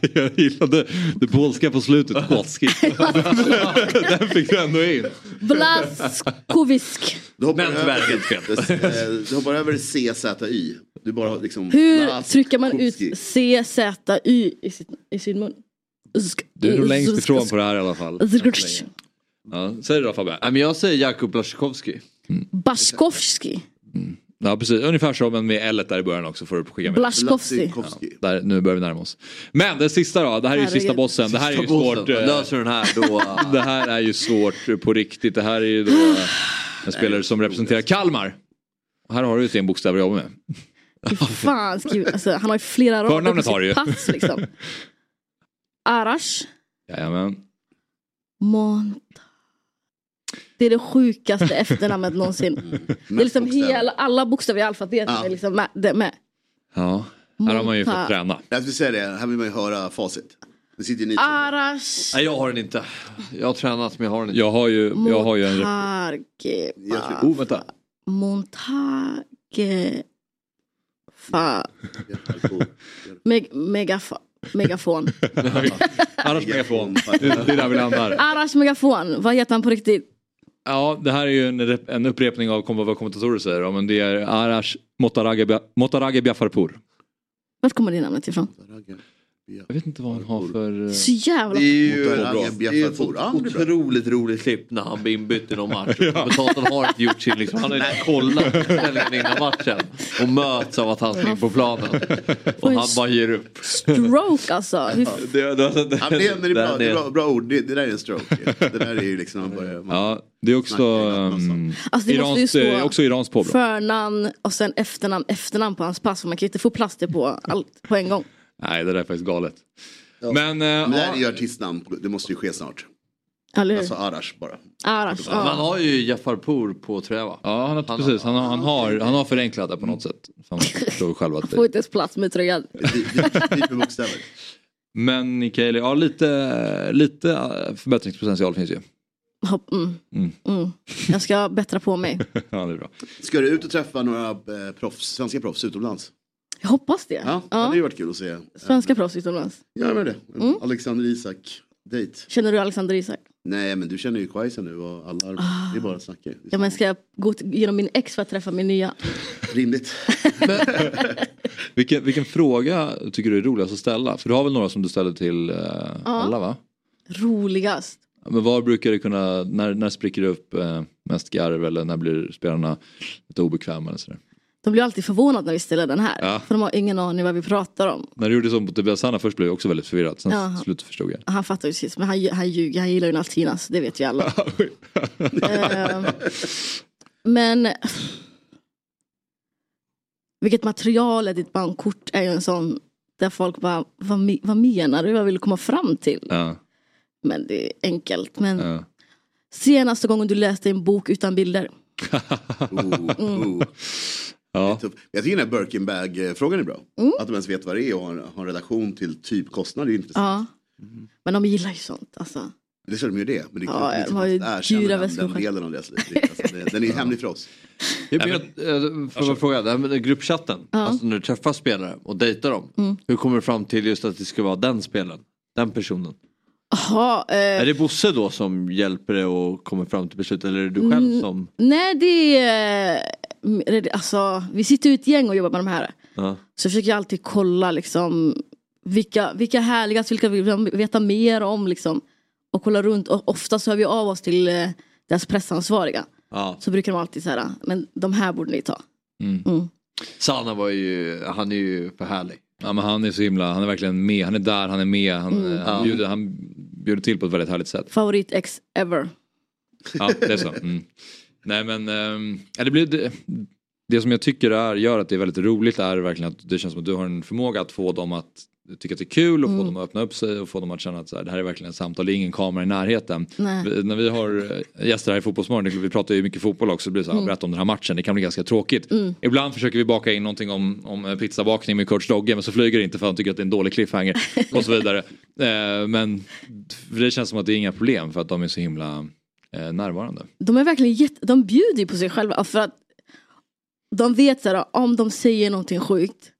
Jag gillade det polska på slutet, Kotski. Den fick du ändå in. Blaskovisk. Du hoppar, Men tyvärr över, helt fel. Du hoppar över CZY. Du bara liksom... Hur trycker man ut C, Z, Y i, sitt, i sin mun? Du är nog längst ifrån på det här i alla fall. Ja, säg det då Fabbe. Jag säger Jakub Blaszczykowski. Baskovski. Ja precis, ungefär så men med L där i början också får du skicka med. Blaszkowski. Ja, där, nu börjar vi närma oss. Men den sista då, det här är ju sista bossen. Det här är ju Sista bossen. svårt. eh, Löser den här då. Det här är ju svårt på riktigt. Det här är ju då eh, en spelare som representerar Kalmar. Här har du ju gäng bokstäver att jobba med. Fan skriver, alltså, han har ju flera rader på Förnamnet har du ju. sitt pass liksom. Arash. Jajamän. Mont. Det är det sjukaste efternamnet någonsin. Det är liksom hela, alla bokstäver i alfabetet Ja. är liksom med. Det med. Ja, här har man ju fått träna. Jag skulle säga det, här vill man ju höra facit. Det sitter ju ni Arash. Nej, jag har den inte. Jag har tränat men jag har den inte. Jag har ju, jag har ju en... Montage. Oh, vänta. Montage. Fa. Meg, megafa, megafon. Annars megafon. Det är där vi landar. Arash megafon. Vad heter han på riktigt? Ja, det här är ju en, en upprepning av vad kommentatorer säger. Ja, men det är Arash Motarage Motarage Biafarpour. Vart kommer det namnet ifrån? Jag vet inte vad han har för... eh, Så jävla... Det är ju, det är ett. Ja, otroligt roligt klipp när han blir inbytt i någon match. Kommentatorn har inte gjort sin, liksom, han har inte kollat ställningen innan matchen. Och möts av att han in på planen. Och han bara ger upp. Stroke alltså. Hur... Det, det, det, Ja, men det, är bra, det är bra, bra ord. Det, det där är en stroke. Det där är ju liksom... Man börjar, man, Ja, det är också, um, Alltså, det måste ju Irans, är också Irans påbrå. Förnamn och sen efternamn, efternamn på hans pass. för Man kan ju inte få plaster på allt på en gång. Nej, det där är faktiskt galet. Men, eh, men det här ja, är ju artistnamn. Det måste ju ske snart. Eller? Alltså Arash bara. Arash. Man Ja. har ju Jafarpour på tröja va? ja, han har, precis. Han har, han, har, han har förenklat det på något sätt. Förstår själv att Får inte ens plats med tröjan. Bokstäver. Men Mikael, ja lite, lite eh, förbättringspotential finns ju. Mm. Mm. Mm. Jag ska bättra på mig. ja, det är bra. Ska du ut och träffa några eh, proffs, svenska proffs utomlands? Jag hoppas det. Ja, det hade ju varit kul att se. Svenska proffs utomlands. Ja, men det. Mm. Alexander Isak, dejt. Känner du Alexander Isak? Nej, men du känner ju Quaisa nu och alla. Ah. Det är bara att snacka. Ja, men ska jag gå till, genom min ex för att träffa min nya? Rimligt. Vilken, vilken fråga tycker du är roligast att ställa? För du har väl några som du ställer till eh, alla va? Roligast. Men var brukar det kunna, när, när spricker det upp eh, mest garv eller när blir spelarna lite obekväma eller sådär? De blir alltid förvånade när vi ställer den här. Ja. För de har ingen aning vad vi pratar om. När du gjorde så mot Tobias Sanna först blev jag också väldigt förvirrad. Sen Ja. slut förstod jag. Han fattar ju precis, men han, han ljuger. Han gillar ju Naltinas, det vet ju alla. Ehm, men vilket material är ditt bankkort är ju en sån där folk bara, vad, vad menar du? Vad vill du komma fram till? Ja, Men det är enkelt. Men ja. senaste gången du läste en bok utan bilder? Oh. Ja. Jag tycker den här Birkenbag-frågan är bra. Mm. Att de ens vet vad det är och har, har en relation till typ kostnad är intressant. Ja. Men de gillar ju sånt. Alltså. Det är klart de gör det. Men det är Ja, klart de har ju att erkänna dyra den, delen av deras liv. Alltså, Den är ju hemlig för oss. Jag eh, får jag fråga, det här med gruppchatten. Ja. Alltså när du träffar spelare och dejtar dem. Mm. Hur kommer du fram till just att det ska vara den spelaren? Den personen. Jaha, eh, Är det Bosse då som hjälper dig och kommer fram till beslut eller är det du själv Mm. som... Nej, det är... eh, Alltså, vi sitter ju ett gäng och jobbar med de här. Ja. Så jag försöker jag alltid kolla liksom vilka, vilka härligast, vilka vill vi veta mer om liksom. Och kolla runt och ofta så hör vi av oss till eh, deras pressansvariga. Ja. Så brukar de alltid säga, men de här borde ni ta. Mm. Mm. Sanna var ju, han är ju för härlig. Ja, men han är så himla, han är verkligen med, han är där, han är med, han, Mm. eh, han, bjuder, han bjuder till på ett väldigt härligt sätt. Favorit ex ever. Ja, det är så. Mm. Nej men, ehm, ja, det, blir, det, det som jag tycker är, gör att det är väldigt roligt är verkligen att det känns som att du har en förmåga att få dem att tycka att det är kul och få Mm. dem att öppna upp sig och få dem att känna att så här, det här är verkligen ett samtal, det är ingen kamera i närheten. Vi, när vi har eh, gäster här i Fotbollsmorgon, vi pratar ju mycket fotboll också, det blir så här, Mm. berätta om den här matchen, det kan bli ganska tråkigt. Mm. Ibland försöker vi baka in någonting om, om eh, pizzabakning med Coach Dogge men så flyger det inte för han tycker att det är en dålig cliffhanger och så vidare. Eh, men det känns som att det är inga problem för att de är så himla eh, närvarande. De är verkligen jätte, de bjuder ju på sig själva för att de vet så här, om de säger någonting sjukt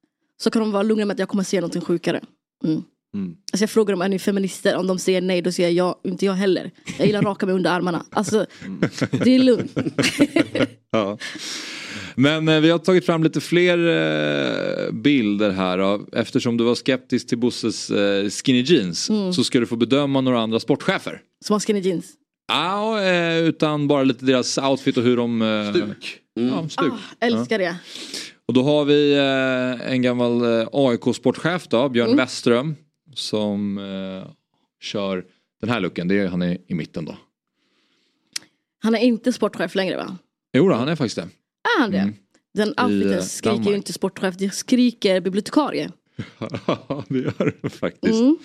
så kan de vara lugna med att jag kommer säga någonting sjukare. Mm. Mm. Alltså jag frågar dem, är ni feminister? Om de säger nej, då säger jag ja, inte jag heller. Jag gillar att raka mig under armarna. Alltså, det är lugnt. Ja. Men eh, vi har tagit fram lite fler eh, bilder här. Av, eftersom du var skeptisk till Bosses eh, skinny jeans Mm. så ska du få bedöma några andra sportchefer. Som har skinny jeans. Ja, eh, utan bara lite deras outfit och hur de... Eh, Stuk. Ja, stuk. Ah, älskar det. Och då har vi eh, en gammal eh, AIK-sportchef då, Björn Mm. Westström. Som eh, kör den här looken, det är, han är i mitten då. Han är inte sportchef längre va? Jo då, han är faktiskt det. Är han det? Mm. Den outfiten skriker ju Danmark. inte sportchef, det skriker bibliotekarie. Ja, det gör det faktiskt. Mm.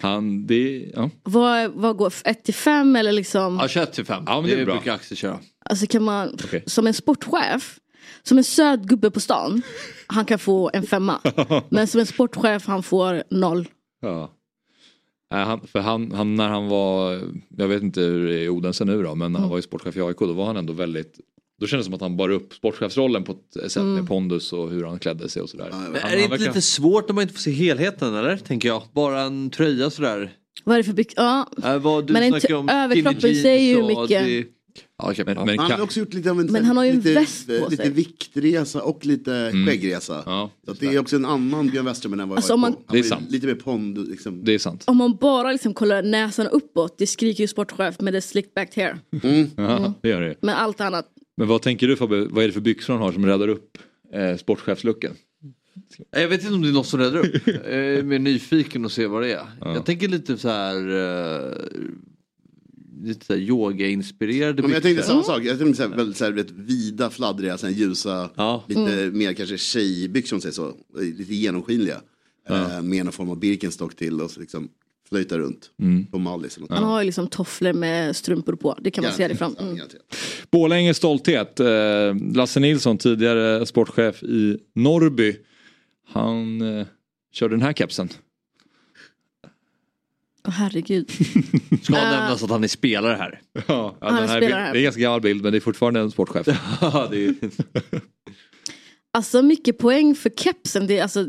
Han, det, ja. Vad, vad går 1 till 5 eller liksom? Ja, 21 till 5. Ja, men det är bra. brukar Axel köra. Alltså kan man, Okej. som en sportchef, som en söt gubbe på stan, han kan få en femma. Men som en sportchef, han får noll. Ja. Nej, han, för han, han, när han var, jag vet inte hur det är i Odense nu då, men när han var ju sportchef i AIK då var han ändå väldigt Då kändes det som att han bar upp sportchefsrollen på ett sätt Mm. med pondus och hur han klädde sig och sådär. Men Han- är det inte verkar- lite svårt när man inte får se helheten eller? Tänker jag. Bara en tröja sådär. Vad är det för byx? Ja. Äh, vad du Men en om överkroppen säger ju mycket. Det, men, men, han har också gjort lite av en, Men han har ju en lite, väst på lite sig. viktresa och lite Mm. skäggresa. Så att det är också en annan Björn Westerberg än vad Alltså, jag man-. Han Det är sant. Lite mer pond. Liksom. Det är sant. Om man bara liksom kollar näsan uppåt, det skriker ju sportchef med det slick back hair. Ja, det gör det. Men allt annat, Men vad tänker du Fabbe, vad är det för byxor han har som räddar upp eh, sportchefslucken? Jag vet inte om det är något som räddar upp. Jag är mer nyfiken och se vad det är. Jag tänker lite så här... eh, lite så här yoga-inspirerade Ja, men jag tänkte byxor. samma sak. Jag tänkte så här, väldigt så här, vet, vida, fladdriga, så här, ljusa, lite Mm. mer kanske tjejbyxor om säger så. Lite genomskinliga. Eh, med någon form av Birkenstock till och så liksom flöjta runt Mm. på Mallis. eller något. han har ju liksom tofflor med strumpor på. Det kan man se det fram. Mm. Borlänges stolthet. Eh, Lasse Nilsson, tidigare sportchef i Norrby. Han eh, körde den här kepsen. Åh herregud. Ska Eh, nämnas att han är spelare här. Ja, ja, Han den här, spelar här. det är en ganska gammal bild men det är fortfarande en sportchef. Ja, det är... Alltså mycket poäng för kepsen. Det, är, alltså,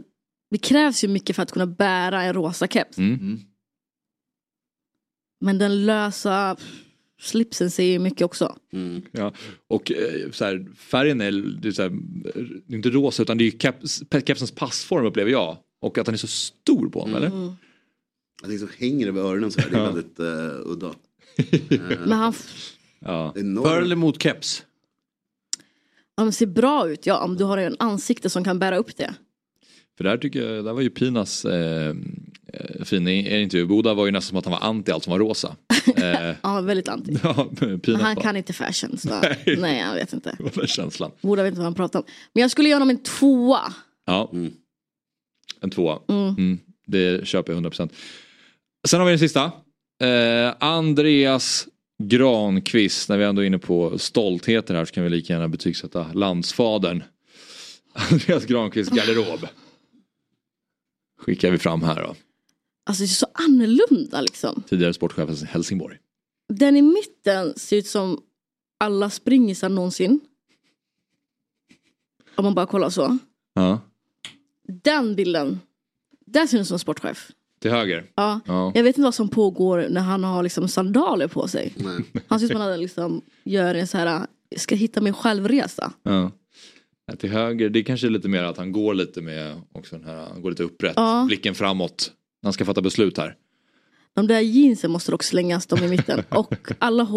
det krävs ju mycket för att kunna bära en rosa keps. Mm. Men den lösa slipsen säger ju mycket också. Ja. Och eh, så här, färgen är, det är, så här, det är inte rosa utan det är ju keps, kepsens passform upplever jag. Och att den är så stor på honom eller? Jag tänker som hänger över öronen så här. Det är Ja. väldigt uh, udda. Men han Ja. För eller mot keps? han ser bra ut. Ja, om du har en ansikte som kan bära upp det. För där tycker jag, där var ju Pinas eh, eh, fin i- intervju. Boda var ju nästan som att han var anti allt som var rosa. Eh, Han var väldigt anti. ja, han bara, kan inte fashion. Så. Nej. Nej. jag vet inte. vad var känslan? Borde vet inte vad han pratar om. Men jag skulle ge honom en tvåa. Ja. En tvåa. Mm. Mm. Det köper jag 100%. Sen har vi den sista. Eh, Andreas Granqvist, när vi ändå är inne på stoltheter här så kan vi lika gärna betygsätta landsfadern. Andreas Granqvist garderob. Skickar vi fram här då. Alltså det är så annorlunda liksom. Tidigare sportchef i Helsingborg. Den i mitten ser ut som alla springisar någonsin. Om man bara kollar så. Ja. Den bilden. Där ser ut som sportchef. Till höger. Ja. Ja. Jag vet inte vad som pågår när han har liksom sandaler på sig. Han ser ut som att han liksom gör en så här, ska hitta min självresa. Ja. Nej, Till höger, det är kanske lite mer att han går lite med också den här, han går lite upprätt. Ja. Blicken framåt. Han ska fatta beslut här. De där jeansen måste dock slängas, de i mitten. Och alla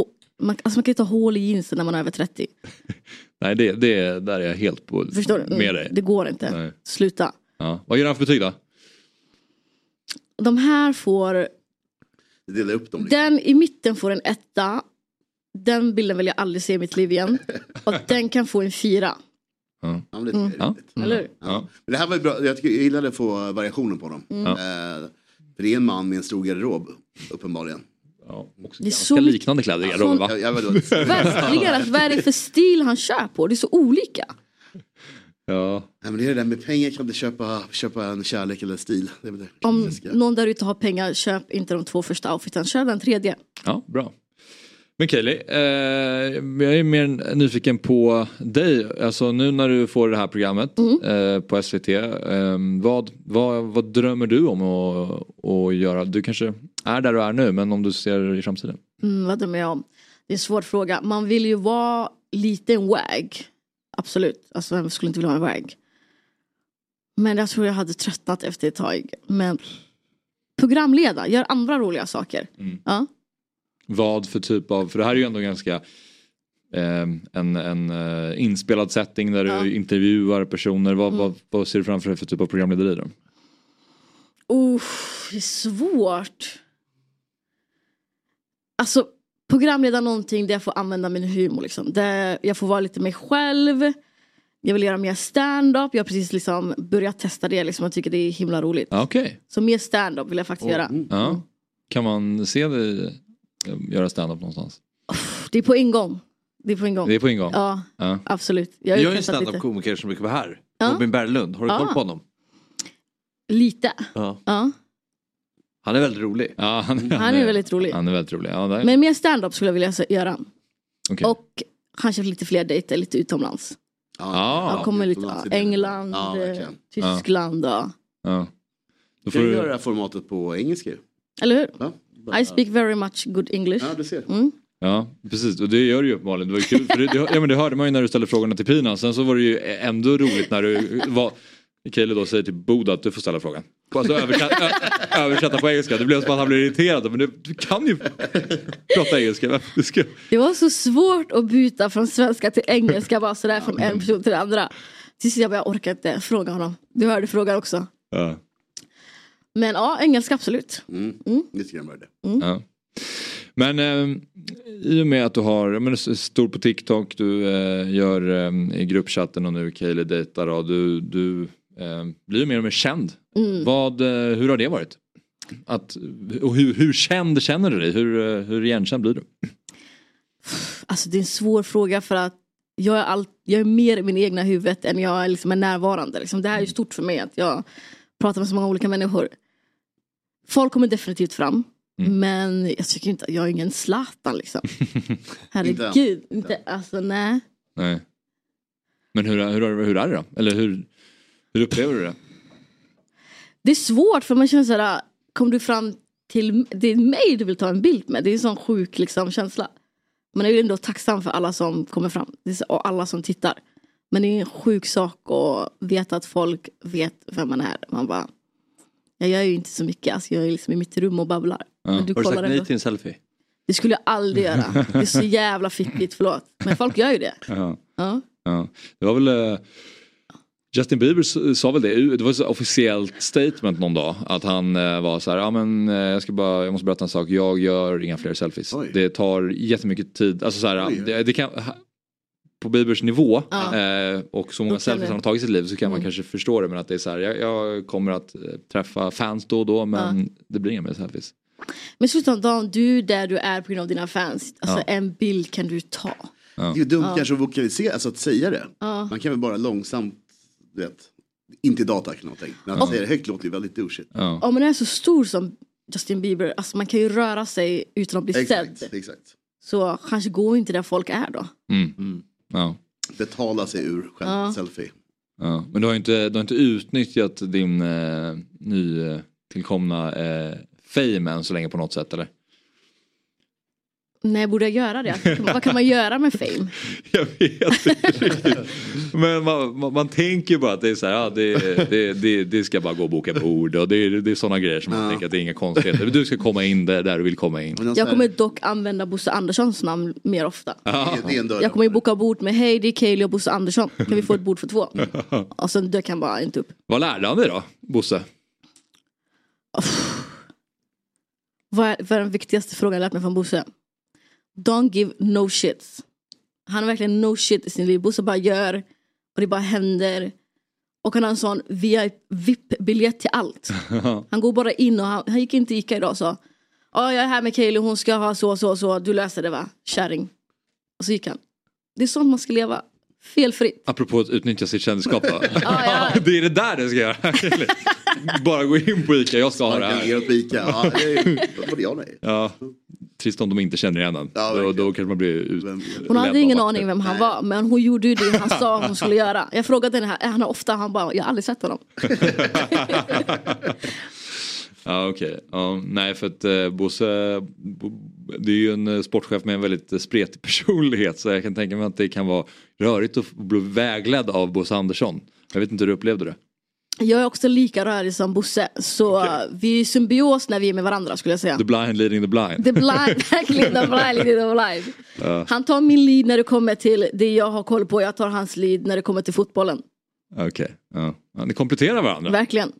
man, alltså man kan ju ta hål i jeansen när man är över 30. Nej, det, det, där är jag helt på, Förstår du? med dig. Det går inte. Nej. Sluta. Ja. Vad ger han för betyg då? De här får, Dela upp dem. den i mitten får en etta. Den bilden vill jag aldrig se i mitt liv igen. Och den kan få en fyra. Ja. Ja, det rimligt. Eller? Ja. Men det här var ju bra. Jag, tycker, jag gillade att få variationen på dem. Mm. Eh, för det är en man med en stor garderob, uppenbarligen. Ja, också Det är så mycket- liknande kläder i garderoben va? Verkligen, vad är det för stil han kör på? Det är så olika. Ja. Men det är det där med pengar kan du köpa, köpa en kärlek eller stil. Det det Om någon där ute har pengar, köp inte de två första outfiten, köp den tredje. Ja, bra. Men Kaeli, eh, jag är mer nyfiken på dig. Alltså nu när du får det här programmet Mm. eh, på SVT. Eh, vad, vad, vad drömmer du om att, att göra? Du kanske är där du är nu, men om du ser i framtiden? Mm, vad drömmer jag om? Det är en svår fråga. Man vill ju vara lite en wag. Absolut. Alltså vem skulle inte vilja ha en wag? Men jag tror jag hade tröttnat efter ett tag. Men programleda, gör andra roliga saker. Mm. Ja. Vad för typ av, för det här är ju ändå ganska eh, en, en eh, inspelad setting där Ja. du intervjuar personer. Vad, Mm. vad, vad ser du framför dig för typ av programlederi då? Uff, det är svårt. Alltså programleda någonting där jag får använda min humor. Liksom. Där jag får vara lite mig själv. Jag vill göra mer stand-up. Jag har precis liksom börjat testa det. Liksom. Jag tycker det är himla roligt. Ja, Okej. Så mer stand-up vill jag faktiskt göra. Ja. Kan man se dig eh, göra stand-up någonstans? Det är på ingång. Det är på ingång. Det är på ingång? Ja, Ja. absolut. Jag, har ju är en testat lite. standup-komiker som brukar vara här. Ja. Robin Berglund, har du Ah. koll på honom? Lite. Ja. Ja. Han är väldigt rolig. Ja, han, Han är väldigt rolig. Han är väldigt rolig. Ja, där. Men mer stand-up skulle jag vilja göra. Okej. Och kanske lite fler dejter lite utomlands. Ja, jag kommer lite, ja, England, Ja, eh. Tyskland. Ja. Ja. Då Kan får du du... göra det här formatet på engelska? Eller hur? Ja, I speak very much good English. Ja, du ser. Mm. Ja, precis. Och det gör du ju uppenbarligen. Det var ju kul. För det, det, ja, men det hörde man ju när du ställde frågorna till Pina. Sen så var det ju ändå roligt när du var... Kaeli då säger till Boda att du får ställa frågan. Alltså översätta, översätta på engelska. Det blev som att han blev irriterad. Men du, du kan ju prata engelska. Ska... Det var så svårt att byta från svenska till engelska bara sådär från en person till den andra. Till sist jag bara, jag orkar inte fråga honom. Du hörde frågan också. Ja. Men ja, engelska absolut. Mm. Lite grann var det. Ja. Men eh, i och med att du har, men, du är stor på TikTok, du eh, gör eh, i gruppchatten och nu Kaeli dejtar och du, du blir mer och mer känd. Mm. Vad, eh, hur har det varit? Att, och hur, hur känd känner du dig? Hur, eh, hur igenkänd blir du? Alltså det är en svår fråga för att jag är, all, jag är mer i min egna huvudet än jag är, liksom är närvarande. Liksom. Det här är ju stort för mig att jag pratar med så många olika människor. Folk kommer definitivt fram. Men jag tycker inte, jag är ingen Zlatan liksom. Herregud, inte, alltså nej. Nej. Men hur, hur, hur är det då? Eller hur, hur upplever du det? Det är svårt för man känner såhär, kom du fram till, det är mig du vill ta en bild med. Det är en sån sjuk liksom, känsla. Man är ju ändå tacksam för alla som kommer fram och alla som tittar. Men det är en sjuk sak att veta att folk vet vem man är. Man bara, jag gör ju inte så mycket, alltså, jag är liksom i mitt rum och babblar. Men Har du kollar sagt nej till en selfie? Det skulle jag aldrig göra. Det är så jävla fiffigt, förlåt. Men folk gör ju det. Ja. Ja. Ja. Det var väl eh, Justin Bieber sa väl det, det var ett officiellt statement någon dag. Att han eh, var så här, ja men eh, jag ska bara, jag måste berätta en sak, jag gör inga fler selfies. Det tar jättemycket tid, alltså så här, det, det kan, på Biebers nivå Ja. eh, och så många selfies han har tagit i sitt liv så kan man Mm. kanske förstå det men att det är så här, jag, jag kommer att träffa fans då och då men det blir inga mer selfies. Men dagen, du är där du är på grund av dina fans. Alltså Ja. en bild kan du ta. Det är ju dumt Ja. kanske att vokalisera, alltså att säga det. Ja. Man kan väl bara långsamt, du vet, inte data någonting. Men att Ja. säga det högt låter ju väldigt douchigt. Om man är så stor som Justin Bieber, alltså man kan ju röra sig utan att bli Exakt, sedd. exakt. Så kanske går inte där folk är då. Mm. Ja. Betala sig ur själv Ja. selfie. Ja, men du har ju inte, du har inte utnyttjat din eh, nytillkomna eh, fame än så länge på något sätt eller? Nej, borde jag göra det? Vad kan man göra med fame? Jag vet inte riktigt. Men man, man, man tänker ju bara att det är så här, ja, det, det, det, det ska bara gå och boka bord och det, är- det är sådana grejer som man tänker att det är inga konstigheter. Du ska komma in där, där du vill komma in. Jag kommer dock använda Bosse Anderssons namn mer ofta. Ja. Det är en dörr. Jag kommer ju boka bord med hej det är Kaeli och Bosse Andersson. Kan vi få ett bord för två? Och sen dök han bara inte upp. Vad lärde han dig då, Bosse? Vad är, vad är den viktigaste frågan jag lärt mig från Bosse? Don't give no shits. Han har verkligen no shit i sin liv. Bosse bara gör och det bara händer. Och han har en sån VIP-biljett till allt. Han går bara in och han, han gick in till Ica idag och sa Ja jag är här med Kaeli hon ska ha så så så du löser det va? Kärring. Och så gick han. Det är sånt man ska leva. Felfritt. Apropå att utnyttja sitt kändisskap då. ja. Det är det där du ska göra. Bara gå in på ICA, jag ska ha det här. Ica. Ja, det är både ja och nej. Ja, trist om de inte känner igen en. då, då kanske man blir ut... Hon hade ingen aning vem han var men hon gjorde ju det han sa hon skulle göra. Jag frågade henne, han har ofta, han bara, jag har aldrig sett honom. Ja okej, ja, nej för att eh, Bosse, Bo- det är ju en eh, sportchef med en väldigt eh, spretig personlighet så jag kan tänka mig att det kan vara rörigt att bli vägledd av Bosse Andersson. Jag vet inte hur du upplevde det. Jag är också lika rörig som Bosse så vi är i symbios när vi är med varandra skulle jag säga. The blind leading the blind. The blind, verkligen the blind, the blind. Ja, Han tar min lead när det kommer till det jag har koll på, jag tar hans lead när det kommer till fotbollen. Okej, ja. ja. Ni kompletterar varandra. Verkligen.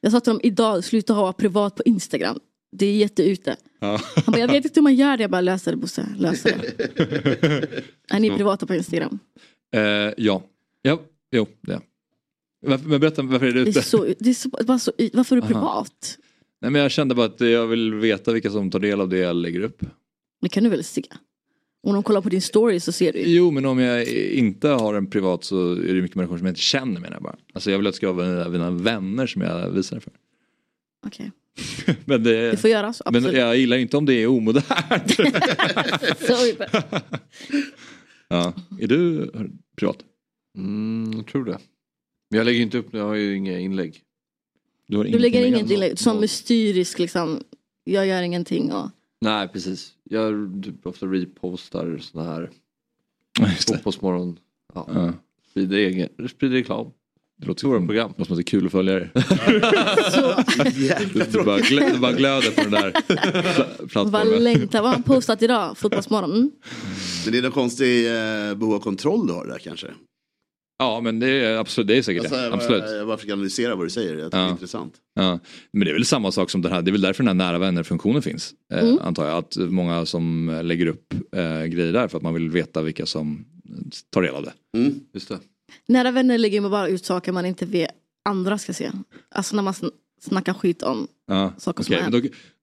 Jag sa till honom idag, sluta ha privat på Instagram. Det är jätteute. Ja. Han bara, jag vet inte hur man gör det. Jag bara, löser det Bosse, löser det. Är ni privata på Instagram? Eh, ja. ja, jo det. är. Varför, men berätta, varför är du Det ute? är så, det är så, bara så, varför är du Aha. privat? Nej men jag kände bara att jag vill veta vilka som tar del av det jag lägger upp. Det kan du väl se? Om de kollar på din story så ser du ju. Jo men om jag inte har en privat så är det mycket människor som jag inte känner menar jag bara. Alltså jag vill att det ska vara mina, vänner som jag visar det för. Okej. Men det, Det får göras, Men absolut. jag gillar inte om det är omodernt. Så, ja. Är du privat? Mm, jag tror det. Men jag lägger inte upp, jag har ju inga inlägg. Du, har du lägger inget inlägg som mysteriskt liksom. Jag gör ingenting och Nej precis. Jag typ ofta repostar såna här Fotbollsmorgon. Ja. Ja. Sprider, egen, sprider reklam. Det låter som, program. Det låter som att det är kul att följa er. du, bara glö, du bara glöder på den där pla- Vad plattformen. längtar, vad har han postat idag? Fotbollsmorgon? Mm. Men det är någon konstig eh, behov av kontroll du har där kanske. Ja men det är absolut, det är säkert Alltså, det. jag, Absolut. jag bara försöker analysera vad du säger, jag tycker det är intressant. Ja, men det är väl samma sak som den här, det är väl därför den här nära vänner-funktionen finns. Eh, Mm. Antar jag, att många som lägger upp eh, grejer där för att man vill veta vilka som tar del av det. Mm. Just det. Nära vänner lägger man bara ut saker man inte vill andra ska se. Alltså när man sn- snackar skit om Ja, saker som men då,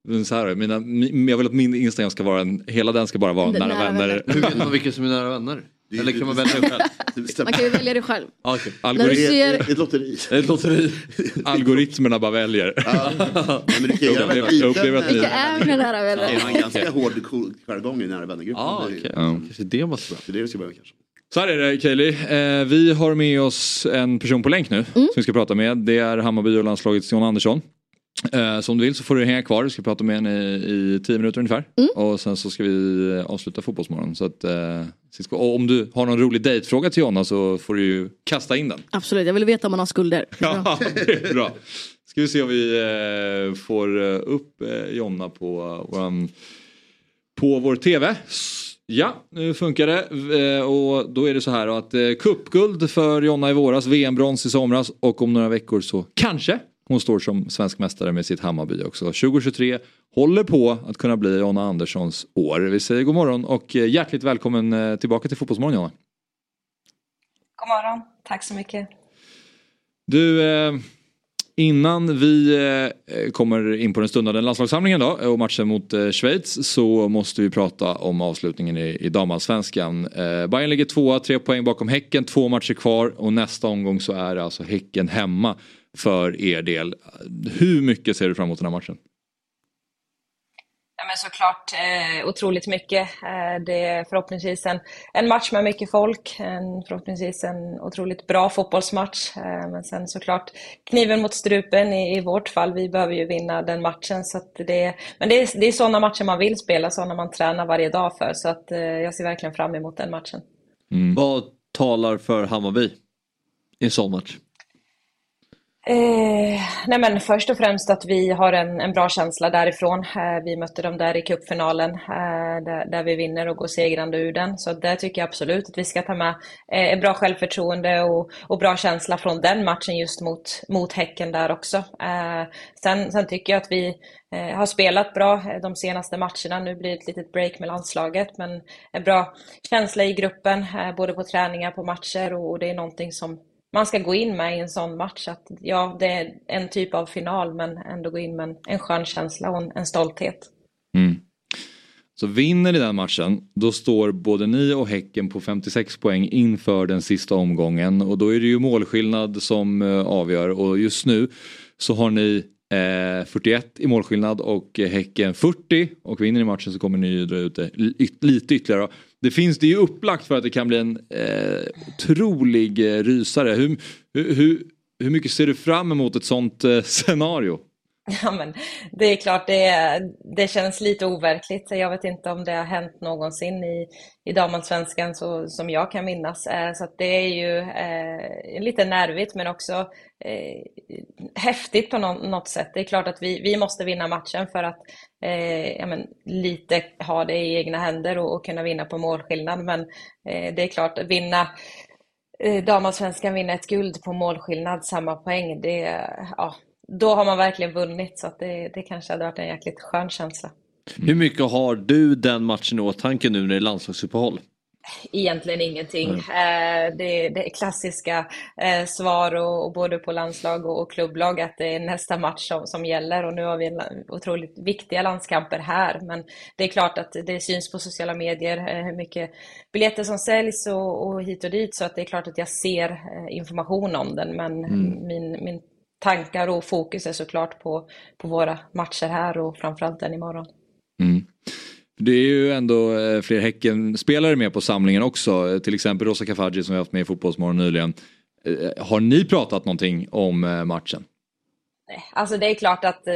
men så här, mina, min, jag vill att min Instagram ska vara en, hela den ska bara vara nära, nära vänner. vänner. Hur vet man vilka som är nära vänner? Eller kan man välja själv? Man kan ju välja det själv. Ah, okay. Du ser- Ett lotteri. Ett lotteri. Algoritmerna bara väljer. Men du kan göra väldigt liten, vi- Vilka är mina nära Det vänner? är en ganska hård jargong i nära vännergruppen. Ah, Det. Kanske det vara. Det är det du ska börja med kanske. Så här är det Kaeli, eh, vi har med oss en person på länk nu som vi ska prata med. Det är Hammarby och landslagets John Andersson. Eh, så om du vill så får du hänga kvar, vi ska prata med henne i, i tio minuter ungefär. Och sen så ska vi eh, avsluta fotbollsmorgon. Så att, eh, och om du har någon rolig dejtfråga till Jonna så får du ju kasta in den. Absolut, jag vill veta om man har skulder. Ja, det är bra. Ska vi se om vi eh, får eh, upp eh, Jonna på, våran, på vår TV. Ja, nu funkar det. Och då är det så här att cupguld för Jonna i våras, VM-brons i somras och om några veckor så kanske hon står som svensk mästare med sitt Hammarby också. 2023 håller på att kunna bli Jonna Anderssons år. Vi säger god morgon och eh, hjärtligt välkommen eh, tillbaka till Fotbollsmorgon Jonna. God morgon, tack så mycket. Du, eh, innan vi kommer in på den stundande landslagssamlingen då och matchen mot Schweiz så måste vi prata om avslutningen i, damallsvenskan. Bayern ligger tvåa, tre poäng bakom Häcken, två matcher kvar och nästa omgång så är det alltså Häcken hemma för er del. Hur mycket ser du fram emot den här matchen? Ja, men såklart eh, otroligt mycket. Eh, det är förhoppningsvis en, en match med mycket folk, en, förhoppningsvis en otroligt bra fotbollsmatch. Eh, men sen såklart kniven mot strupen i, i vårt fall. Vi behöver ju vinna den matchen. Så att det, men det är, det är sådana matcher man vill spela, sådana man tränar varje dag för. Så att, eh, jag ser verkligen fram emot den matchen. Vad talar för Hammarby i en sån match? Eh, nej men först och främst att vi har en, en bra känsla därifrån. Eh, vi mötte dem där i cupfinalen eh, där, där vi vinner och går segrande ur den. Så där tycker jag absolut att vi ska ta med eh, bra självförtroende och, och bra känsla från den matchen just mot, mot Häcken där också. Eh, sen, sen tycker jag att vi eh, har spelat bra eh, de senaste matcherna. Nu blir det ett litet break med landslaget men en bra känsla i gruppen eh, både på träningar, på matcher och, och det är någonting som man ska gå in med i en sån match. Att, ja, det är en typ av final men ändå gå in med en, en skön känsla och en, en stolthet. Mm. Så vinner ni den matchen, då står både ni och Häcken på 56 poäng inför den sista omgången. Och då är det ju målskillnad som eh, avgör och just nu så har ni eh, 41 i målskillnad och Häcken 40. Och vinner ni matchen så kommer ni ju dra ut det lite ytterligare. Det finns det är ju upplagt för att det kan bli en eh, otrolig eh, rysare. Hur, hur, hur, mycket ser du fram emot ett sånt eh, scenario? Ja, men det är klart, det, det känns lite overkligt. Jag vet inte om det har hänt någonsin i, i damallsvenskan så, som jag kan minnas. Eh, så att det är ju eh, lite nervigt men också eh, häftigt på nå- något sätt. Det är klart att vi, vi måste vinna matchen för att eh, ja, men, lite ha det i egna händer och, och kunna vinna på målskillnad. Men eh, det är klart, att vinna eh, damallsvenskan, vinna ett guld på målskillnad, samma poäng, det, ja, då har man verkligen vunnit. Så att det, det kanske hade varit en jäkligt skön känsla. Hur mycket har du den matchen i åtanke nu när det är landslagsuppehåll? Egentligen ingenting. Eh, Det, det är klassiska eh, svar och, och både på landslag och, och klubblag att det är nästa match som, som gäller och nu har vi en otroligt viktiga landskamper här. Men det är klart att det syns på sociala medier eh, hur mycket biljetter som säljs och, och hit och dit så att det är klart att jag ser information om den men Mm. min, min tankar och fokus är såklart på, på våra matcher här och framförallt den imorgon. Mm. Det är ju ändå eh, fler Häcken-spelare med på samlingen också. Till exempel Rosa Kafaji som vi har haft med i Fotbollsmorgon nyligen. Eh, Har ni pratat någonting om eh, matchen? Alltså det är klart att eh,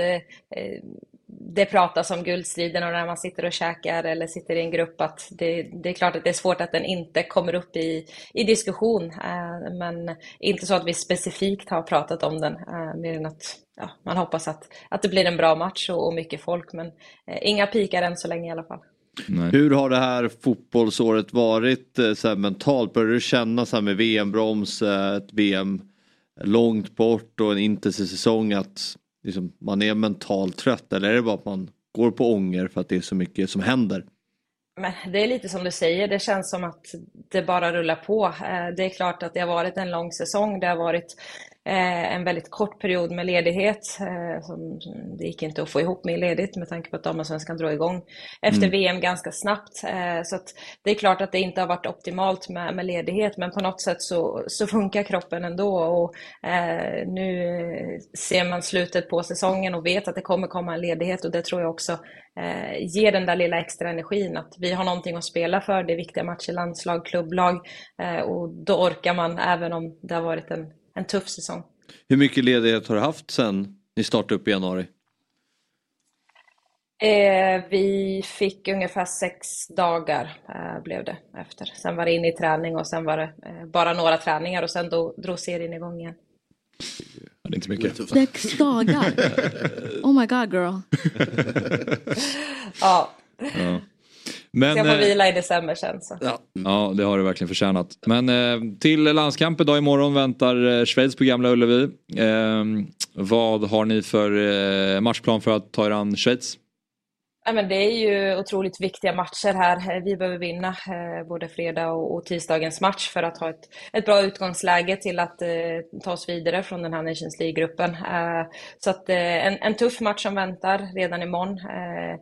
det pratas om guldstriden och när man sitter och käkar eller sitter i en grupp att det, det är klart att det är svårt att den inte kommer upp i, i diskussion. Eh, men inte så att vi specifikt har pratat om den, eh, mer än att ja, man hoppas att, att det blir en bra match och, och mycket folk. Men eh, inga pikar än så länge i alla fall. Hur har det här fotbollsåret varit så här, mentalt? Börjar du känna så här med VM-broms, ett VM långt bort och en intensiv säsong att liksom, man är mentalt trött eller är det bara att man går på ånger för att det är så mycket som händer? Men det är lite som du säger, det känns som att det bara rullar på. Eh, det är klart att det har varit en lång säsong, det har varit en väldigt kort period med ledighet. eh, som- Det gick inte att få ihop med ledigt med tanke på att damallsvenskan drog igång efter Mm. VM ganska snabbt. Eh, Så det är klart att det inte har varit optimalt med, med ledighet, men på något sätt så, så funkar kroppen ändå. Och, eh, nu eh, ser man slutet på säsongen och vet att det kommer komma en ledighet och det tror jag också eh, ger den där lilla extra energin. Att vi har någonting att spela för, det är viktiga matcher, landslag, klubblag eh, och då orkar man även om det har varit en, en tuff säsong. Hur mycket ledighet har du haft sen ni startade upp i januari? Eh, vi fick ungefär sex dagar eh, blev det efter. Sen var det in i träning och sen var det eh, bara några träningar och sen då drog serien igång igen. Det är inte mycket. Sex dagar. Oh my god girl. Ja, Ja. Men, jag får eh, vila i december sen. Så. Ja, det har du verkligen förtjänat. Men eh, till landskampen då imorgon väntar eh, Schweiz på Gamla Ullevi. Eh, vad har ni för eh, matchplan för att ta er an Schweiz? Ja, men det är ju otroligt viktiga matcher här. Vi behöver vinna eh, både fredag och, och tisdagens match för att ha ett, ett bra utgångsläge till att eh, ta oss vidare från den här Nations League-gruppen. Eh, så att eh, en, en tuff match som väntar redan imorgon. Eh,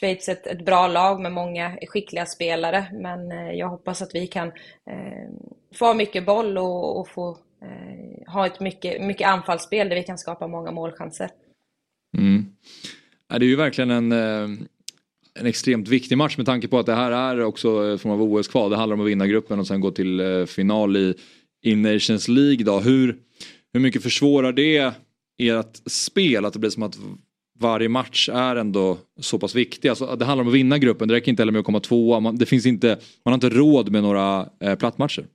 Schweiz ett, ett bra lag med många skickliga spelare, men eh, jag hoppas att vi kan eh, få mycket boll och, och få eh, ha ett mycket, mycket anfallsspel där vi kan skapa många målchanser. Mm. Ja, det är ju verkligen en, eh, en extremt viktig match med tanke på att det här är också eh, form av OS-kval. Det handlar om att vinna gruppen och sen gå till eh, final i, i Nations League. Då. Hur, hur mycket försvårar det ert spel? Att det blir som att varje match är ändå så pass viktig. Alltså, det handlar om att vinna gruppen, det räcker inte heller med att komma tvåa. Man, det finns inte, man har inte råd med några eh, plattmatcher.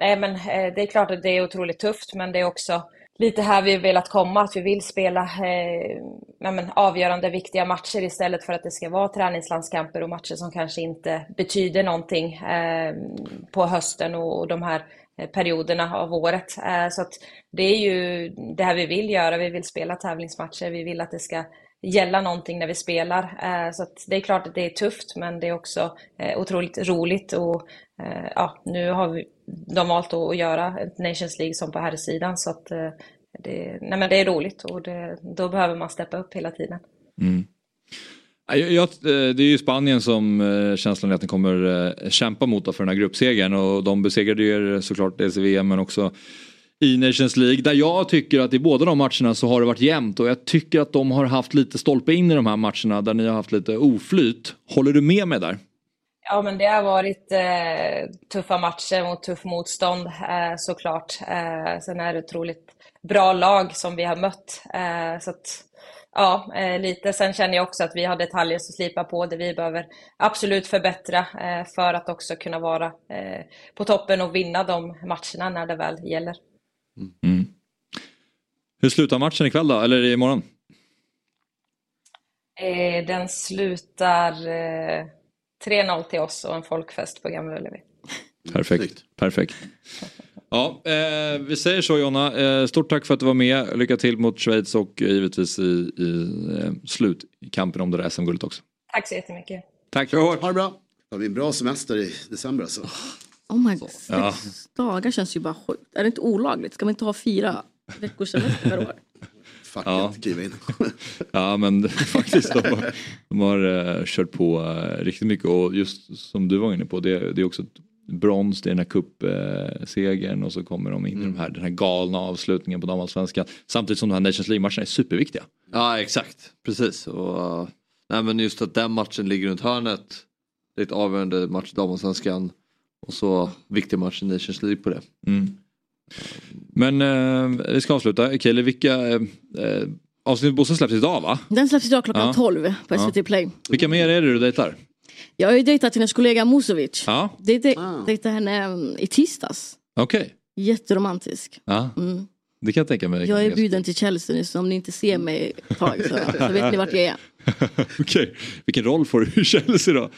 Nej, men eh, det är klart att det är otroligt tufft, men det är också lite här vi velat komma, att vi vill spela eh, men, avgörande, viktiga matcher istället för att det ska vara träningslandskamper och matcher som kanske inte betyder någonting eh, på hösten och, och de här eh, perioderna av året. Eh, så att det är ju det här vi vill göra. Vi vill spela tävlingsmatcher. Vi vill att det ska gälla någonting när vi spelar. Eh, så att det är klart att det är tufft, men det är också eh, otroligt roligt. Och eh, ja, nu har vi, de valt att göra ett Nations League som på här sidan så att det, nej men det är roligt och det, då behöver man steppa upp hela tiden. Mm. Jag, jag, det är ju Spanien som känslan är att ni kommer kämpa mot för den här gruppsegern och de besegrade ju er såklart dels i VM men också i Nations League. Där jag tycker att i båda de matcherna så har det varit jämnt och jag tycker att de har haft lite stolpe in i de här matcherna där ni har haft lite oflyt. Håller du med mig där? Ja, men det har varit eh, tuffa matcher mot tuff motstånd eh, såklart. Eh, sen är det otroligt bra lag som vi har mött. Eh, så att, ja, eh, lite. Sen känner jag också att vi har detaljer att slipa på det vi behöver absolut förbättra eh, för att också kunna vara eh, på toppen och vinna de matcherna när det väl gäller. Mm. Hur slutar matchen ikväll då, eller imorgon? Eh, den slutar eh, 3-0 till oss och en folkfest på Gamla Ullevi. Perfekt. Perfekt. Ja, eh, vi säger så Jonna. Eh, stort tack för att du var med. Lycka till mot Schweiz och givetvis i, i eh, slutkampen om det där SM-guldet också. Tack så jättemycket. Tack. Ha det bra. Det blir en bra semester i december alltså. Oh my god, sex Ja. dagar känns ju bara sjukt. Är det inte olagligt? Ska man inte ha fyra veckors semester per år? Facket Ja. kliva in. Ja men faktiskt de har, de har eh, kört på eh, riktigt mycket och just som du var inne på det, det är också ett brons, det är den här cupsegern och så kommer de in i de här, den här galna avslutningen på damallsvenskan. Samtidigt som de här Nations League-matcherna är superviktiga. Ja exakt, precis. Och, uh, nej, men just att den matchen ligger runt hörnet. Det är ett avgörande match i damallsvenskan. Och så viktig match i Nations League på det. Mm. Men eh, vi ska avsluta. Kaeli, vilka, eh, eh, avsnittet Bosse släpps idag va? Den släpps idag klockan Ja. 12 på Ja. SVT Play. Vilka mer är det du dejtar? Jag har ju dejtat hennes kollega Musovic. Ja, Det de- dejtade henne mm, i tisdags. okej. Jätteromantisk. Ja. Mm. Det kan jag tänka mig. Jag är bjuden till Chelsea nu så om ni inte ser mig ett tag så, så vet ni vart jag är. Okej, vilken roll får du i Chelsea då?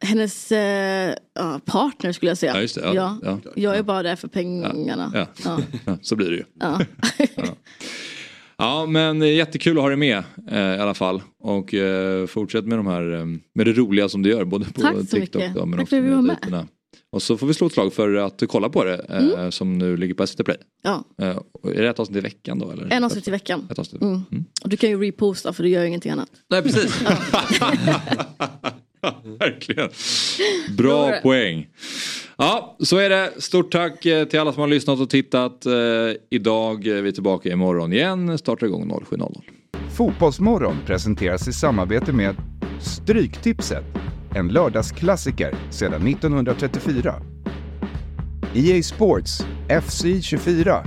Hennes eh, ja, partner skulle jag säga. Ja, just det. Ja, ja. Jag är bara där för pengarna. Ja. Ja. Ja, så blir det ju. Ja. Ja men jättekul att ha dig med eh, i alla fall. Och eh, fortsätt med de här, eh, med det roliga som du gör. Både på Tack så TikTok mycket. då, men Tack också med. dejterna. Och så får vi slå ett slag för att kolla på det eh, som nu ligger på SVT Play. Ja. Eh, är det ett avsnitt i veckan då? Eller? En avsnitt i veckan. Ett avsnitt. Mm. Och du kan ju reposta för du gör ju ingenting annat. Nej precis. Verkligen. Bra poäng. Ja, så är det. Stort tack eh, till alla som har lyssnat och tittat. Eh, idag är vi tillbaka imorgon igen. Startar igång 07.00. Fotbollsmorgon presenteras i samarbete med Stryktipset, en lördagsklassiker sedan 1934. EA Sports FC 24.